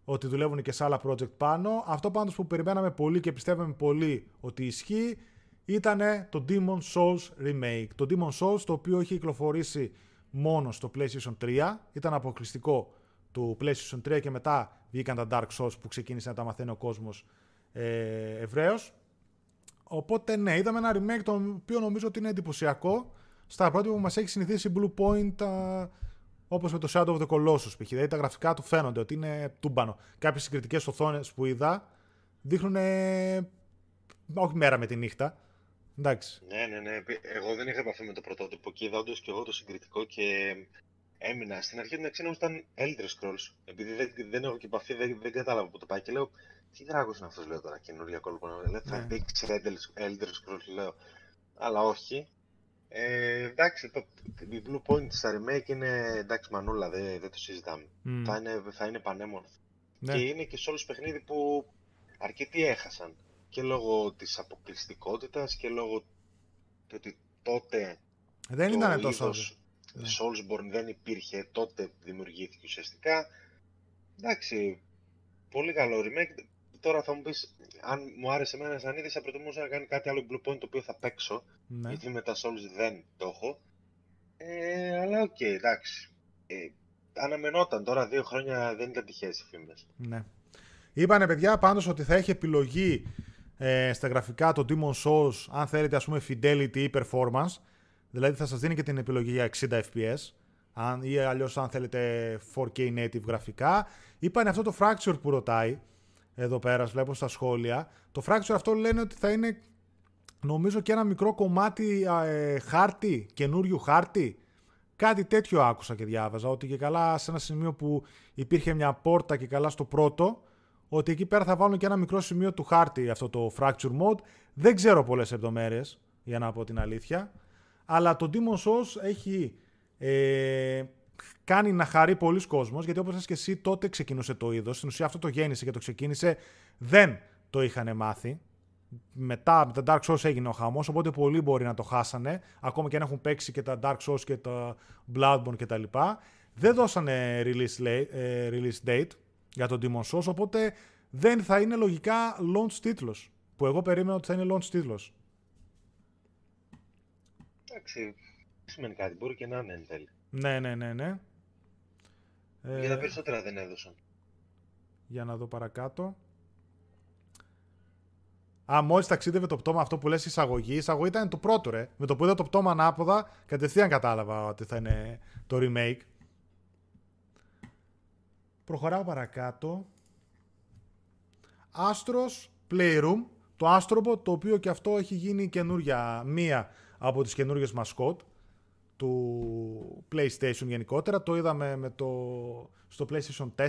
Ότι δουλεύουν και σε άλλα project πάνω. Αυτό πάντως που περιμέναμε πολύ και πιστεύαμε πολύ ότι ισχύει ήταν το Demon Souls Remake. Το Demon Souls το οποίο είχε κυκλοφορήσει μόνο στο PlayStation 3. Ήταν αποκλειστικό του PlayStation 3 και μετά βγήκαν τα Dark Souls που ξεκίνησε να τα μαθαίνει ο κόσμος ε, ευρέως. Οπότε ναι, είδαμε ένα remake το οποίο νομίζω ότι είναι εντυπωσιακό στα πρώτη που μας έχει συνηθίσει η Blue Point α, όπως με το Shadow of the Colossus π.χ. Δηλαδή τα γραφικά του φαίνονται ότι είναι τούμπανο. Κάποιες συγκριτικές οθόνες που είδα δείχνουν όχι μέρα με τη νύχτα. Εντάξει. Ναι, ναι, ναι. Εγώ δεν είχα επαφή με το πρωτότυπο και είδα όντως και εγώ το συγκριτικό και έμεινα. Στην αρχή την αξία ήταν Elder Scrolls. Επειδή δεν, δεν έχω και επαφή, δεν, δεν κατάλαβα που το πάει και λέω τι δράγο είναι αυτός, λέω τώρα καινούργια κόλπο. Λέω, θα ναι. δείξει Elder Scrolls, λέω. Αλλά όχι. Ε, εντάξει, το, η Blue Point στα remake είναι εντάξει μανούλα, δεν, δεν το συζητάμε. Mm. Θα, είναι, θα είναι πανέμορφο. Ναι. Και είναι και σε όλους παιχνίδι που αρκετοί έχασαν. Και λόγω της αποκλειστικότητας και λόγω του ότι τότε δεν το ήταν τόσο. Είδος, ναι. Soulsborne δεν υπήρχε, τότε δημιουργήθηκε ουσιαστικά. Εντάξει, πολύ καλό remake. Τώρα θα μου πεις, αν μου άρεσε εμένα σαν είδη, θα προτιμούσα να κάνει κάτι άλλο Bluepoint το οποίο θα παίξω. Ναι. Γιατί με τα Souls δεν το έχω. Ε, αλλά OK, okay, εντάξει. Ε, αναμενόταν τώρα, δύο χρόνια δεν ήταν τυχαίες οι φήμες. Ναι. Είπανε παιδιά πάντως ότι θα έχει επιλογή ε, στα γραφικά το Demon Souls αν θέλετε ας πούμε fidelity ή performance. Δηλαδή θα σας δίνει και την επιλογή για 60 fps αν, ή αλλιώς αν θέλετε 4K native γραφικά. Είπανε αυτό το Fracture που ρωτάει εδώ πέρα, βλέπω στα σχόλια. Το Fracture αυτό λένε ότι θα είναι νομίζω και ένα μικρό κομμάτι ε, χάρτη, καινούριου χάρτη. Κάτι τέτοιο άκουσα και διάβαζα, ότι και καλά σε ένα σημείο που υπήρχε μια πόρτα και καλά στο πρώτο, ότι εκεί πέρα θα βάλουν και ένα μικρό σημείο του χάρτη αυτό το Fracture Mode. Δεν ξέρω πολλές λεπτομέρειες, για να πω την αλήθεια. Αλλά το Demon Souls έχει ε, κάνει να χαρεί πολλοί κόσμος, γιατί όπως και εσύ τότε ξεκίνησε το είδος. Στην ουσία αυτό το γέννησε και το ξεκίνησε. Δεν το είχαν μάθει. Μετά με τα Dark Souls έγινε ο χαμός, οπότε πολλοί μπορεί να το χάσανε, ακόμα και αν έχουν παίξει και τα Dark Souls και τα Bloodborne κτλ. Δεν δώσανε release, ε, release date για τον Demon Souls, οπότε δεν θα είναι λογικά launch τίτλος, που εγώ περίμενα ότι θα είναι launch τίτλος. Εντάξει, σημαίνει κάτι, μπορεί και να είναι εν τέλει. Ναι, ναι, ναι, ναι. Για τα ε, περισσότερα δεν έδωσαν. Για να δω παρακάτω. Α, μόλις ταξίδευε το πτώμα αυτό που λες εισαγωγή. Η εισαγωγή ήταν το πρώτο, ρε. Με το που είδα το πτώμα ανάποδα, κατευθείαν κατάλαβα ότι θα είναι το remake. Προχωράω παρακάτω. Astros Playroom. Το Astrobot, το οποίο και αυτό έχει γίνει καινούρια, μία από τις καινούργιες μασκότ του PlayStation γενικότερα. Το είδαμε με το, στο PlayStation 4,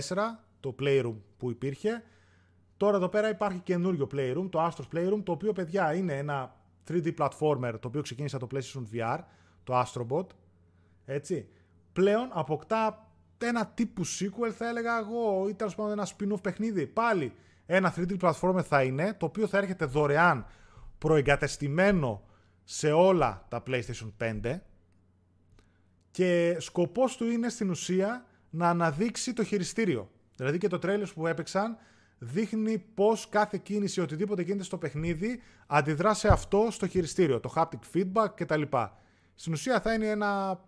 το Playroom που υπήρχε. Τώρα εδώ πέρα υπάρχει καινούριο Playroom, το Astros Playroom, το οποίο παιδιά είναι ένα 3D platformer το οποίο ξεκίνησε από το PlayStation VR, το Astrobot. Έτσι. Πλέον αποκτά ένα τύπου sequel θα έλεγα εγώ ή τέλος πάντων ένα spin-off παιχνίδι. Πάλι ένα 3D platformer θα είναι, το οποίο θα έρχεται δωρεάν προεγκατεστημένο σε όλα τα PlayStation 5 και σκοπός του είναι στην ουσία να αναδείξει το χειριστήριο. Δηλαδή και το τρέλερ που έπαιξαν δείχνει πώς κάθε κίνηση, οτιδήποτε γίνεται στο παιχνίδι, αντιδρά σε αυτό στο χειριστήριο, το haptic feedback κτλ. Στην ουσία θα είναι ένα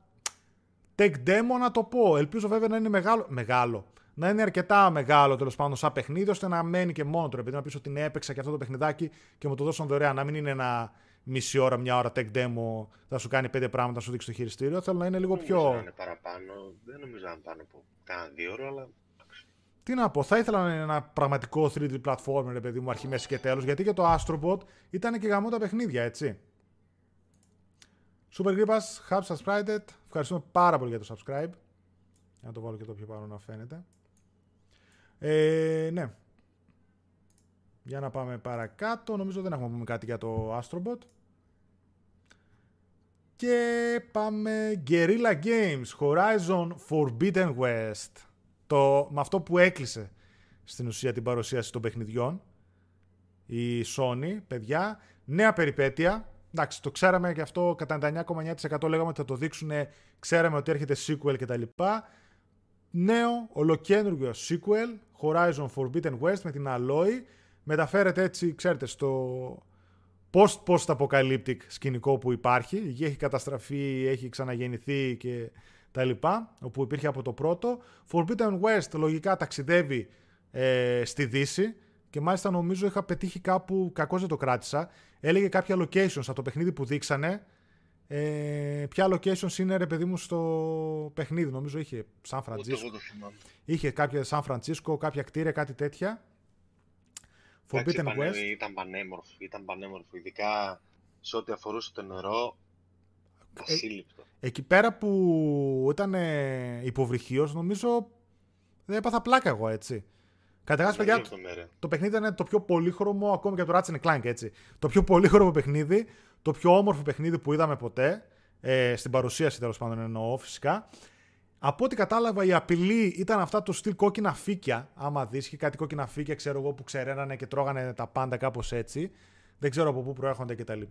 tech demo να το πω. Ελπίζω βέβαια να είναι μεγάλο. μεγάλο. Να είναι αρκετά μεγάλο τέλος πάντων σαν παιχνίδι, ώστε να μένει και μόνο του. Επειδή να πεις ότι είναι έπαιξα και αυτό το παιχνιδάκι και μου το δώσαν δωρεάν. Να μην είναι ένα μισή ώρα, μια ώρα tech demo, θα σου κάνει πέντε πράγματα, θα σου δείξει το χειριστήριο. Θέλω να είναι λίγο πιο. Δεν είναι παραπάνω. Δεν νομίζω να είναι πάνω από κάνα δύο ώρα, αλλά. τι να πω, θα ήθελα να είναι ένα πραγματικό 3D platformer, ρε παιδί μου, αρχή, μέση και τέλος, γιατί και το Astrobot ήταν και γαμό τα παιχνίδια, έτσι. Super Gripas, Hub Subscribed. Ευχαριστούμε πάρα πολύ για το subscribe. Για να το βάλω και το πιο πάνω να φαίνεται. Ε, ναι. Για να πάμε παρακάτω. Νομίζω δεν έχουμε πούμε κάτι για το Astrobot. Και πάμε Guerrilla Games Horizon Forbidden West. Το, με αυτό που έκλεισε στην ουσία την παρουσίαση των παιχνιδιών. Η Sony, παιδιά. Νέα περιπέτεια. Εντάξει, το ξέραμε και αυτό κατά 99,9% λέγαμε ότι θα το δείξουν. Ξέραμε ότι έρχεται sequel κτλ. Νέο, ολοκένουργιο sequel, Horizon Forbidden West με την Alloy. Μεταφέρεται έτσι, ξέρετε, στο post-post-apocalyptic σκηνικό που υπάρχει. Η γη έχει καταστραφεί, έχει ξαναγεννηθεί και τα λοιπά, όπου υπήρχε από το πρώτο. Forbidden West λογικά ταξιδεύει ε, στη Δύση και μάλιστα νομίζω είχα πετύχει κάπου, κακό δεν το κράτησα, έλεγε κάποια locations από το παιχνίδι που δείξανε. Ε, ποια locations είναι ρε παιδί μου στο παιχνίδι, νομίζω είχε Σαν Φραντζίσκο. Είχε κάποια Σαν Φραντσίσκο, κάποια κτίρια, κάτι τέτοια. Forbidden West. Ήταν πανέμορφο, ήταν πανέμορφο, ειδικά σε ό,τι αφορούσε το νερό, ε, ασύλληπτο. εκεί πέρα που ήταν ε, υποβρυχίος, νομίζω δεν έπαθα πλάκα εγώ έτσι. Καταρχάς, παιδιά, το, το παιχνίδι ήταν το πιο πολύχρωμο, ακόμη και το Ratchet Clank έτσι. Το πιο πολύχρωμο παιχνίδι, το πιο όμορφο παιχνίδι που είδαμε ποτέ. Ε, στην παρουσίαση τέλος πάντων εννοώ φυσικά. Από ό,τι κατάλαβα, η απειλή ήταν αυτά το στυλ κόκκινα φύκια. Άμα δεις, και κάτι κόκκινα φύκια, ξέρω εγώ, που ξεραίνανε και τρώγανε τα πάντα κάπως έτσι. Δεν ξέρω από πού προέρχονται κτλ.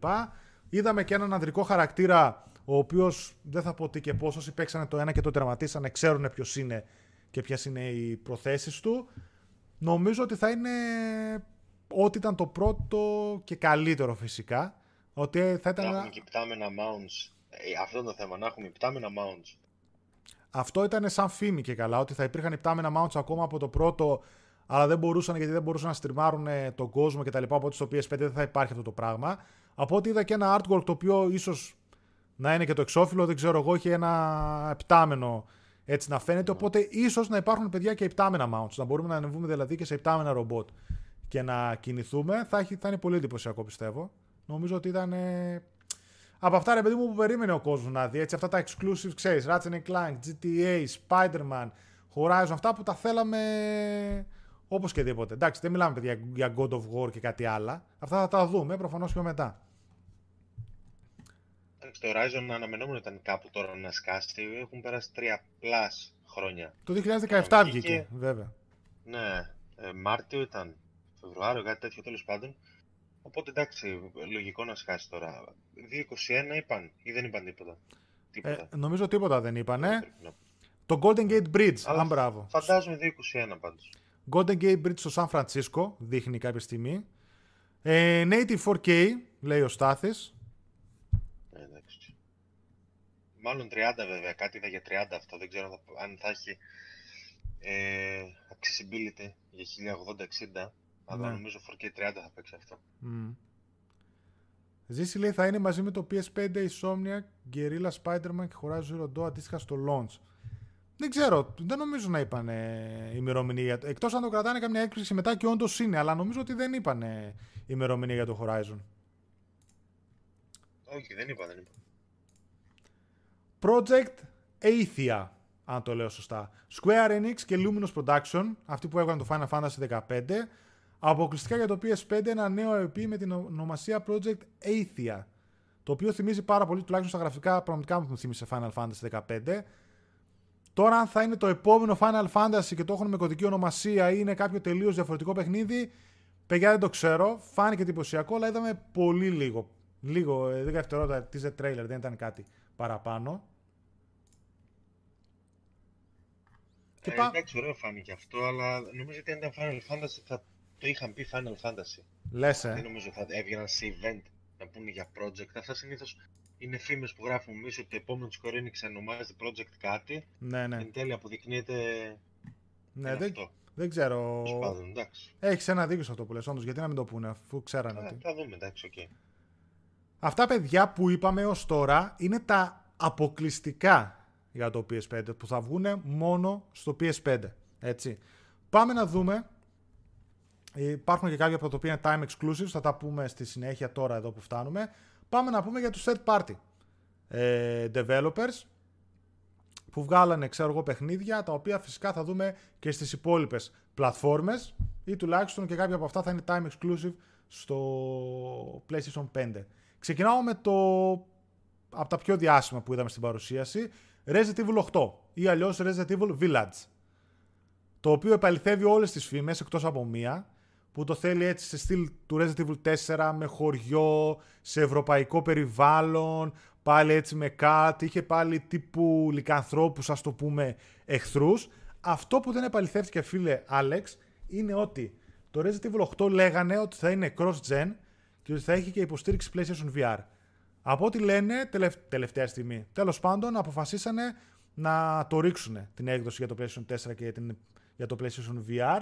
Είδαμε και έναν ανδρικό χαρακτήρα, ο οποίος δεν θα πω τι και πώ, όσοι παίξανε το ένα και το τερματίσανε, ξέρουν ποιος είναι και ποιες είναι οι προθέσεις του. Νομίζω ότι θα είναι ό,τι ήταν το πρώτο και καλύτερο φυσικά. Ότι θα ήταν... Να έχουμε και υπτάμενα mounts. Ε, αυτό είναι το θέμα, να έχουμε υπτάμενα mounts. Αυτό ήταν σαν φήμη και καλά, ότι θα υπήρχαν υπτάμενα mounts ακόμα από το πρώτο, αλλά δεν μπορούσαν γιατί δεν μπορούσαν να στριμάρουν τον κόσμο κτλ. Οπότε στο PS5 δεν θα υπάρχει αυτό το πράγμα. Από ό,τι είδα και ένα artwork το οποίο ίσως να είναι και το εξώφυλλο, δεν ξέρω εγώ, είχε ένα επτάμενο έτσι να φαίνεται. Οπότε ίσως να υπάρχουν παιδιά και υπτάμενα mounts. Να μπορούμε να ανεβούμε δηλαδή και σε υπτάμενα ρομπότ και να κινηθούμε. Θα, έχει, θα είναι πολύ εντυπωσιακό πιστεύω. Νομίζω ότι ήταν. Ε, από αυτά ρε παιδί μου που περίμενε ο κόσμος να δει. Έτσι, αυτά τα exclusive, ξέρεις, Ratchet Clank, GTA, Spider-Man, Horizon, αυτά που τα θέλαμε όπως και τίποτε. Εντάξει, δεν μιλάμε παιδιά για God of War και κάτι άλλο. Αυτά θα τα δούμε προφανώς πιο μετά. Το Horizon αναμενόμενο ήταν κάπου τώρα να σκάσει. Έχουν περάσει τρία plus χρόνια. Το 2017 βγήκε, βέβαια. Ναι, ε, Μάρτιο ήταν. Φεβρουάριο, κάτι τέτοιο τέλος πάντων. Οπότε εντάξει, λογικό να σκάσει τώρα. 2.21 είπαν ή δεν είπαν τίποτα. τίποτα. Ε, νομίζω τίποτα δεν είπαν. Το Golden Gate Bridge, αν μπράβο. Φαντάζομαι 2.21 πάντως. Golden Gate Bridge στο Σαν Φρανσίσκο, δείχνει κάποια στιγμή. Ε, Native 4K, λέει ο Στάθης. Μάλλον 30 βέβαια, κάτι είδα για 30 αυτό, δεν ξέρω αν θα έχει ε, accessibility για 1080-60, αλλά ναι. νομίζω 4K 30 θα παίξει αυτό. Mm. Ζήση λέει θα είναι μαζί με το PS5 Insomnia, Guerrilla Spider-Man και Horizon Zero Dawn αντίστοιχα στο launch. Δεν ξέρω, δεν νομίζω να είπαν ε, ημερομηνία. Εκτός αν το κρατάνε καμιά έκπληξη μετά και όντως είναι, αλλά νομίζω ότι δεν είπαν ημερομηνία για το Horizon. Όχι, δεν είπα, δεν είπα. Project Athia, αν το λέω σωστά. Square Enix και Luminous Production, αυτοί που έβγαλαν το Final Fantasy 15, αποκλειστικά για το PS5 ένα νέο EP με την ονομασία Project Athia. Το οποίο θυμίζει πάρα πολύ, τουλάχιστον στα γραφικά, πραγματικά μου θύμισε Final Fantasy 15. Τώρα, αν θα είναι το επόμενο Final Fantasy και το έχουν με κωδική ονομασία ή είναι κάποιο τελείως διαφορετικό παιχνίδι, παιδιά δεν το ξέρω. Φάνηκε εντυπωσιακό, αλλά είδαμε πολύ λίγο. Λίγο, 10 ε, δευτερόλεπτα teaser trailer, δεν ήταν κάτι παραπάνω. Και ε, Εντάξει, ωραίο φάνηκε αυτό, αλλά νομίζω ότι αν ήταν Final Fantasy θα το είχαν πει Final Fantasy. Λες, ε. Δεν νομίζω θα έβγαιναν σε event να πούνε για project. Αυτά συνήθως είναι φήμες που γράφουν εμείς ότι το επόμενο Square Enix ονομάζεται project κάτι. Ναι, ναι. Εν τέλει αποδεικνύεται. Ναι, δεν, αυτό. δεν ξέρω. Έχεις ένα δίκιο σε αυτό που λες, όντως. Γιατί να μην το πούνε, αφού ξέρανε. ότι... Θα δούμε, εντάξει, OK. Okay. Αυτά παιδιά που είπαμε ως τώρα είναι τα αποκλειστικά για το PS5 που θα βγουν μόνο στο PS5. Έτσι. Πάμε να δούμε. Υπάρχουν και κάποια από τα οποία είναι time exclusives, θα τα πούμε στη συνέχεια τώρα εδώ που φτάνουμε. Πάμε να πούμε για τους third party ε, developers που βγάλανε ξέρω εγώ παιχνίδια τα οποία φυσικά θα δούμε και στις υπόλοιπες πλατφόρμες ή τουλάχιστον και κάποια από αυτά θα είναι time exclusive στο PlayStation 5. Ξεκινάω με το από τα πιο διάσημα που είδαμε στην παρουσίαση Resident Evil 8 ή αλλιώς Resident Evil Village το οποίο επαληθεύει όλες τις φήμες εκτός από μία που το θέλει έτσι σε στυλ του Resident Evil 4 με χωριό, σε ευρωπαϊκό περιβάλλον, πάλι έτσι με κάτι, είχε πάλι τύπου λικανθρώπους ας το πούμε εχθρούς. Αυτό που δεν επαληθεύτηκε φίλε Άλεξ είναι ότι το Resident Evil 8 λέγανε ότι θα είναι cross-gen και ότι θα έχει και υποστήριξη PlayStation VR. Από ό,τι λένε τελευταία στιγμή, τέλος πάντων αποφασίσανε να το ρίξουν την έκδοση για το PlayStation 4 και για το PlayStation VR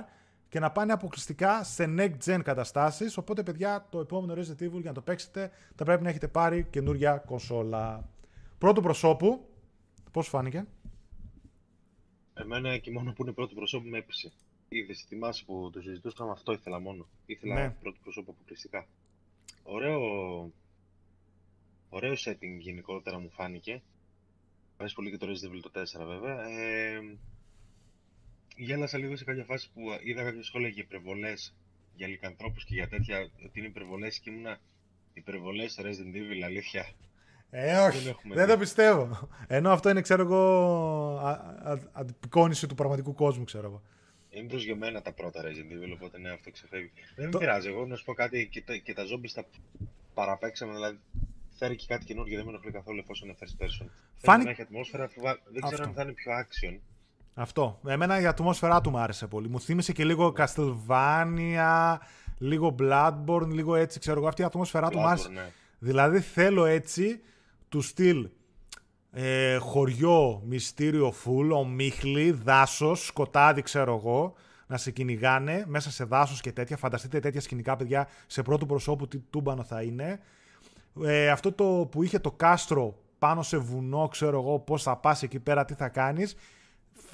και να πάνε αποκλειστικά σε next gen καταστάσεις, οπότε παιδιά το επόμενο Resident Evil για να το παίξετε θα πρέπει να έχετε πάρει καινούρια κονσόλα. Πρώτο προσώπου, πώς φάνηκε; Εμένα και μόνο που είναι πρώτο προσώπου με έπεισε. Είδες θυμάσαι που το συζητούσαμε, αυτό ήθελα μόνο. Ήθελα ναι. πρώτο προσώπου αποκλειστικά. Ωραίο, ωραίο setting γενικότερα μου φάνηκε. Αρέσει πολύ και το Resident Evil το 4 βέβαια. Ε, γέλασα λίγο σε κάποια φάση που είδα κάποια σχόλια για υπερβολές για λικανθρώπους και για τέτοια. Ότι είναι υπερβολές και ήμουνα υπερβολές Resident Evil, αλήθεια. Ε, όχι. Δεν, δεν το πιστεύω. Ενώ αυτό είναι, ξέρω εγώ, αντιπικόνηση του πραγματικού κόσμου, ξέρω εγώ. Είναι προσγειωμένα τα πρώτα Resident Evil, οπότε ναι, αυτό ξεφεύγει. Δεν το... πειράζει. Εγώ να σου πω κάτι και τα, και τα zombies τα παραπέξαμε, δηλαδή φέρει και κάτι καινούργιο, δεν με ενοχλεί καθόλου εφόσον είναι first person. Φάνηκε. Έχει ατμόσφαιρα, δεν ξέρω αν θα είναι πιο action. Αυτό. Εμένα η ατμόσφαιρά του μου άρεσε πολύ. Μου θύμισε και λίγο Castlevania, λίγο Bloodborne, λίγο έτσι, ξέρω εγώ. Αυτή η ατμόσφαιρά του μου άρεσε. Ναι. Δηλαδή θέλω έτσι του στυλ ε, χωριό, μυστήριο φουλ, ομίχλη, δάσος, σκοτάδι, ξέρω εγώ, να σε κυνηγάνε μέσα σε δάσος και τέτοια. Φανταστείτε τέτοια σκηνικά, παιδιά, σε πρώτο προσώπου τι τούμπανο θα είναι. Ε, αυτό το που είχε το κάστρο πάνω σε βουνό, ξέρω εγώ, πώς θα πας εκεί πέρα, τι θα κάνεις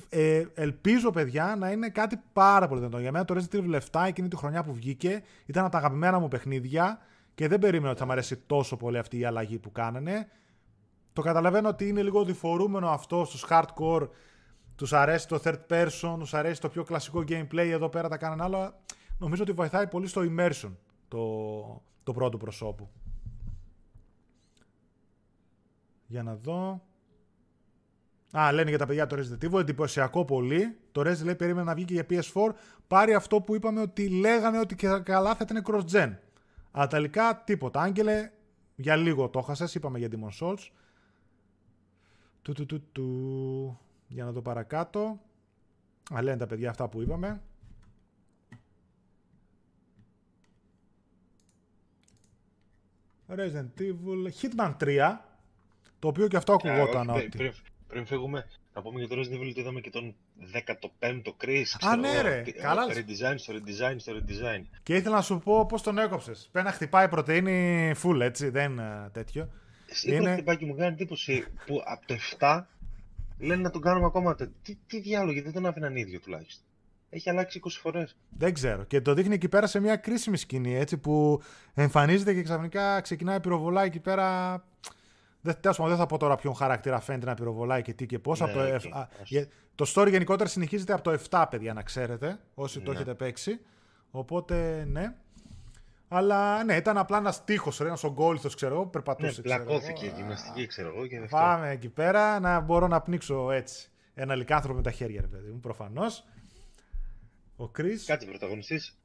ε, ελπίζω, παιδιά, να είναι κάτι πάρα πολύ δυνατό. Για μένα το Resident Evil 7 εκείνη τη χρονιά που βγήκε ήταν από τα αγαπημένα μου παιχνίδια και δεν περίμενα ότι θα μου αρέσει τόσο πολύ αυτή η αλλαγή που κάνανε. Το καταλαβαίνω ότι είναι λίγο διφορούμενο αυτό στους hardcore. Τους αρέσει το third person, τους αρέσει το πιο κλασικό gameplay, εδώ πέρα τα κάνανε άλλο. Νομίζω ότι βοηθάει πολύ στο immersion το, το πρώτο προσώπου. Για να δω. Α, λένε για τα παιδιά το Resident Evil, εντυπωσιακό πολύ. Το Resident λέει περίμενε να βγει και για PS4. Πάρει αυτό που είπαμε ότι λέγανε ότι και καλά θα ήταν cross-gen. Αλλά τελικά τίποτα. Άγγελε, για λίγο το έχασες, είπαμε για Demon Souls. Του, του, του, του. Για να δω παρακάτω. Α, λένε τα παιδιά αυτά που είπαμε. Resident Evil, Hitman 3, το οποίο και αυτό ακουγόταν ότι πριν φύγουμε, να πούμε για το Resident Evil ότι είδαμε και τον 15ο Chris. Α, ναι, ρε. Καλά. Redesign στο redesign στο redesign. Και ήθελα να σου πω πώς τον έκοψες. Πένα χτυπάει πρωτενη full, έτσι, δεν είναι τέτοιο. Σίγουρα είναι... χτυπάει και μου κάνει εντύπωση που από το 7 λένε να τον κάνουμε ακόμα. Τι, τι διάλογο, γιατί δεν τον άφηναν ίδιο τουλάχιστον. Έχει αλλάξει 20 φορές. Δεν ξέρω. Και το δείχνει εκεί πέρα σε μια κρίσιμη σκηνή έτσι που εμφανίζεται και ξαφνικά ξεκινάει πυροβολά εκεί πέρα. Δεν, δεν θα πω τώρα ποιον χαρακτήρα φαίνεται να πυροβολάει και τι και πώς. Ναι, το, το story γενικότερα συνεχίζεται από το 7, παιδιά, να ξέρετε, όσοι το ναι. έχετε παίξει. Οπότε, ναι. Αλλά ναι, ήταν απλά ένας τείχος, ένας ογκόλυθο, ξέρω εγώ, περπατούσε. Ναι, πλακώθηκε η γυμναστική, ξέρω εγώ. Και Πάμε εκεί πέρα να μπορώ να πνίξω έτσι. Ένα λικάνθρωπο με τα χέρια, ρε παιδί μου, προφανώς. Ο Κρι. Κάτι πρωταγωνιστής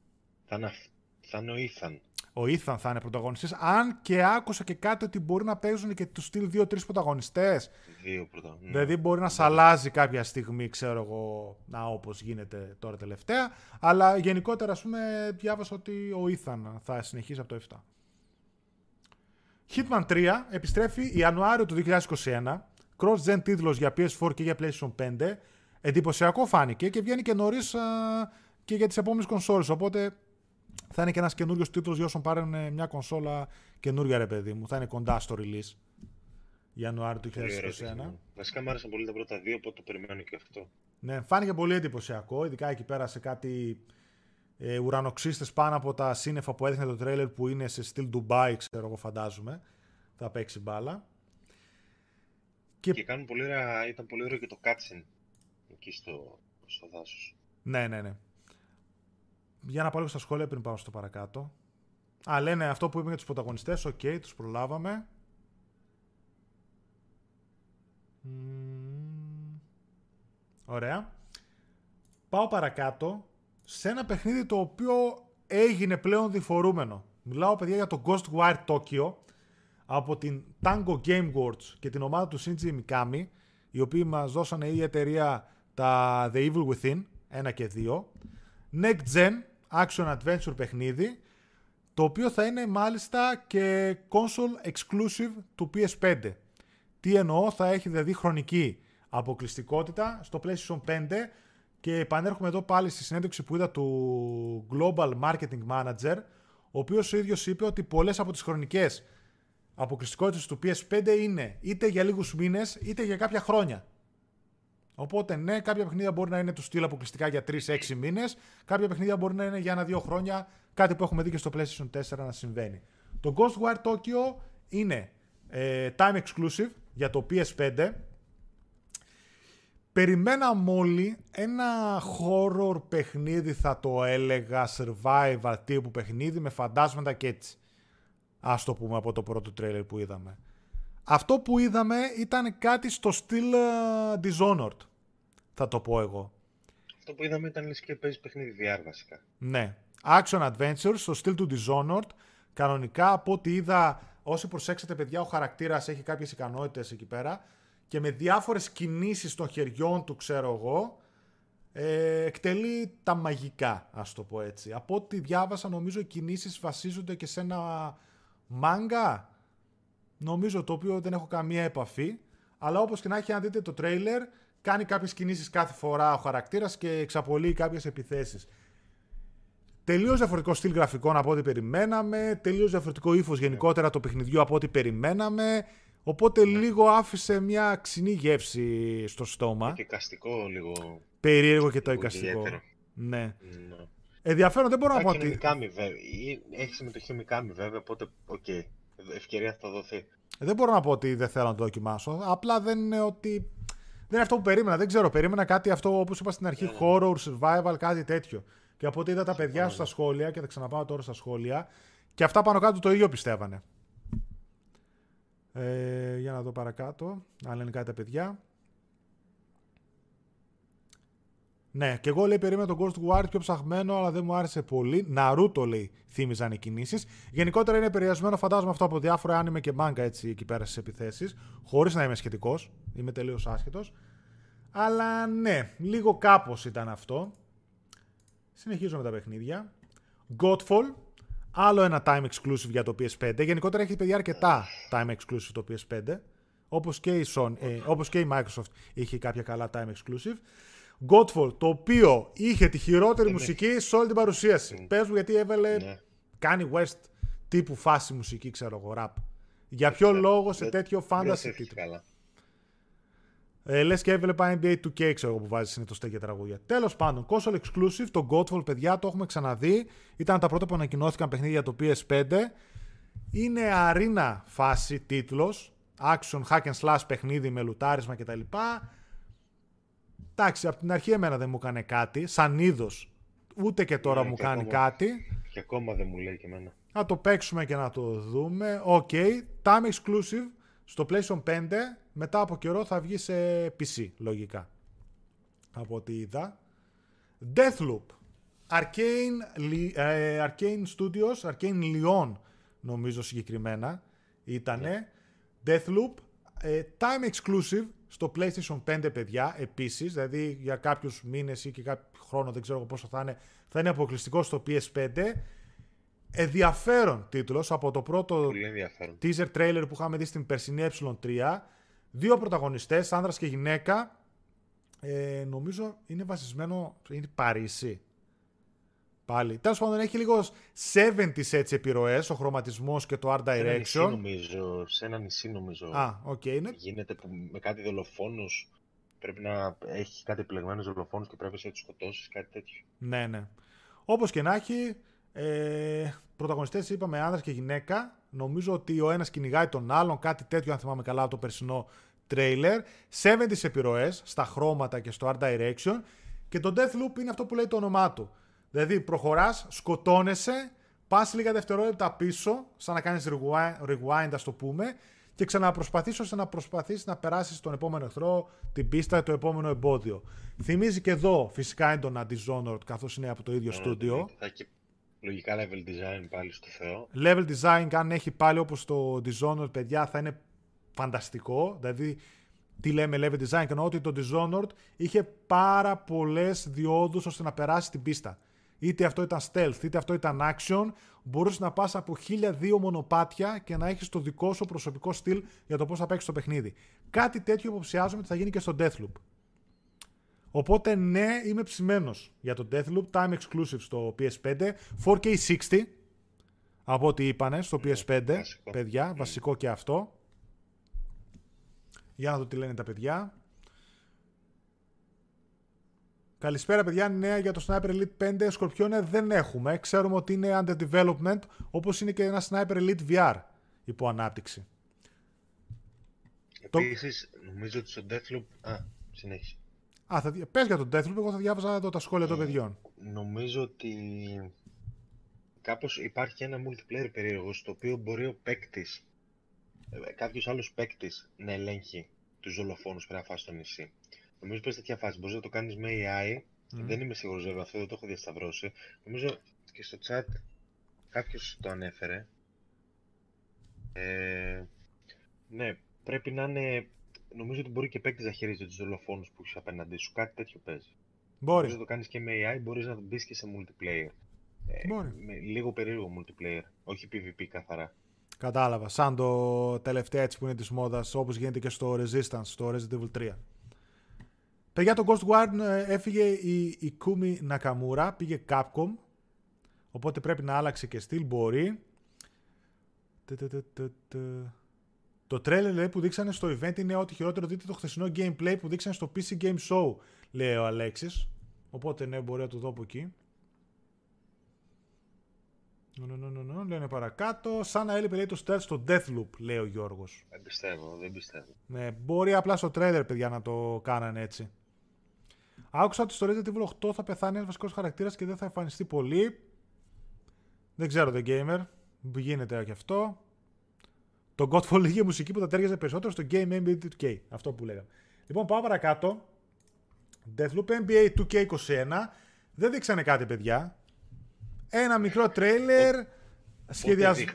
θα, θα είναι ο Ήθαν ο Ethan θα είναι πρωταγωνιστής, αν και άκουσα και κάτι ότι μπορεί να παίζουν και τους στυλ δύο-τρει πρωταγωνιστές. Δύο πρωταγωνιστές. Δηλαδή μπορεί να σαλάζει κάποια στιγμή, ξέρω εγώ, να όπως γίνεται τώρα τελευταία. Αλλά γενικότερα, ας πούμε, διάβασα ότι ο Ethan θα συνεχίσει από το 7. Hitman 3 επιστρέφει Ιανουάριο του 2021. Cross-gen τίτλος για PS4 και για PlayStation 5. Εντυπωσιακό φάνηκε και βγαίνει και νωρίς και για τις επόμενες κονσόλες. Οπότε θα είναι και ένας καινούριος τίτλος για όσων πάρουν ε, μια κονσόλα καινούρια, ρε παιδί μου. Θα είναι κοντά στο release. Ιανουάριο του 2021. Βασικά μου άρεσαν πολύ τα πρώτα δύο, οπότε το περιμένω και αυτό. Ναι, φάνηκε πολύ εντυπωσιακό, ειδικά εκεί πέρα σε κάτι ε, ουρανοξύστες πάνω από τα σύννεφα που έδειχνε το τρέλερ που είναι σε στυλ Dubai, ξέρω εγώ φαντάζομαι. Θα παίξει μπάλα. Και, και κάνουν πολύ ωραία, ήταν πολύ ωραίο και το cutscene εκεί στο, στο δάσος. Ναι, ναι, ναι. Για να πάω στα σχόλια πριν πάω στο παρακάτω. Α, λένε αυτό που είπαμε για τους πρωταγωνιστές. OK, okay, τους προλάβαμε. Ωραία. Πάω παρακάτω σε ένα παιχνίδι το οποίο έγινε πλέον διφορούμενο. Μιλάω παιδιά για το Ghostwire Tokyo από την Tango Game Works και την ομάδα του Shinji Mikami οι οποίοι μας δώσανε η εταιρεία τα The Evil Within 1 και 2 Next Gen Action Adventure παιχνίδι το οποίο θα είναι μάλιστα και console exclusive του PS5. Τι εννοώ, θα έχει δηλαδή χρονική αποκλειστικότητα στο PlayStation 5 και επανέρχομαι εδώ πάλι στη συνέντευξη που είδα του Global Marketing Manager ο οποίος ο ίδιος είπε ότι πολλές από τις χρονικές αποκλειστικότητες του PS5 είναι είτε για λίγους μήνες είτε για κάποια χρόνια. Οπότε ναι, κάποια παιχνίδια μπορεί να είναι του στυλ αποκλειστικά για 3-6 μήνες, κάποια παιχνίδια μπορεί να είναι για ένα-δύο χρόνια, κάτι που έχουμε δει και στο PlayStation 4 να συμβαίνει. Το Ghostwire Tokyo είναι ε, time exclusive για το PS5. Περιμέναμε όλοι ένα horror παιχνίδι θα το έλεγα, survival τύπου παιχνίδι με φαντάσματα και έτσι. Ας το πούμε από το πρώτο τρέλερ που είδαμε. Αυτό που είδαμε ήταν κάτι στο στυλ uh, Dishonored, θα το πω εγώ. Αυτό που είδαμε ήταν λες και παίζει παιχνίδι VR βασικά. Ναι. Action Adventure στο στυλ του Dishonored. Κανονικά από ό,τι είδα, όσοι προσέξατε παιδιά, ο χαρακτήρας έχει κάποιες ικανότητες εκεί πέρα και με διάφορες κινήσεις των χεριών του, ξέρω εγώ, ε, εκτελεί τα μαγικά, ας το πω έτσι. Από ό,τι διάβασα, νομίζω οι κινήσεις βασίζονται και σε ένα μάγκα, νομίζω το οποίο δεν έχω καμία επαφή, αλλά όπως και να έχει, αν δείτε το τρέιλερ, κάνει κάποιες κινήσεις κάθε φορά ο χαρακτήρας και εξαπολύει κάποιες επιθέσεις. Τελείως διαφορετικό στυλ γραφικών από ό,τι περιμέναμε, τελείως διαφορετικό ύφος γενικότερα το παιχνιδιού από ό,τι περιμέναμε. Οπότε λίγο άφησε μια ξινή γεύση στο στόμα. Εικαστικό λίγο. Περίεργο και το εικαστικό. Ναι. ναι. Ενδιαφέρον δεν μπορώ να πω ότι. Έχει συμμετοχή Μικάμι βέβαια, οπότε OK. Okay. Ευκαιρία θα δοθεί. Δεν μπορώ να πω ότι δεν θέλω να το δοκιμάσω. Απλά δεν είναι ότι. Δεν είναι αυτό που περίμενα. Δεν ξέρω. Περίμενα κάτι αυτό όπως είπα στην αρχή. Yeah. Ναι, ναι. Horror, survival, κάτι τέτοιο. Και από ό,τι είδα τα παιδιά σου στα σχόλια και θα ξαναπάω τώρα στα σχόλια. Και αυτά πάνω κάτω το ίδιο πιστεύανε. Ε, για να δω παρακάτω. Αν λένε κάτι τα παιδιά. Ναι, και εγώ λέει περίμενα τον Ghost War πιο ψαχμένο, αλλά δεν μου άρεσε πολύ. Ναρούτο λέει θύμιζαν οι κινήσεις. Γενικότερα είναι περιορισμένο, φαντάζομαι αυτό από διάφορα άνιμε και μάγκα έτσι εκεί πέρα στις επιθέσεις. Χωρίς να είμαι σχετικός. Είμαι τελείως άσχετος. Αλλά ναι, λίγο κάπως ήταν αυτό. Συνεχίζω με τα παιχνίδια. Godfall, άλλο ένα time exclusive για το PS5. Γενικότερα έχει παιδιά αρκετά time exclusive το PS5. Όπως και, η Sony, ε, όπως και η Microsoft είχε κάποια καλά time exclusive. Godfall, το οποίο είχε τη χειρότερη ε, ναι. μουσική σε όλη την παρουσίαση. Mm. Πες μου γιατί έβαλε ναι. κάνει West τύπου φάση μουσική, ξέρω εγώ, rap. Για ποιο λόγο σε τέτοιο fantasy τίτλο. Ε, Λες και έβλεπα NBA 2K, ξέρω εγώ που βάζει συνήθως τέτοια τραγούδια. Τέλος πάντων, console exclusive, το Godfall, παιδιά, το έχουμε ξαναδεί. Ήταν τα πρώτα που ανακοινώθηκαν παιχνίδια για το PS5. Είναι arena φάση τίτλος. Action, hack and slash παιχνίδι με λουτάρισμα κτλ. Εντάξει, από την αρχή εμένα δεν μου έκανε κάτι. Σαν είδος, ούτε και τώρα ναι, μου κάνει κάτι. Και ακόμα δεν μου λέει και εμένα. Να το παίξουμε και να το δούμε. OK. Okay. Time exclusive στο PlayStation 5 μετά από καιρό θα βγει σε PC, λογικά. Από ό,τι είδα. Deathloop. Arcane, ε, Arcane Studios, Arcane Lyon νομίζω συγκεκριμένα ήτανε. Yeah. Deathloop. Ε, time exclusive στο PlayStation 5 παιδιά επίσης, δηλαδή για κάποιους μήνες ή και κάποιο χρόνο, δεν ξέρω πόσο θα είναι, θα είναι αποκλειστικό στο PS5 ενδιαφέρον τίτλος από το πρώτο teaser trailer που είχαμε δει στην περσινή E3. Δύο πρωταγωνιστές, άνδρας και γυναίκα. Ε, νομίζω είναι βασισμένο, είναι Παρίσι. Πάλι. Τέλος πάντων έχει λίγο 70s έτσι επιρροές, ο χρωματισμός και το art direction. Σε ένα νησί νομίζω. Σε ένα νησί νομίζω. Α, OK. Okay, είναι... Γίνεται που, με κάτι δολοφόνους Πρέπει να έχει κάτι επιλεγμένους δολοφόνους και πρέπει να τους σκοτώσεις, κάτι τέτοιο. Ναι, ναι. Όπως και να έχει, ε, πρωταγωνιστές είπαμε άνδρας και γυναίκα. Νομίζω ότι ο ένας κυνηγάει τον άλλον, κάτι τέτοιο, αν θυμάμαι καλά, από το περσινό τρέιλερ. 70 επιρροές στα χρώματα και στο art direction. Και το Deathloop είναι αυτό που λέει το όνομά του. Δηλαδή, προχωράς, σκοτώνεσαι, πας λίγα δευτερόλεπτα πίσω, σαν να κάνεις rewind, ας το πούμε, και ξαναπροσπαθήσω ώστε να προσπαθήσει να περάσεις τον επόμενο εχθρό, την πίστα, το επόμενο εμπόδιο. Θυμίζει και εδώ φυσικά έντονα Dishonored καθώς είναι από το ίδιο στούντιο. Λογικά level design πάλι στο Θεό. Level design, αν έχει πάλι όπως το Dishonored, παιδιά, θα είναι φανταστικό. Δηλαδή, τι λέμε level design, και ότι το Dishonored είχε πάρα πολλές διόδους ώστε να περάσει την πίστα. Είτε αυτό ήταν stealth, είτε αυτό ήταν action, μπορούσε να πας από χίλια δύο μονοπάτια και να έχεις το δικό σου προσωπικό στυλ για το πώς θα παίξεις το παιχνίδι. Κάτι τέτοιο υποψιάζομαι ότι θα γίνει και στο Deathloop. Οπότε ναι, είμαι ψημένος για το Deathloop, time exclusive στο PS5, 4K60 από ό,τι είπανε στο PS5, βασικό. παιδιά, βασικό και αυτό. Για να δω τι λένε τα παιδιά. Καλησπέρα παιδιά, νέα για το Sniper Elite 5 Σκορπιόνε δεν έχουμε. Ξέρουμε ότι είναι under development, όπως είναι και ένα Sniper Elite VR υπό ανάπτυξη. Επίσης, το... νομίζω ότι στο Deathloop... Α, συνέχισε. Α, θα... πες για το Deathloop, εγώ θα διάβαζα εδώ τα σχόλια ε, των παιδιών. Νομίζω ότι κάπως υπάρχει ένα multiplayer περίεργο στο οποίο μπορεί ο παίκτης, ε, κάποιος άλλος παίκτης να ελέγχει τους δολοφόνους πέρα φάσει στο νησί. Νομίζω πως τέτοια φάση μπορείς να το κάνεις με AI. Mm. Δεν είμαι σίγουρος βέβαια αυτό, δεν το έχω διασταυρώσει. Νομίζω και στο chat κάποιος το ανέφερε. Ε, ναι, πρέπει να είναι. Νομίζω ότι μπορεί και παίκτης να χειρίζεται τους δολοφόνους που έχεις απέναντί σου. Κάτι τέτοιο παίζει. Μπορεί. Μπορείς να το κάνεις και με AI, μπορείς να το μπεις και σε multiplayer. Ε, μπορεί. Με λίγο περίεργο multiplayer, όχι PvP καθαρά. Κατάλαβα. Σαν το τελευταίο έτσι που είναι της μόδας, όπως γίνεται και στο Resistance, στο Resident Evil 3. Παιδιά, το Ghost Guard ε, έφυγε η, η Kumi Nakamura, πήγε Capcom. Οπότε πρέπει να άλλαξε και στυλ, μπορεί. Το trailer που δείξανε στο event είναι ότι χειρότερο δείτε το χθεσινό gameplay που δείξανε στο PC Game Show, λέει ο Αλέξης. Οπότε ναι, μπορεί να το δω από εκεί. Νο, λένε παρακάτω. Σαν να έλειπε λέει το stealth στο Deathloop, λέει ο Γιώργος. Δεν πιστεύω, δεν πιστεύω. Ναι, μπορεί απλά στο trailer, παιδιά, να το κάνανε έτσι. Άκουσα ότι στο Resident Evil 8 θα πεθάνει ένα βασικό χαρακτήρα και δεν θα εμφανιστεί πολύ. Δεν ξέρω, The Gamer. Γίνεται και αυτό. Το Godfall είχε μουσική που θα τέριαζε περισσότερο στο Game NBA 2K. Αυτό που λέγαμε. Λοιπόν, πάω παρακάτω. Deathloop NBA 2K21. Δεν δείξανε κάτι, παιδιά. Ένα μικρό τρέιλερ. Σχεδιασ...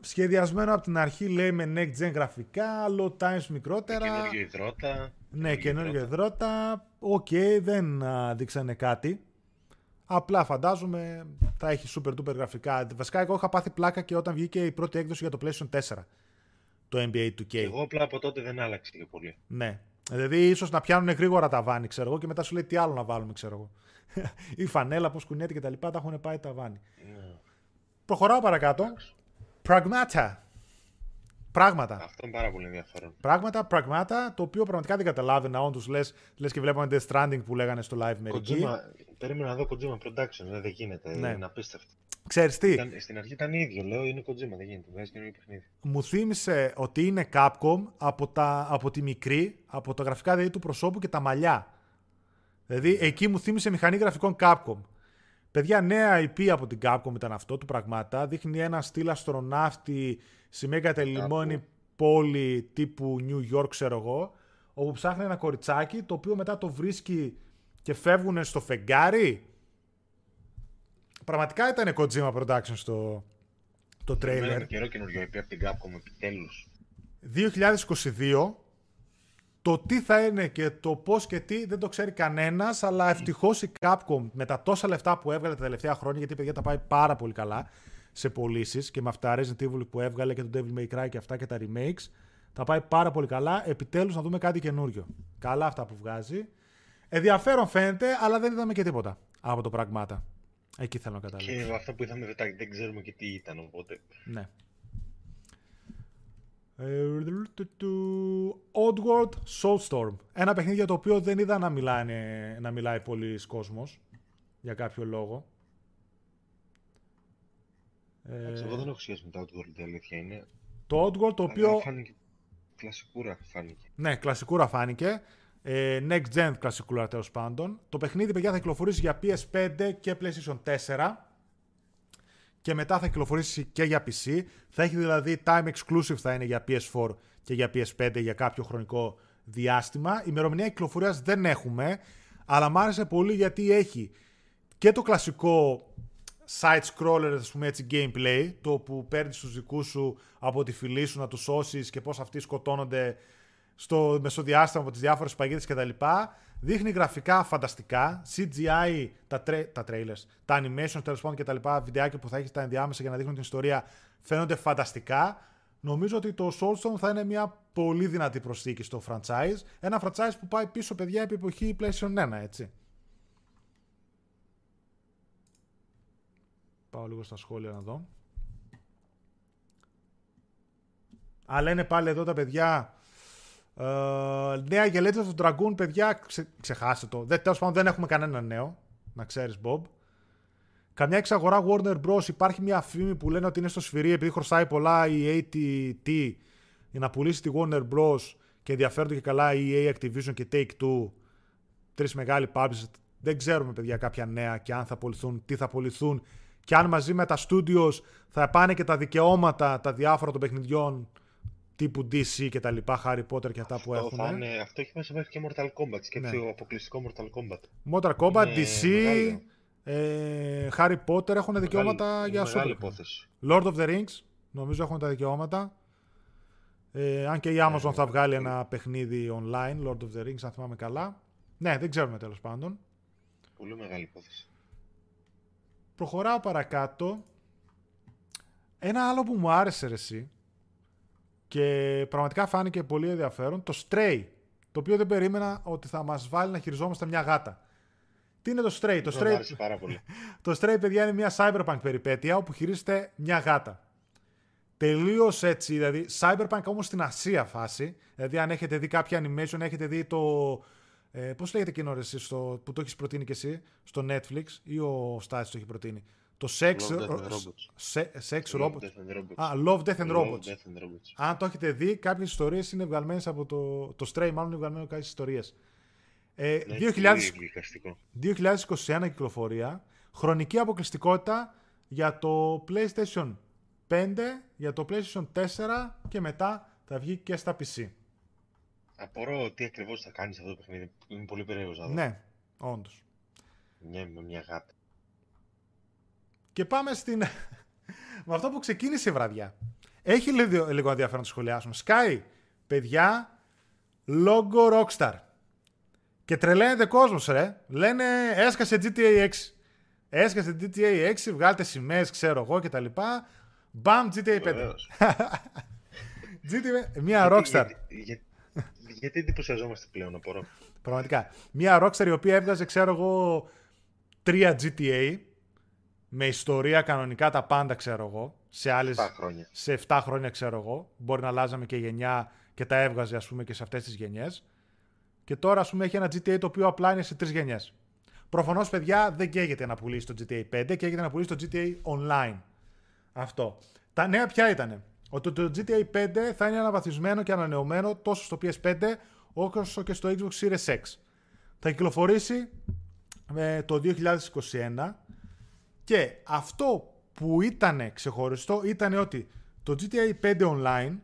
Σχεδιασμένο από την αρχή λέει με next gen γραφικά, load times μικρότερα. Καινούργιο ιδρώτα. Ναι, καινούργιο ιδρώτα. Οκ, δεν δείξανε κάτι. Απλά φαντάζομαι θα έχει super duper γραφικά. Βασικά, εγώ είχα πάθει πλάκα και όταν βγήκε η πρώτη έκδοση για το PlayStation 4. Το NBA 2K. Εγώ απλά από τότε δεν άλλαξε και πολύ. Ναι. Δηλαδή, ίσως να πιάνουν γρήγορα ταβάνι, ξέρω εγώ, και μετά σου λέει τι άλλο να βάλουμε, ξέρω εγώ. η φανέλα, πώς κουνιέται και τα λοιπά, τα έχουν πάει τα βάνη. Ναι. Προχωράω παρακάτω. Πραγμάτα. Πράγματα. Αυτό είναι πάρα πολύ ενδιαφέρον. Πράγματα, πραγμάτα, το οποίο πραγματικά δεν καταλάβαινα. Όντως λες λες και βλέπαμε Death Stranding που λέγανε στο live μερικοί. Περίμενα να δω Kojima Production, δεν γίνεται. Ναι. Είναι απίστευτο. Ξέρεις τι; Ήταν, στην αρχή ήταν ίδιο, λέω είναι Kojima, δεν γίνεται. Βγάζει καινούργιο παιχνίδι. Μου θύμισε ότι είναι Capcom από, τα, από τη μικρή, από τα γραφικά δηλαδή του προσώπου και τα μαλλιά. Δηλαδή εκεί μου θύμισε μηχανή γραφικών Capcom. Παιδιά, νέα IP από την Capcom ήταν αυτό του πραγμάτα. Δείχνει ένα στυλ αστροναύτη σε μια κατελημμένη πόλη τύπου New York, ξέρω εγώ, όπου ψάχνει ένα κοριτσάκι το οποίο μετά το βρίσκει και φεύγουν στο φεγγάρι. Πραγματικά ήταν Kojima Production στο το τρέιλερ. Ένα καιρό καινούριο IP από την Capcom επιτέλους. 2022 το τι θα είναι και το πώς και τι δεν το ξέρει κανένας, αλλά ευτυχώς η Capcom με τα τόσα λεφτά που έβγαλε τα τελευταία χρόνια, γιατί η παιδιά τα πάει πάρα πολύ καλά σε πωλήσεις και με αυτά Resident Evil που έβγαλε και το Devil May Cry και αυτά και τα remakes, τα πάει πάρα πολύ καλά. Επιτέλους να δούμε κάτι καινούριο. Καλά αυτά που βγάζει. Ενδιαφέρον φαίνεται, αλλά δεν είδαμε και τίποτα από το πραγμάτα. Εκεί θέλω να καταλήξω. Και αυτό που είδαμε δεν, δεν ξέρουμε και τι ήταν, οπότε. Ναι. Ε, Oddworld Soulstorm. Ένα παιχνίδι για το οποίο δεν είδα να, μιλάνε, να μιλάει πολλοί κόσμος. Για κάποιο λόγο. Ε, εγώ δεν έχω σχέση με το Oddworld, η αλήθεια είναι. Το Oddworld το οποίο... Φάνηκε... Κλασικούρα φάνηκε. Ναι, κλασικούρα φάνηκε. Ε, next gen κλασικούρα τέλος πάντων. Το παιχνίδι, παιδιά, θα κυκλοφορήσει για PS5 και PlayStation 4 και μετά θα κυκλοφορήσει και για PC. Θα έχει δηλαδή time exclusive θα είναι για PS4 και για PS5 για κάποιο χρονικό διάστημα. Ημερομηνία κυκλοφορίας δεν έχουμε, αλλά μ' άρεσε πολύ γιατί έχει και το κλασικό side scroller, ας πούμε έτσι, gameplay, το που παίρνεις τους δικούς σου από τη φυλή σου να τους σώσεις και πώς αυτοί σκοτώνονται στο μεσοδιάστημα από τις διάφορες παγίδες κτλ. Δείχνει γραφικά φανταστικά, CGI, τα, τρέ, τα trailers, τα animation τέλος πάντων και τα λοιπά, βιντεάκια που θα έχεις τα ενδιάμεσα για να δείχνουν την ιστορία φαίνονται φανταστικά. Νομίζω ότι το Soulstone θα είναι μια πολύ δυνατή προσθήκη στο franchise. Ένα franchise που πάει πίσω, παιδιά, επί εποχή PlayStation 1, έτσι. Πάω λίγο στα σχόλια να δω. Αλλά λένε πάλι εδώ τα παιδιά Uh, νέα για Legends of Dragoon, παιδιά, ξε, ξεχάστε το. Δεν, τέλος πάντων δεν έχουμε κανένα νέο, να ξέρεις Bob. Καμιά εξαγορά Warner Bros. Υπάρχει μια φήμη που λένε ότι είναι στο σφυρί επειδή χρωστάει πολλά η AT&T για να πουλήσει τη Warner Bros. και ενδιαφέρονται και καλά η EA Activision και Take-Two. Τρεις μεγάλοι publishers. Δεν ξέρουμε παιδιά κάποια νέα και αν θα πουληθούν, τι θα πουληθούν και αν μαζί με τα studios θα πάνε και τα δικαιώματα τα διάφορα των παιχνιδιών τύπου DC και τα λοιπά, Harry Potter και αυτά αυτό που έχουν. Θα είναι, αυτό έχει μέσα μέχρι και Mortal Kombat. Σκέψτε ναι. αποκλειστικό Mortal Kombat. Mortal Kombat, είναι DC, ε, Harry Potter έχουν δικαιώματα μεγάλη, για σου. Lord of the Rings, νομίζω έχουν τα δικαιώματα. Ε, αν και η Amazon θα βγάλει ένα παιχνίδι online, Lord of the Rings, αν θυμάμαι καλά. Ναι, δεν ξέρουμε τέλος πάντων. Πολύ μεγάλη υπόθεση. Προχωράω παρακάτω. Ένα άλλο που μου άρεσε ρε, εσύ, και πραγματικά φάνηκε πολύ ενδιαφέρον το Stray, το οποίο δεν περίμενα ότι θα μας βάλει να χειριζόμαστε μια γάτα. Τι είναι το Stray, το Stray, πάρα πολύ. το Stray παιδιά είναι μια cyberpunk περιπέτεια όπου χειρίζεται μια γάτα. Τελείως έτσι, δηλαδή cyberpunk όμως στην Ασία φάση, δηλαδή αν έχετε δει κάποια animation, έχετε δει το... Ε, πώς λέγεται εκείνο ρε, εσύ, στο, που το έχεις προτείνει και εσύ, στο Netflix ή ο Στάσης το έχει προτείνει; Το Sex, Love, Death and Robots. sex Love, Robots. Death and Robots. Α, Love, Death and Love, Robots. Death and Robots. Αν το έχετε δει, κάποιες ιστορίες είναι βγαλμένες από το... Το Stray, μάλλον είναι βγαλμένο κάποιες ιστορίες. Ε, Ναι, 2000, πολύ γλυκαστικό. 2021 κυκλοφορία. Χρονική αποκλειστικότητα για το PlayStation 5, για το PlayStation 4 και μετά θα βγει και στα PC. Απορώ τι ακριβώς θα κάνεις αυτό το παιχνίδι. Είμαι πολύ περίεργος να δω. Ναι, όντως. Μια, με μια γάτα. Και πάμε στην... με αυτό που ξεκίνησε η βραδιά. Έχει λίγο, λίγο ενδιαφέρον να το σχολιάσουμε. Sky, παιδιά, logo Rockstar. Και τρελαίνεται κόσμος, ρε. Λένε έσκασε GTA 6. Έσκασε GTA 6, βγάλτε σημαίες, ξέρω εγώ κτλ. Μπαμ, GTA 5. Βεβαίως. GTA, μια Γιατί- Rockstar. Γιατί, για- γιατί εντυπωσιαζόμαστε πλέον, απορώ. Πραγματικά. Μια Rockstar η οποία έβγαζε, ξέρω εγώ, τρία GTA με ιστορία κανονικά τα πάντα, ξέρω εγώ. Σε άλλες, 7 χρόνια. σε 7 χρόνια, ξέρω εγώ. Μπορεί να αλλάζαμε και γενιά και τα έβγαζε, ας πούμε, και σε αυτές τις γενιές. Και τώρα, ας πούμε, έχει ένα GTA το οποίο απλά είναι σε τρεις γενιές. Προφανώς, παιδιά, δεν καίγεται να πουλήσει το GTA 5, καίγεται να πουλήσει το GTA Online. Αυτό. Τα νέα ποια ήταν. Ότι το GTA 5 θα είναι αναβαθμισμένο και ανανεωμένο τόσο στο PS5 όσο και στο Xbox Series X. Θα κυκλοφορήσει ε, το 2021 και αυτό που ήταν ξεχωριστό ήταν ότι το GTA 5 Online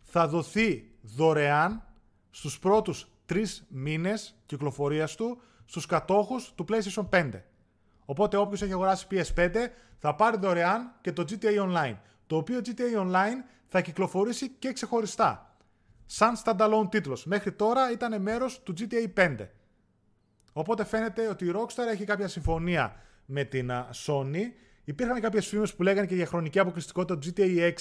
θα δοθεί δωρεάν στους πρώτους τρεις μήνες κυκλοφορίας του στους κατόχους του PlayStation 5. Οπότε όποιος έχει αγοράσει PS5 θα πάρει δωρεάν και το GTA Online. Το οποίο GTA Online θα κυκλοφορήσει και ξεχωριστά. Σαν standalone τίτλος. Μέχρι τώρα ήταν μέρος του GTA 5. Οπότε φαίνεται ότι η Rockstar έχει κάποια συμφωνία με την α, Sony. Υπήρχαν κάποιες φήμες που λέγανε και για χρονική αποκλειστικότητα του GTA 6,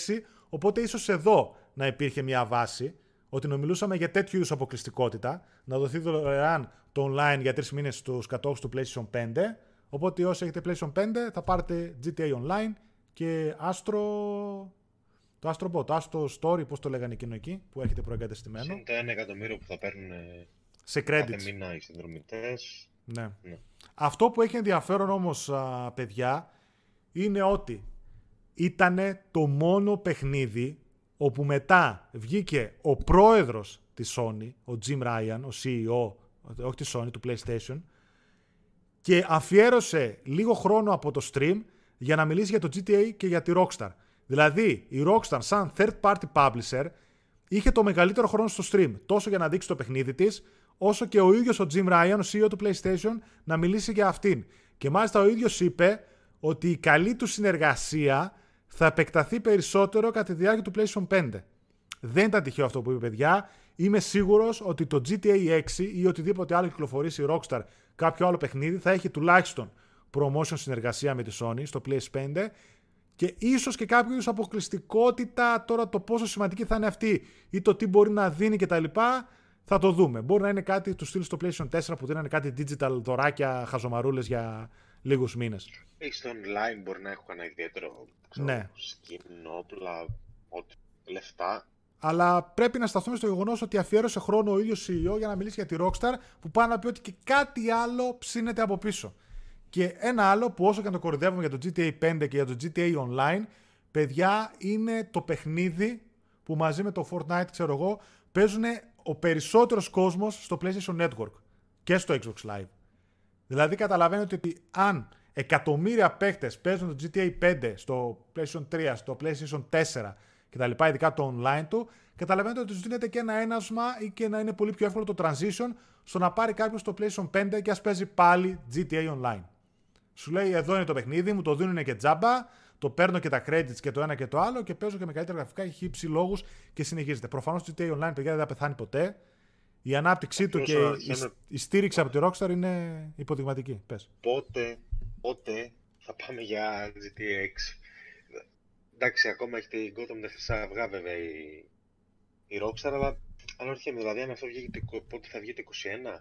οπότε ίσως εδώ να υπήρχε μια βάση, ότι να μιλούσαμε για τέτοιου είδους αποκλειστικότητα, να δοθεί δωρεάν το online για τρεις μήνες στους κατόχους του PlayStation 5, οπότε όσοι έχετε PlayStation 5 θα πάρετε GTA Online και Astro... Το Astrobot, το Astro Story, πώς το λέγανε εκείνο εκεί, που έρχεται προεγκατεστημένο. Είναι το 1 εκατομμύριο που θα παίρνουν σε credits. κάθε μήνα οι συνδρομητές. Ναι. ναι. Αυτό που έχει ενδιαφέρον όμως, παιδιά, είναι ότι ήταν το μόνο παιχνίδι όπου μετά βγήκε ο πρόεδρος της Sony, ο Jim Ryan, ο CEO, όχι της Sony, του PlayStation, και αφιέρωσε λίγο χρόνο από το stream για να μιλήσει για το GTA και για τη Rockstar. Δηλαδή, η Rockstar σαν third party publisher είχε το μεγαλύτερο χρόνο στο stream, τόσο για να δείξει το παιχνίδι της, όσο και ο ίδιος ο Jim Ryan, ο CEO του PlayStation, να μιλήσει για αυτήν. Και μάλιστα ο ίδιος είπε ότι η καλή του συνεργασία θα επεκταθεί περισσότερο κατά τη διάρκεια του PlayStation 5. Δεν ήταν τυχαίο αυτό που είπε, παιδιά. Είμαι σίγουρος ότι το GTA 6 ή οτιδήποτε άλλο κυκλοφορήσει η Rockstar κάποιο άλλο παιχνίδι θα έχει τουλάχιστον promotion συνεργασία με τη Sony στο PS5 και ίσως και κάποιο είδους αποκλειστικότητα τώρα το πόσο σημαντική θα είναι αυτή ή το τι μπορεί να δίνει κτλ. Θα το δούμε. Μπορεί να είναι κάτι τους στυλ στο PlayStation 4 που δίνανε κάτι digital δωράκια, χαζομαρούλες για λίγους μήνες. Έχει στο online μπορεί να έχω ένα ιδιαίτερο ξέρω, ναι. skin, όπλα, ό,τι λεφτά. Αλλά πρέπει να σταθούμε στο γεγονός ότι αφιέρωσε χρόνο ο ίδιος CEO για να μιλήσει για τη Rockstar που πάει να πει ότι και κάτι άλλο ψήνεται από πίσω. Και ένα άλλο που όσο και να το κορυδεύουμε για το GTA 5 και για το GTA Online, παιδιά είναι το παιχνίδι που μαζί με το Fortnite, ξέρω εγώ, παίζουν ο περισσότερος κόσμος στο PlayStation Network και στο Xbox Live. Δηλαδή καταλαβαίνετε ότι αν εκατομμύρια παίκτες παίζουν το GTA 5 στο PlayStation 3, στο PlayStation 4 κτλ. Ειδικά το online του, καταλαβαίνετε ότι τους δίνεται και ένα ένασμα ή και να είναι πολύ πιο εύκολο το transition στο να πάρει κάποιος το PlayStation 5 και ας παίζει πάλι GTA Online. Σου λέει εδώ είναι το παιχνίδι, μου το δίνουν και τζάμπα, το παίρνω και τα credits και το ένα και το άλλο και παίζω και με καλύτερα γραφικά, έχει ύψη λόγους και συνεχίζεται. Προφανώς το GTA Online, παιδιά, δεν θα πεθάνει ποτέ. Η ανάπτυξή του και η, στήριξη από τη Rockstar είναι υποδειγματική. Πες. Πότε, πότε θα πάμε για GTA 6. Εντάξει, ακόμα έχει την κότα με τα χρυσά αυγά βέβαια η, η Rockstar, αλλά αναρωτιέμαι, δηλαδή αν αυτό βγει, πότε θα βγει το 21.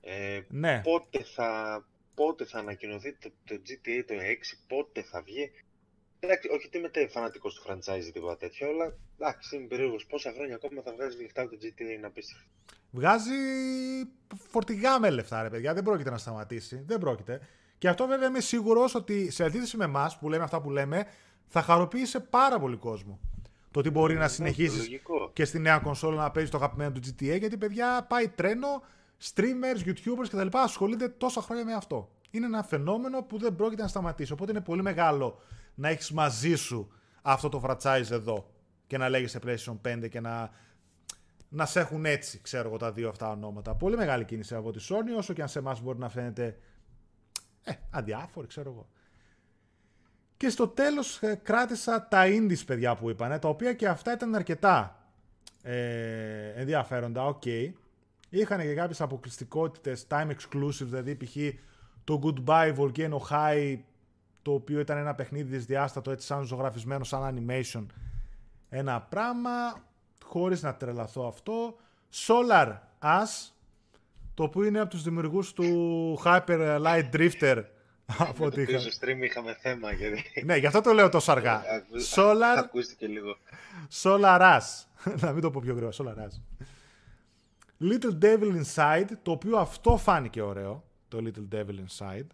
Ε, ναι. Πότε θα, πότε θα ανακοινωθεί το, το GTA το 6, πότε θα βγει. Εντάξει, όχι ότι είμαι φανατικός του franchise ή τίποτα τέτοιο, αλλά εντάξει, είμαι περίεργος. Πόσα χρόνια ακόμα θα βγάζει λεφτά το GTA είναι απίστευτο. Βγάζει φορτηγά με λεφτά, ρε παιδιά. Δεν πρόκειται να σταματήσει. Δεν πρόκειται. Και αυτό βέβαια είμαι σίγουρος ότι σε αντίθεση με εμάς που λέμε αυτά που λέμε, θα χαροποίησε πάρα πολύ κόσμο. Το ότι μπορεί να συνεχίσει και στη νέα κονσόλα να παίζεις το αγαπημένο του GTA, γιατί παιδιά πάει τρένο, streamers, youtubers κτλ. ασχολούνται τόσα χρόνια με αυτό. Είναι ένα φαινόμενο που δεν πρόκειται να σταματήσει. Οπότε είναι πολύ μεγάλο να έχεις μαζί σου αυτό το franchise εδώ και να λέγεσαι PlayStation 5 και να, να σε έχουν έτσι, ξέρω εγώ, τα δύο αυτά ονόματα. Πολύ μεγάλη κίνηση από τη Sony, όσο και αν σε εμάς μπορεί να φαίνεται ε, αδιάφορη, ξέρω εγώ. Και στο τέλος ε, κράτησα τα indies, παιδιά, που είπανε, τα οποία και αυτά ήταν αρκετά ε, ενδιαφέροντα, OK. Okay. Είχαν και κάποιες αποκλειστικότητες, time exclusive, δηλαδή π.χ. το Goodbye Volcano High το οποίο ήταν ένα παιχνίδι δυσδιάστατο έτσι σαν ζωγραφισμένο, σαν animation. Ένα πράγμα, χωρίς να τρελαθώ αυτό. Solar Ash, το οποίο είναι από τους δημιουργούς του Hyper Light Drifter. από ό,τι είχα. Στο stream είχαμε θέμα. Γιατί... ναι, γι' αυτό το λέω τόσο αργά. Ε, Solar... Ακούστηκε λίγο. Solar Ash. να μην το πω πιο γρήγορα. Solar Ash. Little Devil Inside, το οποίο αυτό φάνηκε ωραίο. Το Little Devil Inside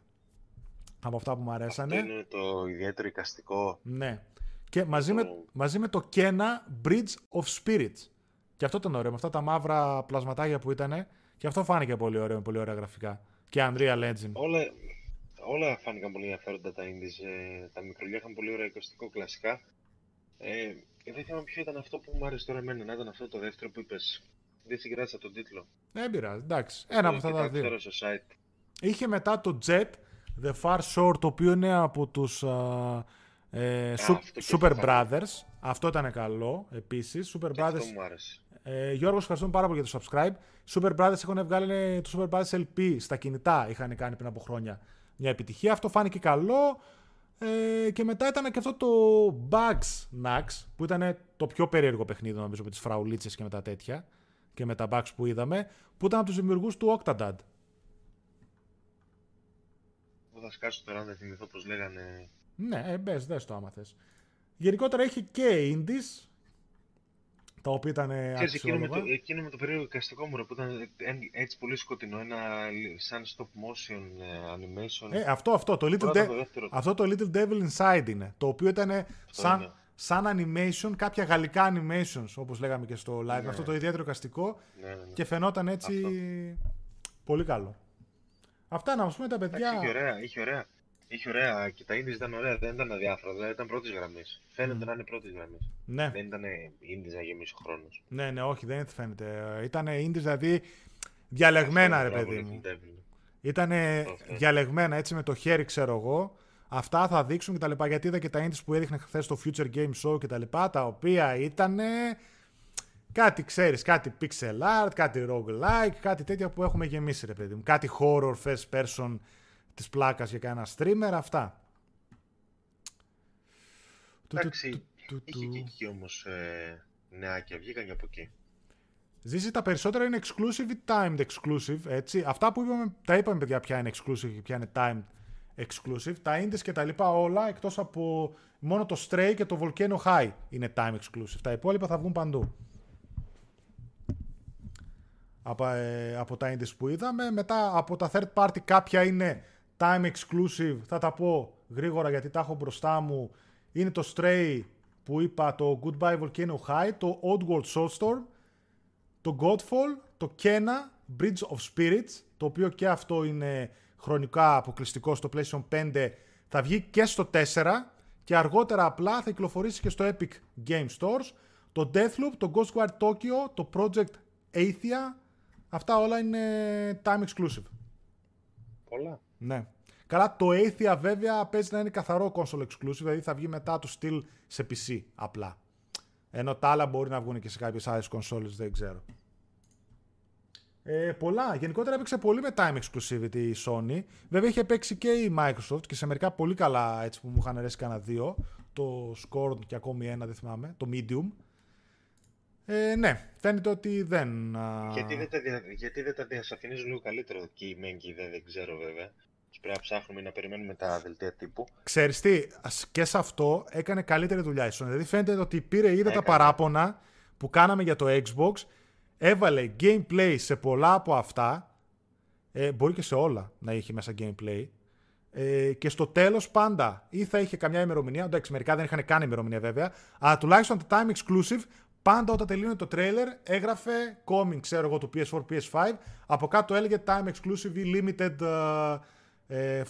από αυτά που μου αρέσανε. Αυτό είναι το ιδιαίτερο οικαστικό. Ναι. Και μαζί, με, μαζί με το Kena Bridge of Spirits. Και αυτό ήταν ωραίο, με αυτά τα μαύρα πλασματάκια που ήταν. Και αυτό φάνηκε πολύ ωραίο, με πολύ ωραία γραφικά. Και Unreal Engine. Όλα, όλα φάνηκαν πολύ ενδιαφέροντα τα indies. Ε, τα μικρολιά είχαν πολύ ωραίο οικαστικό κλασικά. Ε, δεν θυμάμαι ποιο ήταν αυτό που μου άρεσε τώρα εμένα, να ήταν αυτό το δεύτερο που είπες. Δεν συγκράτησα τον τίτλο. Δεν πειράζει, εντάξει. Ένα από αυτά τα δύο. site. Είχε μετά το Jet The Far Shore, το οποίο είναι από τους ε, Super Brothers. Αυτό ήταν καλό, επίσης. Super Brothers... Αυτό μου άρεσε. Ε, Γιώργος, ευχαριστούμε πάρα πολύ για το subscribe. Super Brothers έχουν βγάλει το Super Brothers LP στα κινητά. Είχαν κάνει πριν από χρόνια μια επιτυχία. Αυτό φάνηκε καλό. Ε, και μετά ήταν και αυτό το Bugs Nax, που ήταν το πιο περίεργο παιχνίδι, νομίζω, με τις φραουλίτσες και με τα τέτοια. Και με τα bugs που είδαμε, που ήταν από τους δημιουργούς του Octadad. Εγώ θα σκάσω τώρα να θυμηθώ πώς λέγανε. Ναι, ε, μπες, δες το άμα θες. Γενικότερα είχε και indies, τα οποία ήταν εκείνο με, το, εκείνο με το περίεργο εικαστικό μου, που ήταν έτσι πολύ σκοτεινό, ένα σαν stop motion ε, animation. Ε, αυτό, αυτό, το Little, De- αυτό το Little Devil Inside είναι, το οποίο ήταν σαν, σαν animation, κάποια γαλλικά animations, όπως λέγαμε και στο live, ναι. αυτό το ιδιαίτερο εικαστικό ναι, ναι, ναι. και φαινόταν έτσι αυτό. πολύ καλό. Αυτά να μας πούμε τα παιδιά... Είχε ωραία, είχε ωραία. Είχε ωραία και τα indies ήταν ωραία, δεν ήταν αδιάφορα, δηλαδή ήταν πρώτης γραμμής. Φαίνεται mm. να είναι πρώτης γραμμής. Ναι. Δεν ήταν indies να γεμίσει ο χρόνος. Ναι, ναι, όχι, δεν φαίνεται. Ήταν indies δηλαδή διαλεγμένα, ρε παιδί μου. Ήταν διαλεγμένα έτσι με το χέρι, ξέρω εγώ. Αυτά θα δείξουν και τα λοιπά. Γιατί είδα και τα indies που έδειχνε χθες στο Future Game Show και τα λοιπά, τα οποία ήταν κάτι, ξέρεις, κάτι pixel art, κάτι roguelike, κάτι τέτοια που έχουμε γεμίσει, ρε παιδί μου. Κάτι horror, first person της πλάκας για κανένα streamer, αυτά. Εντάξει, είχε και εκεί όμως ε, νεάκια, βγήκαν και από εκεί. Ζήσει τα περισσότερα είναι exclusive ή timed exclusive, έτσι. Αυτά που είπαμε, τα είπαμε παιδιά ποια είναι exclusive και ποια είναι timed exclusive. Τα indies και τα λοιπά όλα, εκτός από μόνο το Stray και το Volcano High είναι time exclusive. Τα υπόλοιπα θα βγουν παντού. Από, ε, από τα indies που είδαμε. Μετά από τα third party κάποια είναι time exclusive, θα τα πω γρήγορα γιατί τα έχω μπροστά μου. Είναι το Stray που είπα, το Goodbye Volcano High, το Oddworld Soulstorm, το Godfall, το Kena, Bridge of Spirits, το οποίο και αυτό είναι χρονικά αποκλειστικό στο PlayStation 5, θα βγει και στο 4 και αργότερα απλά θα κυκλοφορήσει και στο Epic Game Stores. Το Deathloop, το Ghostwire Tokyo, το Project Athia, αυτά όλα είναι time exclusive. Πολλά. Ναι. Καλά, το Athia βέβαια παίζει να είναι καθαρό console exclusive, δηλαδή θα βγει μετά το Steel σε PC απλά. Ενώ τα άλλα μπορεί να βγουν και σε κάποιες άλλες consoles, δεν ξέρω. Ε, πολλά. Γενικότερα έπαιξε πολύ με time exclusivity η Sony. Βέβαια είχε παίξει και η Microsoft και σε μερικά πολύ καλά έτσι που μου είχαν αρέσει κανένα δύο. Το Scorn και ακόμη ένα, δεν θυμάμαι. Το Medium. Ε, ναι, φαίνεται ότι δεν. Γιατί δεν τα, γιατί δεν τα διασαφηνίζουν λίγο καλύτερο και η Menki, δεν, δεν ξέρω βέβαια. Πρέπει να ψάχνουμε να περιμένουμε τα δελτία τύπου. Ξέρεις τι, και σε αυτό έκανε καλύτερη δουλειά η Sony. Δηλαδή φαίνεται ότι πήρε, είδε τα παράπονα που κάναμε για το Xbox, έβαλε gameplay σε πολλά από αυτά, ε, μπορεί και σε όλα να είχε μέσα gameplay, ε, και στο τέλος πάντα ή θα είχε καμιά ημερομηνία, εντάξει μερικά δεν είχαν καν ημερομηνία βέβαια, αλλά τουλάχιστον τα time exclusive Πάντα όταν τελείωνε το trailer έγραφε coming, ξέρω εγώ, του PS4, PS5. Από κάτω έλεγε time exclusive ή limited uh,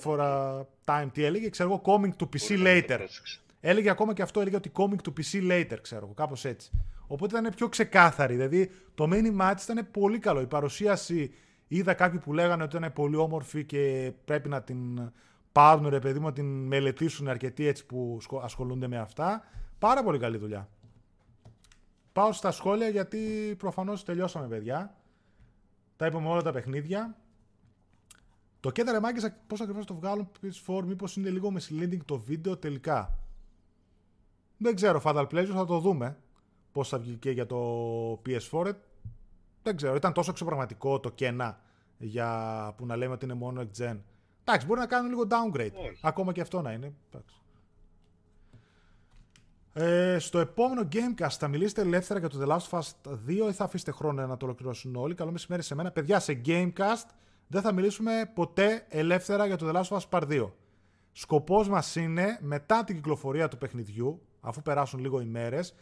for a time. Τι έλεγε, ξέρω εγώ, coming to PC later. Έλεγε ακόμα και αυτό, έλεγε ότι coming to PC later, ξέρω εγώ, κάπως έτσι. Οπότε ήταν πιο ξεκάθαρη. Δηλαδή το mini match ήταν πολύ καλό. Η παρουσίαση είδα κάποιοι που λέγανε ότι ήταν πολύ όμορφη και πρέπει να την πάρουν ρε παιδί μου, να την μελετήσουν αρκετοί έτσι που ασχολούνται με αυτά. Πάρα πολύ καλή δουλειά. Πάω στα σχόλια γιατί προφανώς τελειώσαμε παιδιά. Τα είπαμε όλα τα παιχνίδια. Το κέντρα μάγκες πώς ακριβώς το βγάλουν PS4, μήπως είναι λίγο misleading το βίντεο τελικά. Δεν ξέρω, Fatal Pleasure θα το δούμε. Πώς θα βγει και για το PS4. Δεν ξέρω, ήταν τόσο εξωπραγματικό το κένα για που να λέμε ότι είναι μόνο ex-gen. Εντάξει, μπορεί να κάνουν λίγο downgrade. Ακόμα και αυτό να είναι. Εντάξει. Ε, στο επόμενο Gamecast θα μιλήσετε ελεύθερα για το The Last of Us 2 ή θα αφήσετε χρόνο να το ολοκληρώσουν όλοι. Καλό μεσημέρι σε μένα. Παιδιά, σε Gamecast δεν θα μιλήσουμε ποτέ ελεύθερα για το The Last of Us Part 2. Σκοπός μας είναι μετά την κυκλοφορία του παιχνιδιού, αφού περάσουν λίγο ημέρες,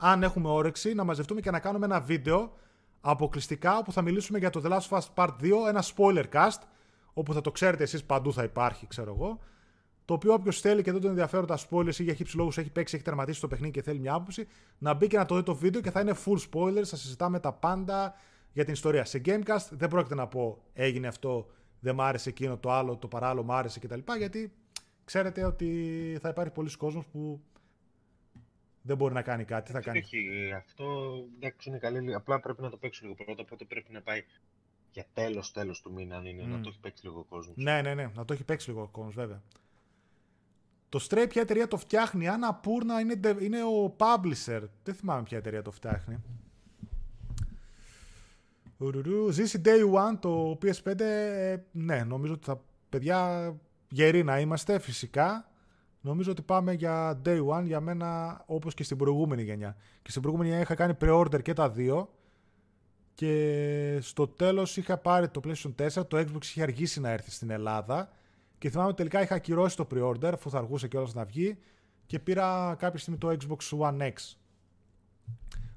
αν έχουμε όρεξη, να μαζευτούμε και να κάνουμε ένα βίντεο αποκλειστικά όπου θα μιλήσουμε για το The Last of Us Part 2, ένα spoiler cast, όπου θα το ξέρετε εσείς παντού θα υπάρχει, ξέρω εγώ, το οποίο όποιος θέλει και δεν τον ενδιαφέρουν τα spoilers ή για χύψη λόγους έχει παίξει, έχει τερματίσει το παιχνίδι και θέλει μια άποψη, να μπει και να το δει το βίντεο και θα είναι full spoilers. Θα συζητάμε τα πάντα για την ιστορία. Σε Gamecast δεν πρόκειται να πω έγινε αυτό, δεν μ' άρεσε εκείνο, το άλλο, το παράλληλο μ' άρεσε κτλ. Γιατί ξέρετε ότι θα υπάρχει πολλοί κόσμος που δεν μπορεί να κάνει κάτι. Θα κάνει. Όχι, αυτό εντάξει είναι καλή. Απλά πρέπει να το παίξει λίγο πρώτα, οπότε πρέπει να πάει για τέλος τέλος του μήνα, αν είναι, να το έχει παίξει λίγο ο κόσμος. Ναι, ναι, ναι, να το έχει παίξει λίγο ο κόσμος, βέβαια. Το Stray ποια εταιρεία το φτιάχνει, αν Απούρνα είναι, είναι ο publisher. Δεν θυμάμαι ποια εταιρεία το φτιάχνει. Ζήσει Day One το PS5, ε, ναι, νομίζω ότι θα, παιδιά, γεροί να είμαστε φυσικά. Νομίζω ότι πάμε για day one για μένα όπως και στην προηγούμενη γενιά. Και στην προηγούμενη γενιά είχα κάνει pre-order και τα δύο και στο τέλος είχα πάρει το PlayStation 4, το Xbox είχε αργήσει να έρθει στην Ελλάδα και θυμάμαι τελικά είχα ακυρώσει το pre-order αφού θα αργούσε κιόλας να βγει και πήρα κάποια στιγμή το Xbox One X.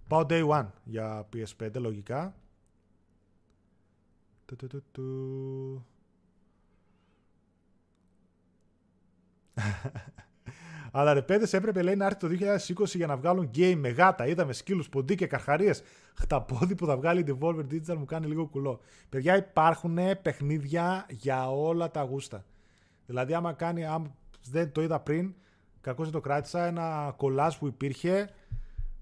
Πάω day one για PS5 λογικά. Αλλά ρε παιδες έπρεπε λέει να έρθει το 2020 για να βγάλουν game με γάτα. Είδαμε σκύλους, ποντί και καρχαρίες. Χταπόδι που θα βγάλει η Devolver Digital μου κάνει λίγο κουλό. Παιδιά υπάρχουν παιχνίδια για όλα τα γούστα. Δηλαδή άμα κάνει, άμα δεν το είδα πριν, κακώς δεν το κράτησα, ένα κολλάζ που υπήρχε.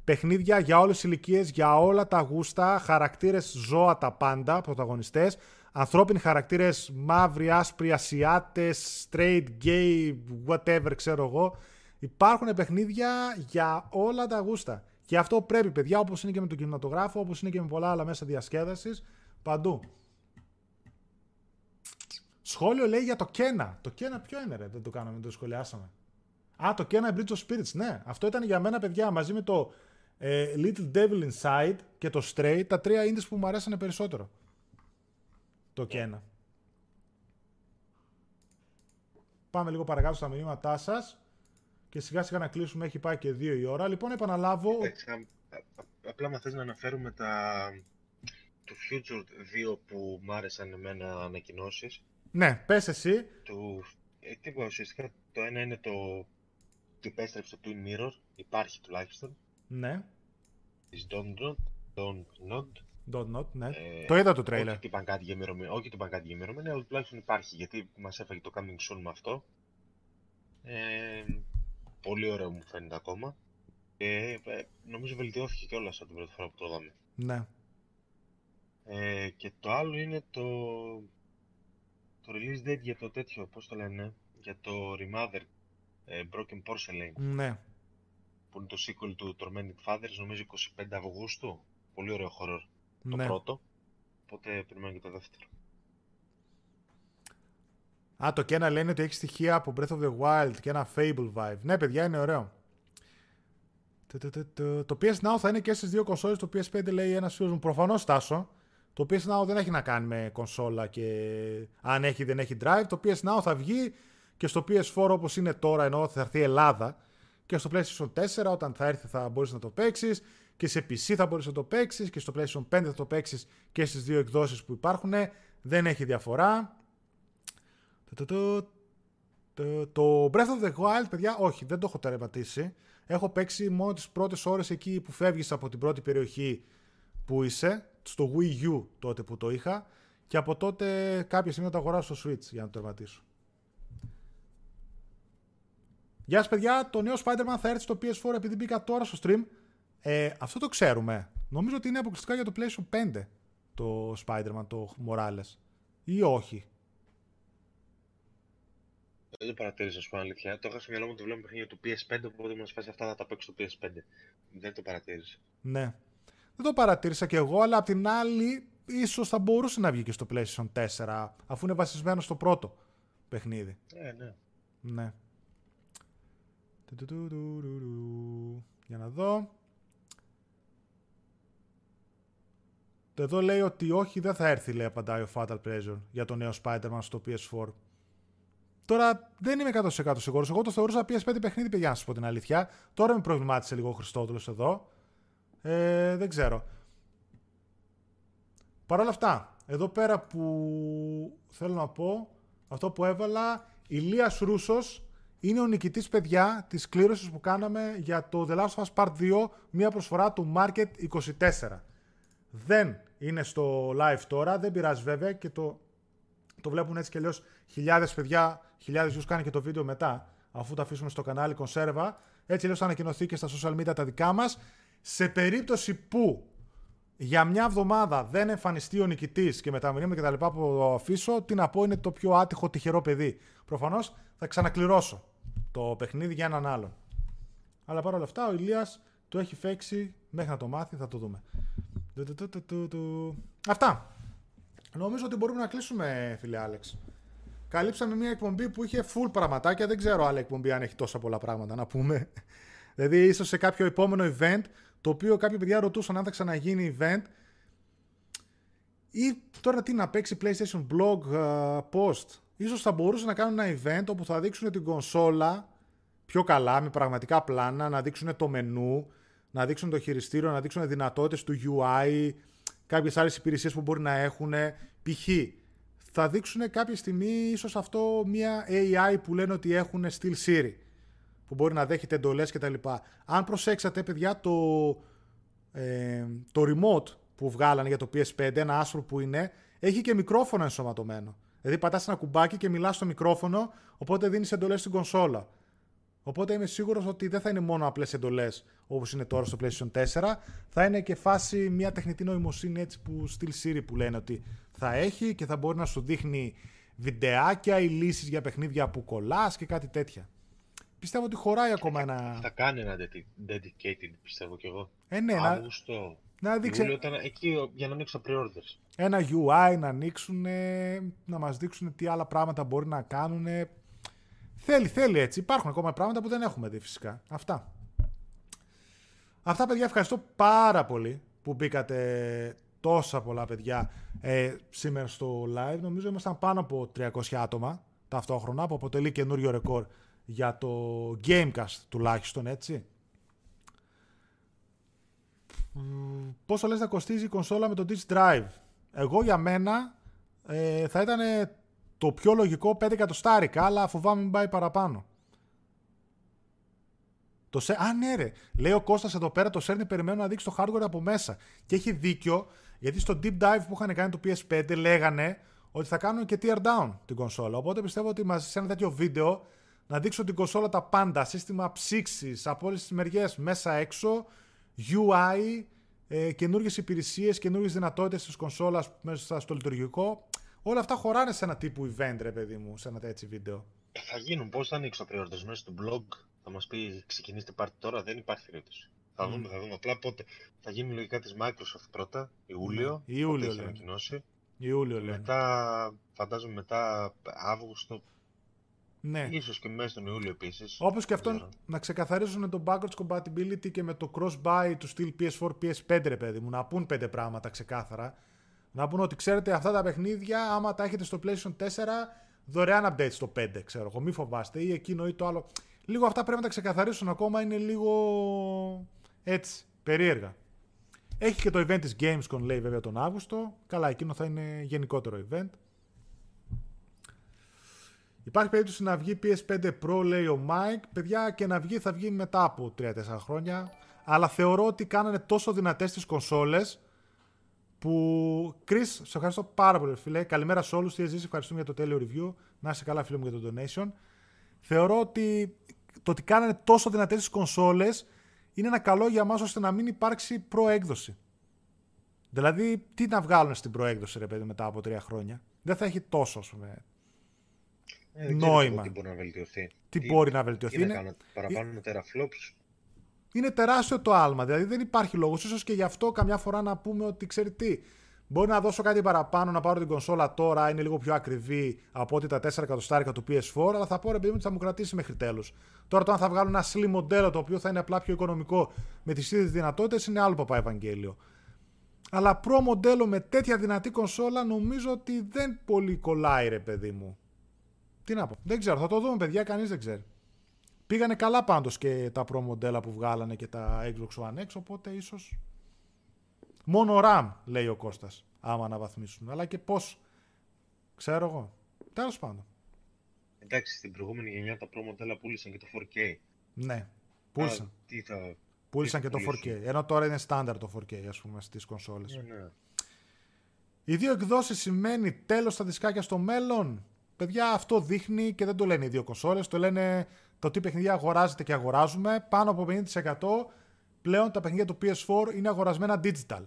Παιχνίδια για όλες τις ηλικίες, για όλα τα γούστα, χαρακτήρες ζώα τα πάντα, πρωταγωνιστές, ανθρώπινοι χαρακτήρες, μαύροι, άσπροι, ασιάτες, straight, gay, whatever ξέρω εγώ. Υπάρχουν παιχνίδια για όλα τα γούστα. Και αυτό πρέπει, παιδιά, όπως είναι και με τον κινηματογράφο, όπως είναι και με πολλά άλλα μέσα διασκέδασης, παντού. Σχόλιο λέει για το Κένα. Το Κένα ποιο είναι, ρε, δεν το κάναμε, δεν το σχολιάσαμε. Α, το Kena Bridge of Spirits, ναι. Αυτό ήταν για μένα, παιδιά, μαζί με το ε, Little Devil Inside και το Stray, τα τρία indies που μου αρέσανε περισσότερο. Το Kena. Πάμε λίγο παρακάτω στα μηνύματά σας και σιγά σιγά να κλείσουμε. Έχει πάει και δύο η ώρα. Λοιπόν, επαναλάβω. απλά μα θες να αναφέρουμε τα του Future 2 που μου άρεσαν εμένα ανακοινώσεις. Ναι, πες εσύ. Του... Ε, τι ουσιαστικά το ένα είναι το και επέστρεψε το Twin Mirror, υπάρχει τουλάχιστον. Ναι. Της Don't Not. Don't Not, ναι. Ε, το είδα το τρέιλερ. Όχι την κάτι για όχι την κάτι για αλλά τουλάχιστον υπάρχει, γιατί μας έφαγε το Coming Soon με αυτό. Ε, πολύ ωραίο μου φαίνεται ακόμα. Ε, ε, νομίζω βελτιώθηκε κιόλας από την πρώτη φορά που το είδαμε. Ναι. Ε, και το άλλο είναι το, το release date για το τέτοιο, πώς το λένε, για το Remother ε, Broken Porcelain. Ναι. Που είναι το sequel του Tormented Fathers, νομίζω 25 Αυγούστου. Πολύ ωραίο horror. Το ναι. πρώτο. Οπότε περιμένω και το δεύτερο. Α, το Kena λένε ότι έχει στοιχεία από Breath of the Wild και ένα Fable vibe. Ναι, παιδιά, είναι ωραίο. Το PS Now θα είναι και στις δύο κονσόλες. Το PS5 λέει ένας φίλος μου. Προφανώς τάσο. Το PS Now δεν έχει να κάνει με κονσόλα και αν έχει δεν έχει drive. Το PS Now θα βγει και στο PS4 όπως είναι τώρα ενώ θα έρθει Ελλάδα και στο PlayStation 4 όταν θα έρθει θα μπορείς να το παίξεις και σε PC θα μπορείς να το παίξεις και στο PlayStation 5 θα το παίξεις και στις δύο εκδόσεις που υπάρχουν. Δεν έχει διαφορά. Το Breath of the Wild παιδιά όχι δεν το έχω τερματίσει. Έχω παίξει μόνο τις πρώτες ώρες εκεί που φεύγεις από την πρώτη περιοχή που είσαι στο Wii U τότε που το είχα και από τότε κάποια στιγμή το αγοράσω στο Switch για να το τερματίσω. Γεια σας παιδιά, το νέο Spider-Man θα έρθει στο PS4 επειδή μπήκα τώρα στο stream. Ε, αυτό το ξέρουμε. Νομίζω ότι είναι αποκλειστικά για το PlayStation 5 το Spider-Man, το Morales. Ή όχι. Δεν το παρατήρησα, ας πούμε αλήθεια. Το είχα στο μυαλό μου το βλέπω παιχνίδια του PS5, οπότε μου φάσει αυτά να τα παίξω στο PS5. Δεν το παρατήρησα. Ναι. Δεν το παρατήρησα κι εγώ, αλλά απ' την άλλη, ίσως θα μπορούσε να βγει και στο PlayStation 4, αφού είναι βασισμένο στο πρώτο παιχνίδι. Ε, ναι. Ναι. Για να δω. Εδώ λέει ότι όχι, δεν θα έρθει, λέει, απαντάει ο Fatal Pleasure για το νέο Spider-Man στο PS4. Τώρα δεν είμαι 100% σίγουρος. Εγώ το θεωρούσα PS5 παιχνίδι, παιδιά, να σα πω την αλήθεια. Τώρα με προβλημάτισε λίγο ο Χριστόδουλος εδώ. Ε, δεν ξέρω. Παρ' όλα αυτά, εδώ πέρα που θέλω να πω, αυτό που έβαλα, Ηλίας Ρούσος είναι ο νικητής παιδιά της κλήρωσης που κάναμε για το The Last of Us Part 2, μια προσφορά του Market 24. Δεν είναι στο live τώρα, δεν πειράζει βέβαια και το, το βλέπουν έτσι και αλλιώς χιλιάδες παιδιά, χιλιάδες views κάνει και το βίντεο μετά, αφού το αφήσουμε στο κανάλι κονσέρβα. Έτσι αλλιώς θα ανακοινωθεί και στα social media τα δικά μας. Σε περίπτωση που για μια εβδομάδα δεν εμφανιστεί ο νικητής και με τα μηνύματα και τα λοιπά που το αφήσω, τι να πω είναι το πιο άτυχο τυχερό παιδί. Προφανώς θα ξανακληρώσω το παιχνίδι για έναν άλλον. Αλλά παρόλα αυτά ο Ηλίας το έχει φέξει μέχρι να το μάθει, θα το δούμε. Αυτά. Νομίζω ότι μπορούμε να κλείσουμε, φίλε Άλεξ. καλύψαμε μια εκπομπή που είχε full πραγματάκια. Δεν ξέρω άλλη εκπομπή αν έχει τόσα πολλά πράγματα να πούμε. δηλαδή, ίσω σε κάποιο επόμενο event, το οποίο κάποια παιδιά ρωτούσαν αν θα ξαναγίνει event. Ή τώρα τι να παίξει PlayStation Blog uh, post. Ίσως θα μπορούσε να κάνουν ένα event όπου θα δείξουν την κονσόλα πιο καλά, με πραγματικά πλάνα, να δείξουν το μενού, να δείξουν το χειριστήριο, να δείξουν δυνατότητες του UI, κάποιες άλλες υπηρεσίες που μπορεί να έχουν. Π.χ. θα δείξουν κάποια στιγμή ίσως αυτό μια AI που λένε ότι έχουν στυλ Siri, που μπορεί να δέχεται εντολές κτλ. Αν προσέξατε, παιδιά, το, ε, το remote που βγάλανε για το PS5, ένα άσπρο που είναι, έχει και μικρόφωνο ενσωματωμένο. Δηλαδή πατάς ένα κουμπάκι και μιλάς στο μικρόφωνο, οπότε δίνεις εντολές στην κονσόλα. Οπότε είμαι σίγουρος ότι δεν θα είναι μόνο απλές εντολές όπως είναι τώρα στο PlayStation 4, θα είναι και φάση μια τεχνητή νοημοσύνη έτσι που στυλ Siri που λένε ότι θα έχει και θα μπορεί να σου δείχνει βιντεάκια ή λύσεις για παιχνίδια που κολλάς και κάτι τέτοια. Πιστεύω ότι χωράει ακόμα ένα... Θα κάνει ένα dedicated, πιστεύω κι εγώ. Ε, ναι, Αύγουστο. Να δείξει... Ήταν εκεί για να ανοίξει τα pre-orders. Ένα UI να ανοίξουν, να μας δείξουν τι άλλα πράγματα μπορεί να κάνουν. Θέλει, θέλει έτσι. Υπάρχουν ακόμα πράγματα που δεν έχουμε δει φυσικά. Αυτά. Αυτά παιδιά ευχαριστώ πάρα πολύ που μπήκατε τόσα πολλά παιδιά ε, σήμερα στο live. Νομίζω ήμασταν πάνω από 300 άτομα ταυτόχρονα που αποτελεί καινούριο ρεκόρ για το Gamecast τουλάχιστον έτσι. Πόσο λες να κοστίζει η κονσόλα με το Disk Drive; Εγώ για μένα ε, θα ήταν το πιο λογικό 5 εκατοστάρικα, αλλά φοβάμαι μην πάει παραπάνω. Το σε... Α, ναι, ρε. Λέει ο Κώστας εδώ πέρα, το σέρνει περιμένω να δείξει το hardware από μέσα. Και έχει δίκιο, γιατί στο deep dive που είχαν κάνει το PS5 λέγανε ότι θα κάνουν και tear down την κονσόλα. Οπότε πιστεύω ότι μαζί σε ένα τέτοιο βίντεο να δείξω την κονσόλα τα πάντα, σύστημα ψήξης από όλες τις μεριές, μέσα έξω, UI, ε, καινούργιες υπηρεσίες, καινούργιες δυνατότητες της κονσόλας μέσα στο λειτουργικό. Όλα αυτά χωράνε σε ένα τύπου event, ρε παιδί μου, σε ένα τέτοιο βίντεο. Ε, θα γίνουν. Πώς θα ανοίξω pre μέσα στο blog, θα μας πει ξεκινήστε πάρτι τώρα, δεν υπάρχει περίπτωση. Θα δούμε, θα δούμε. Απλά πότε. Θα γίνει λογικά τη Microsoft πρώτα, Ιούλιο. Ναι. Ιούλιο, λέει. ανακοινώσει. Ιούλιο, λέει. Μετά, φαντάζομαι μετά Αύγουστο. Ναι. Ίσως και μέσα τον Ιούλιο επίσης. Όπως και αυτό να ξεκαθαρίσουν το backwards compatibility και με το cross-buy του στυλ PS4, PS5, ρε παιδί μου. Να πούν πέντε πράγματα ξεκάθαρα. Να πούν ότι ξέρετε αυτά τα παιχνίδια, άμα τα έχετε στο PlayStation 4, δωρεάν update στο 5, ξέρω εγώ. Μη φοβάστε, ή εκείνο ή το άλλο. Λίγο αυτά πρέπει να τα ξεκαθαρίσουν ακόμα, είναι λίγο έτσι, περίεργα. Έχει και το event της Gamescom λέει βέβαια τον Αύγουστο. Καλά, εκείνο θα είναι γενικότερο event. Υπάρχει περίπτωση να βγει PS5 Pro, λέει ο Mike. Παιδιά, και να βγει θα βγει μετά από 3-4 χρόνια. Αλλά θεωρώ ότι κάνανε τόσο δυνατές τις κονσόλες που Chris, σε ευχαριστώ πάρα πολύ, φίλε. Καλημέρα σε όλους. Τι ζήσει, ευχαριστούμε για το τέλειο review. Να είσαι καλά, φίλε μου, για το donation. Θεωρώ ότι το ότι κάνανε τόσο δυνατές τις κονσόλες είναι ένα καλό για μας ώστε να μην υπάρξει προέκδοση. Δηλαδή, τι να βγάλουν στην προέκδοση, ρε παιδί, μετά από τρία χρόνια; Δεν θα έχει τόσο, ας πούμε, ε, νόημα. Τι μπορεί να βελτιωθεί. Τι, τι μπορεί να βελτιωθεί. Τι είναι... να κάνω, παραπάνω ε... τεραφλόps είναι τεράστιο το άλμα. Δηλαδή δεν υπάρχει λόγος. σω και γι' αυτό καμιά φορά να πούμε ότι ξέρει τι. Μπορεί να δώσω κάτι παραπάνω, να πάρω την κονσόλα τώρα, είναι λίγο πιο ακριβή από ότι τα 4 εκατοστάρικα του PS4, αλλά θα πω ρε παιδί μου ότι θα μου κρατήσει μέχρι τέλου. Τώρα το αν θα βγάλουν ένα slim μοντέλο το οποίο θα είναι απλά πιο οικονομικό με τις ίδιες δυνατότητες είναι άλλο παπά Ευαγγέλιο. Αλλά προ μοντέλο με τέτοια δυνατή κονσόλα νομίζω ότι δεν πολύ κολλάει ρε παιδί μου. Τι να πω. Δεν ξέρω, θα το δούμε παιδιά, κανείς δεν ξέρει. Πήγανε καλά πάντως και τα Pro μοντέλα που βγάλανε και τα Xbox One X, οπότε ίσως μόνο RAM, λέει ο Κώστας, άμα αναβαθμίσουν. Αλλά και πώς, ξέρω εγώ. Τέλος πάντων. Εντάξει, στην προηγούμενη γενιά τα Pro μοντέλα πούλησαν και το 4K. Ναι, πούλησαν. τι θα... Πούλησαν και το 4K. Ενώ τώρα είναι στάνταρ το 4K, ας πούμε, στις κονσόλες. Ναι, ναι. Οι δύο εκδόσεις σημαίνει τέλος στα δισκάκια στο μέλλον. Παιδιά, αυτό δείχνει και δεν το λένε οι δύο κονσόλες, το λένε το τι παιχνίδια αγοράζεται και αγοράζουμε. Πάνω από 50% πλέον τα παιχνίδια του PS4 είναι αγορασμένα digital.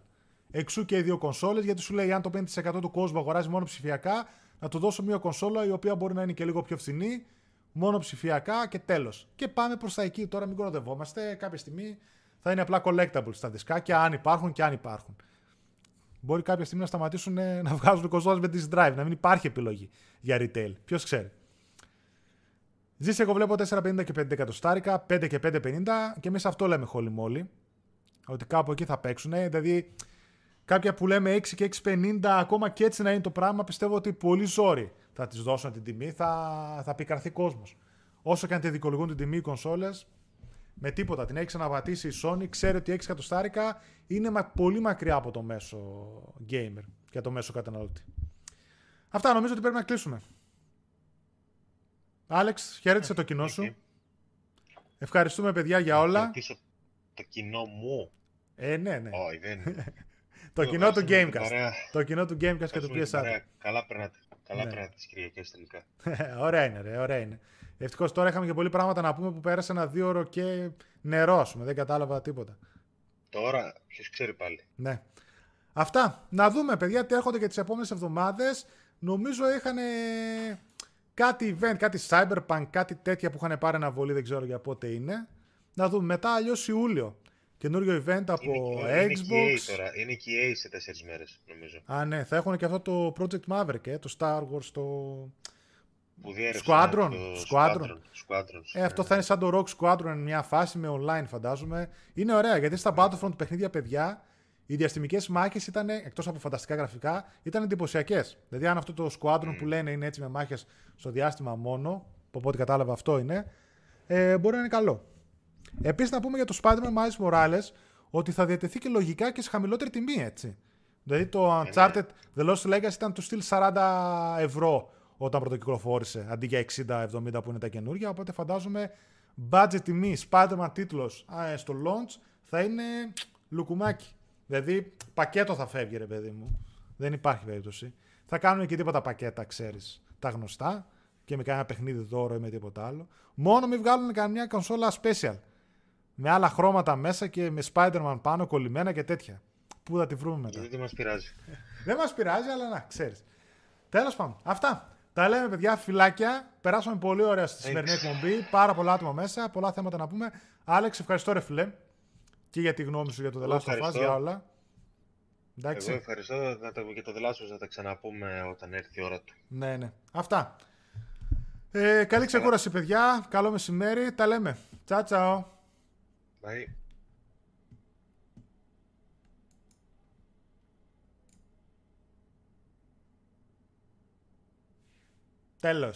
Εξού και οι δύο κονσόλες, γιατί σου λέει αν το 50% του κόσμου αγοράζει μόνο ψηφιακά, να του δώσω μια κονσόλα η οποία μπορεί να είναι και λίγο πιο φθηνή, μόνο ψηφιακά και τέλος. Και πάμε προς τα εκεί. Τώρα μην κοροδευόμαστε. Κάποια στιγμή θα είναι απλά collectibles στα δισκάκια, αν υπάρχουν και αν υπάρχουν. Μπορεί κάποια στιγμή να σταματήσουν ε, να βγάζουν κονσόλες με τη drive, να μην υπάρχει επιλογή για retail. Ποιος ξέρει. Ζήσει, εγώ βλέπω 4,50 και 5 εκατοστάρικα, 5 και 5,50 και εμείς αυτό λέμε χόλι μόλι. Ότι κάπου εκεί θα παίξουν. Δηλαδή, κάποια που λέμε 6 και 6,50, ακόμα και έτσι να είναι το πράγμα, πιστεύω ότι πολύ ζόρι θα της δώσουν την τιμή, θα, θα πικραθεί κόσμος. Όσο και αν τη δικολογούν την τιμή οι κονσόλες, με τίποτα. Την έχει ξαναβατήσει η Sony, ξέρει ότι 6 εκατοστάρικα είναι πολύ μακριά από το μέσο gamer και το μέσο καταναλωτή. Αυτά νομίζω ότι πρέπει να κλείσουμε. Άλεξ, χαίρετησε το κοινό σου. Ευχαριστούμε παιδιά για όλα. Το κοινό μου. Ε, ναι, ναι. Όχι, δεν το κοινό του Gamecast. Το κοινό του Gamecast και του PSR. Καλά περνάτε. Καλά ναι. περνάτε τις Κυριακές τελικά. ωραία είναι, ρε, ωραία είναι. Ευτυχώς τώρα είχαμε και πολλοί πράγματα να πούμε που πέρασε ένα δύο ώρο και νερό, ας Δεν κατάλαβα τίποτα. Τώρα, ποιος ξέρει πάλι. Ναι. Αυτά. Να δούμε, παιδιά, τι έρχονται και τις επόμενες εβδομάδες. Νομίζω είχαν κάτι event, κάτι cyberpunk, κάτι τέτοια που είχαν πάρει αναβολή, δεν ξέρω για πότε είναι. Να δούμε. Μετά αλλιώς Ιούλιο. Καινούριο event από είναι, Xbox. Είναι και τώρα. Είναι και EA σε τέσσερις μέρες, νομίζω. Α, ναι. Θα έχουν και αυτό το Project Maverick, ε, το Star Wars, το. Που διέρευσε, Squadron. Το... Squadron. Squadron. Squadron. Ε, αυτό θα είναι σαν το Rock Squadron, μια φάση με online, φαντάζομαι. Είναι ωραία γιατί στα Battlefront παιχνίδια, παιδιά, οι διαστημικές μάχες ήταν, εκτός από φανταστικά γραφικά, ήταν εντυπωσιακές. Δηλαδή, αν αυτό το Squadron που λένε είναι έτσι με μάχες στο διάστημα μόνο, από ό,τι κατάλαβα αυτό είναι, ε, μπορεί να είναι καλό. Επίσης, να πούμε για το Spider-Man Miles Morales ότι θα διατεθεί και λογικά και σε χαμηλότερη τιμή, έτσι. Δηλαδή, το ε, Uncharted ναι. The Lost Legacy ήταν του στυλ 40 ευρώ όταν πρωτοκυκλοφόρησε, αντί για 60-70 που είναι τα καινούργια. Οπότε φαντάζομαι budget τιμή Spider-Man τίτλος στο launch θα είναι λουκουμάκι. Δηλαδή, πακέτο θα φεύγει, ρε παιδί μου. Δεν υπάρχει περίπτωση. Θα κάνουν και τίποτα πακέτα, ξέρεις, τα γνωστά και με κανένα παιχνίδι δώρο ή με τίποτα άλλο. Μόνο μην βγάλουν καμιά κονσόλα special. Με άλλα χρώματα μέσα και με Spider-Man πάνω κολλημένα και τέτοια. Πού θα τη βρούμε μετά; Δεν μας πειράζει. Δεν μας πειράζει, αλλά να, ξέρεις. Τέλος πάντων. Αυτά. Τα λέμε, παιδιά, φυλάκια. Περάσαμε πολύ ωραία στη σημερινή εκπομπή. Πάρα πολλά άτομα μέσα, πολλά θέματα να πούμε. Άλεξ, ευχαριστώ, ρε φιλέ και για τη γνώμη σου για το The Last of Us, για όλα. Εντάξει. Εγώ ευχαριστώ για το The Last θα τα ξαναπούμε όταν έρθει η ώρα του. Ναι, ναι. Αυτά. Ε, καλή ξεκούραση, παιδιά. Καλό μεσημέρι. Τα λέμε. Τσάου, τσάου. Bye. Τέλος.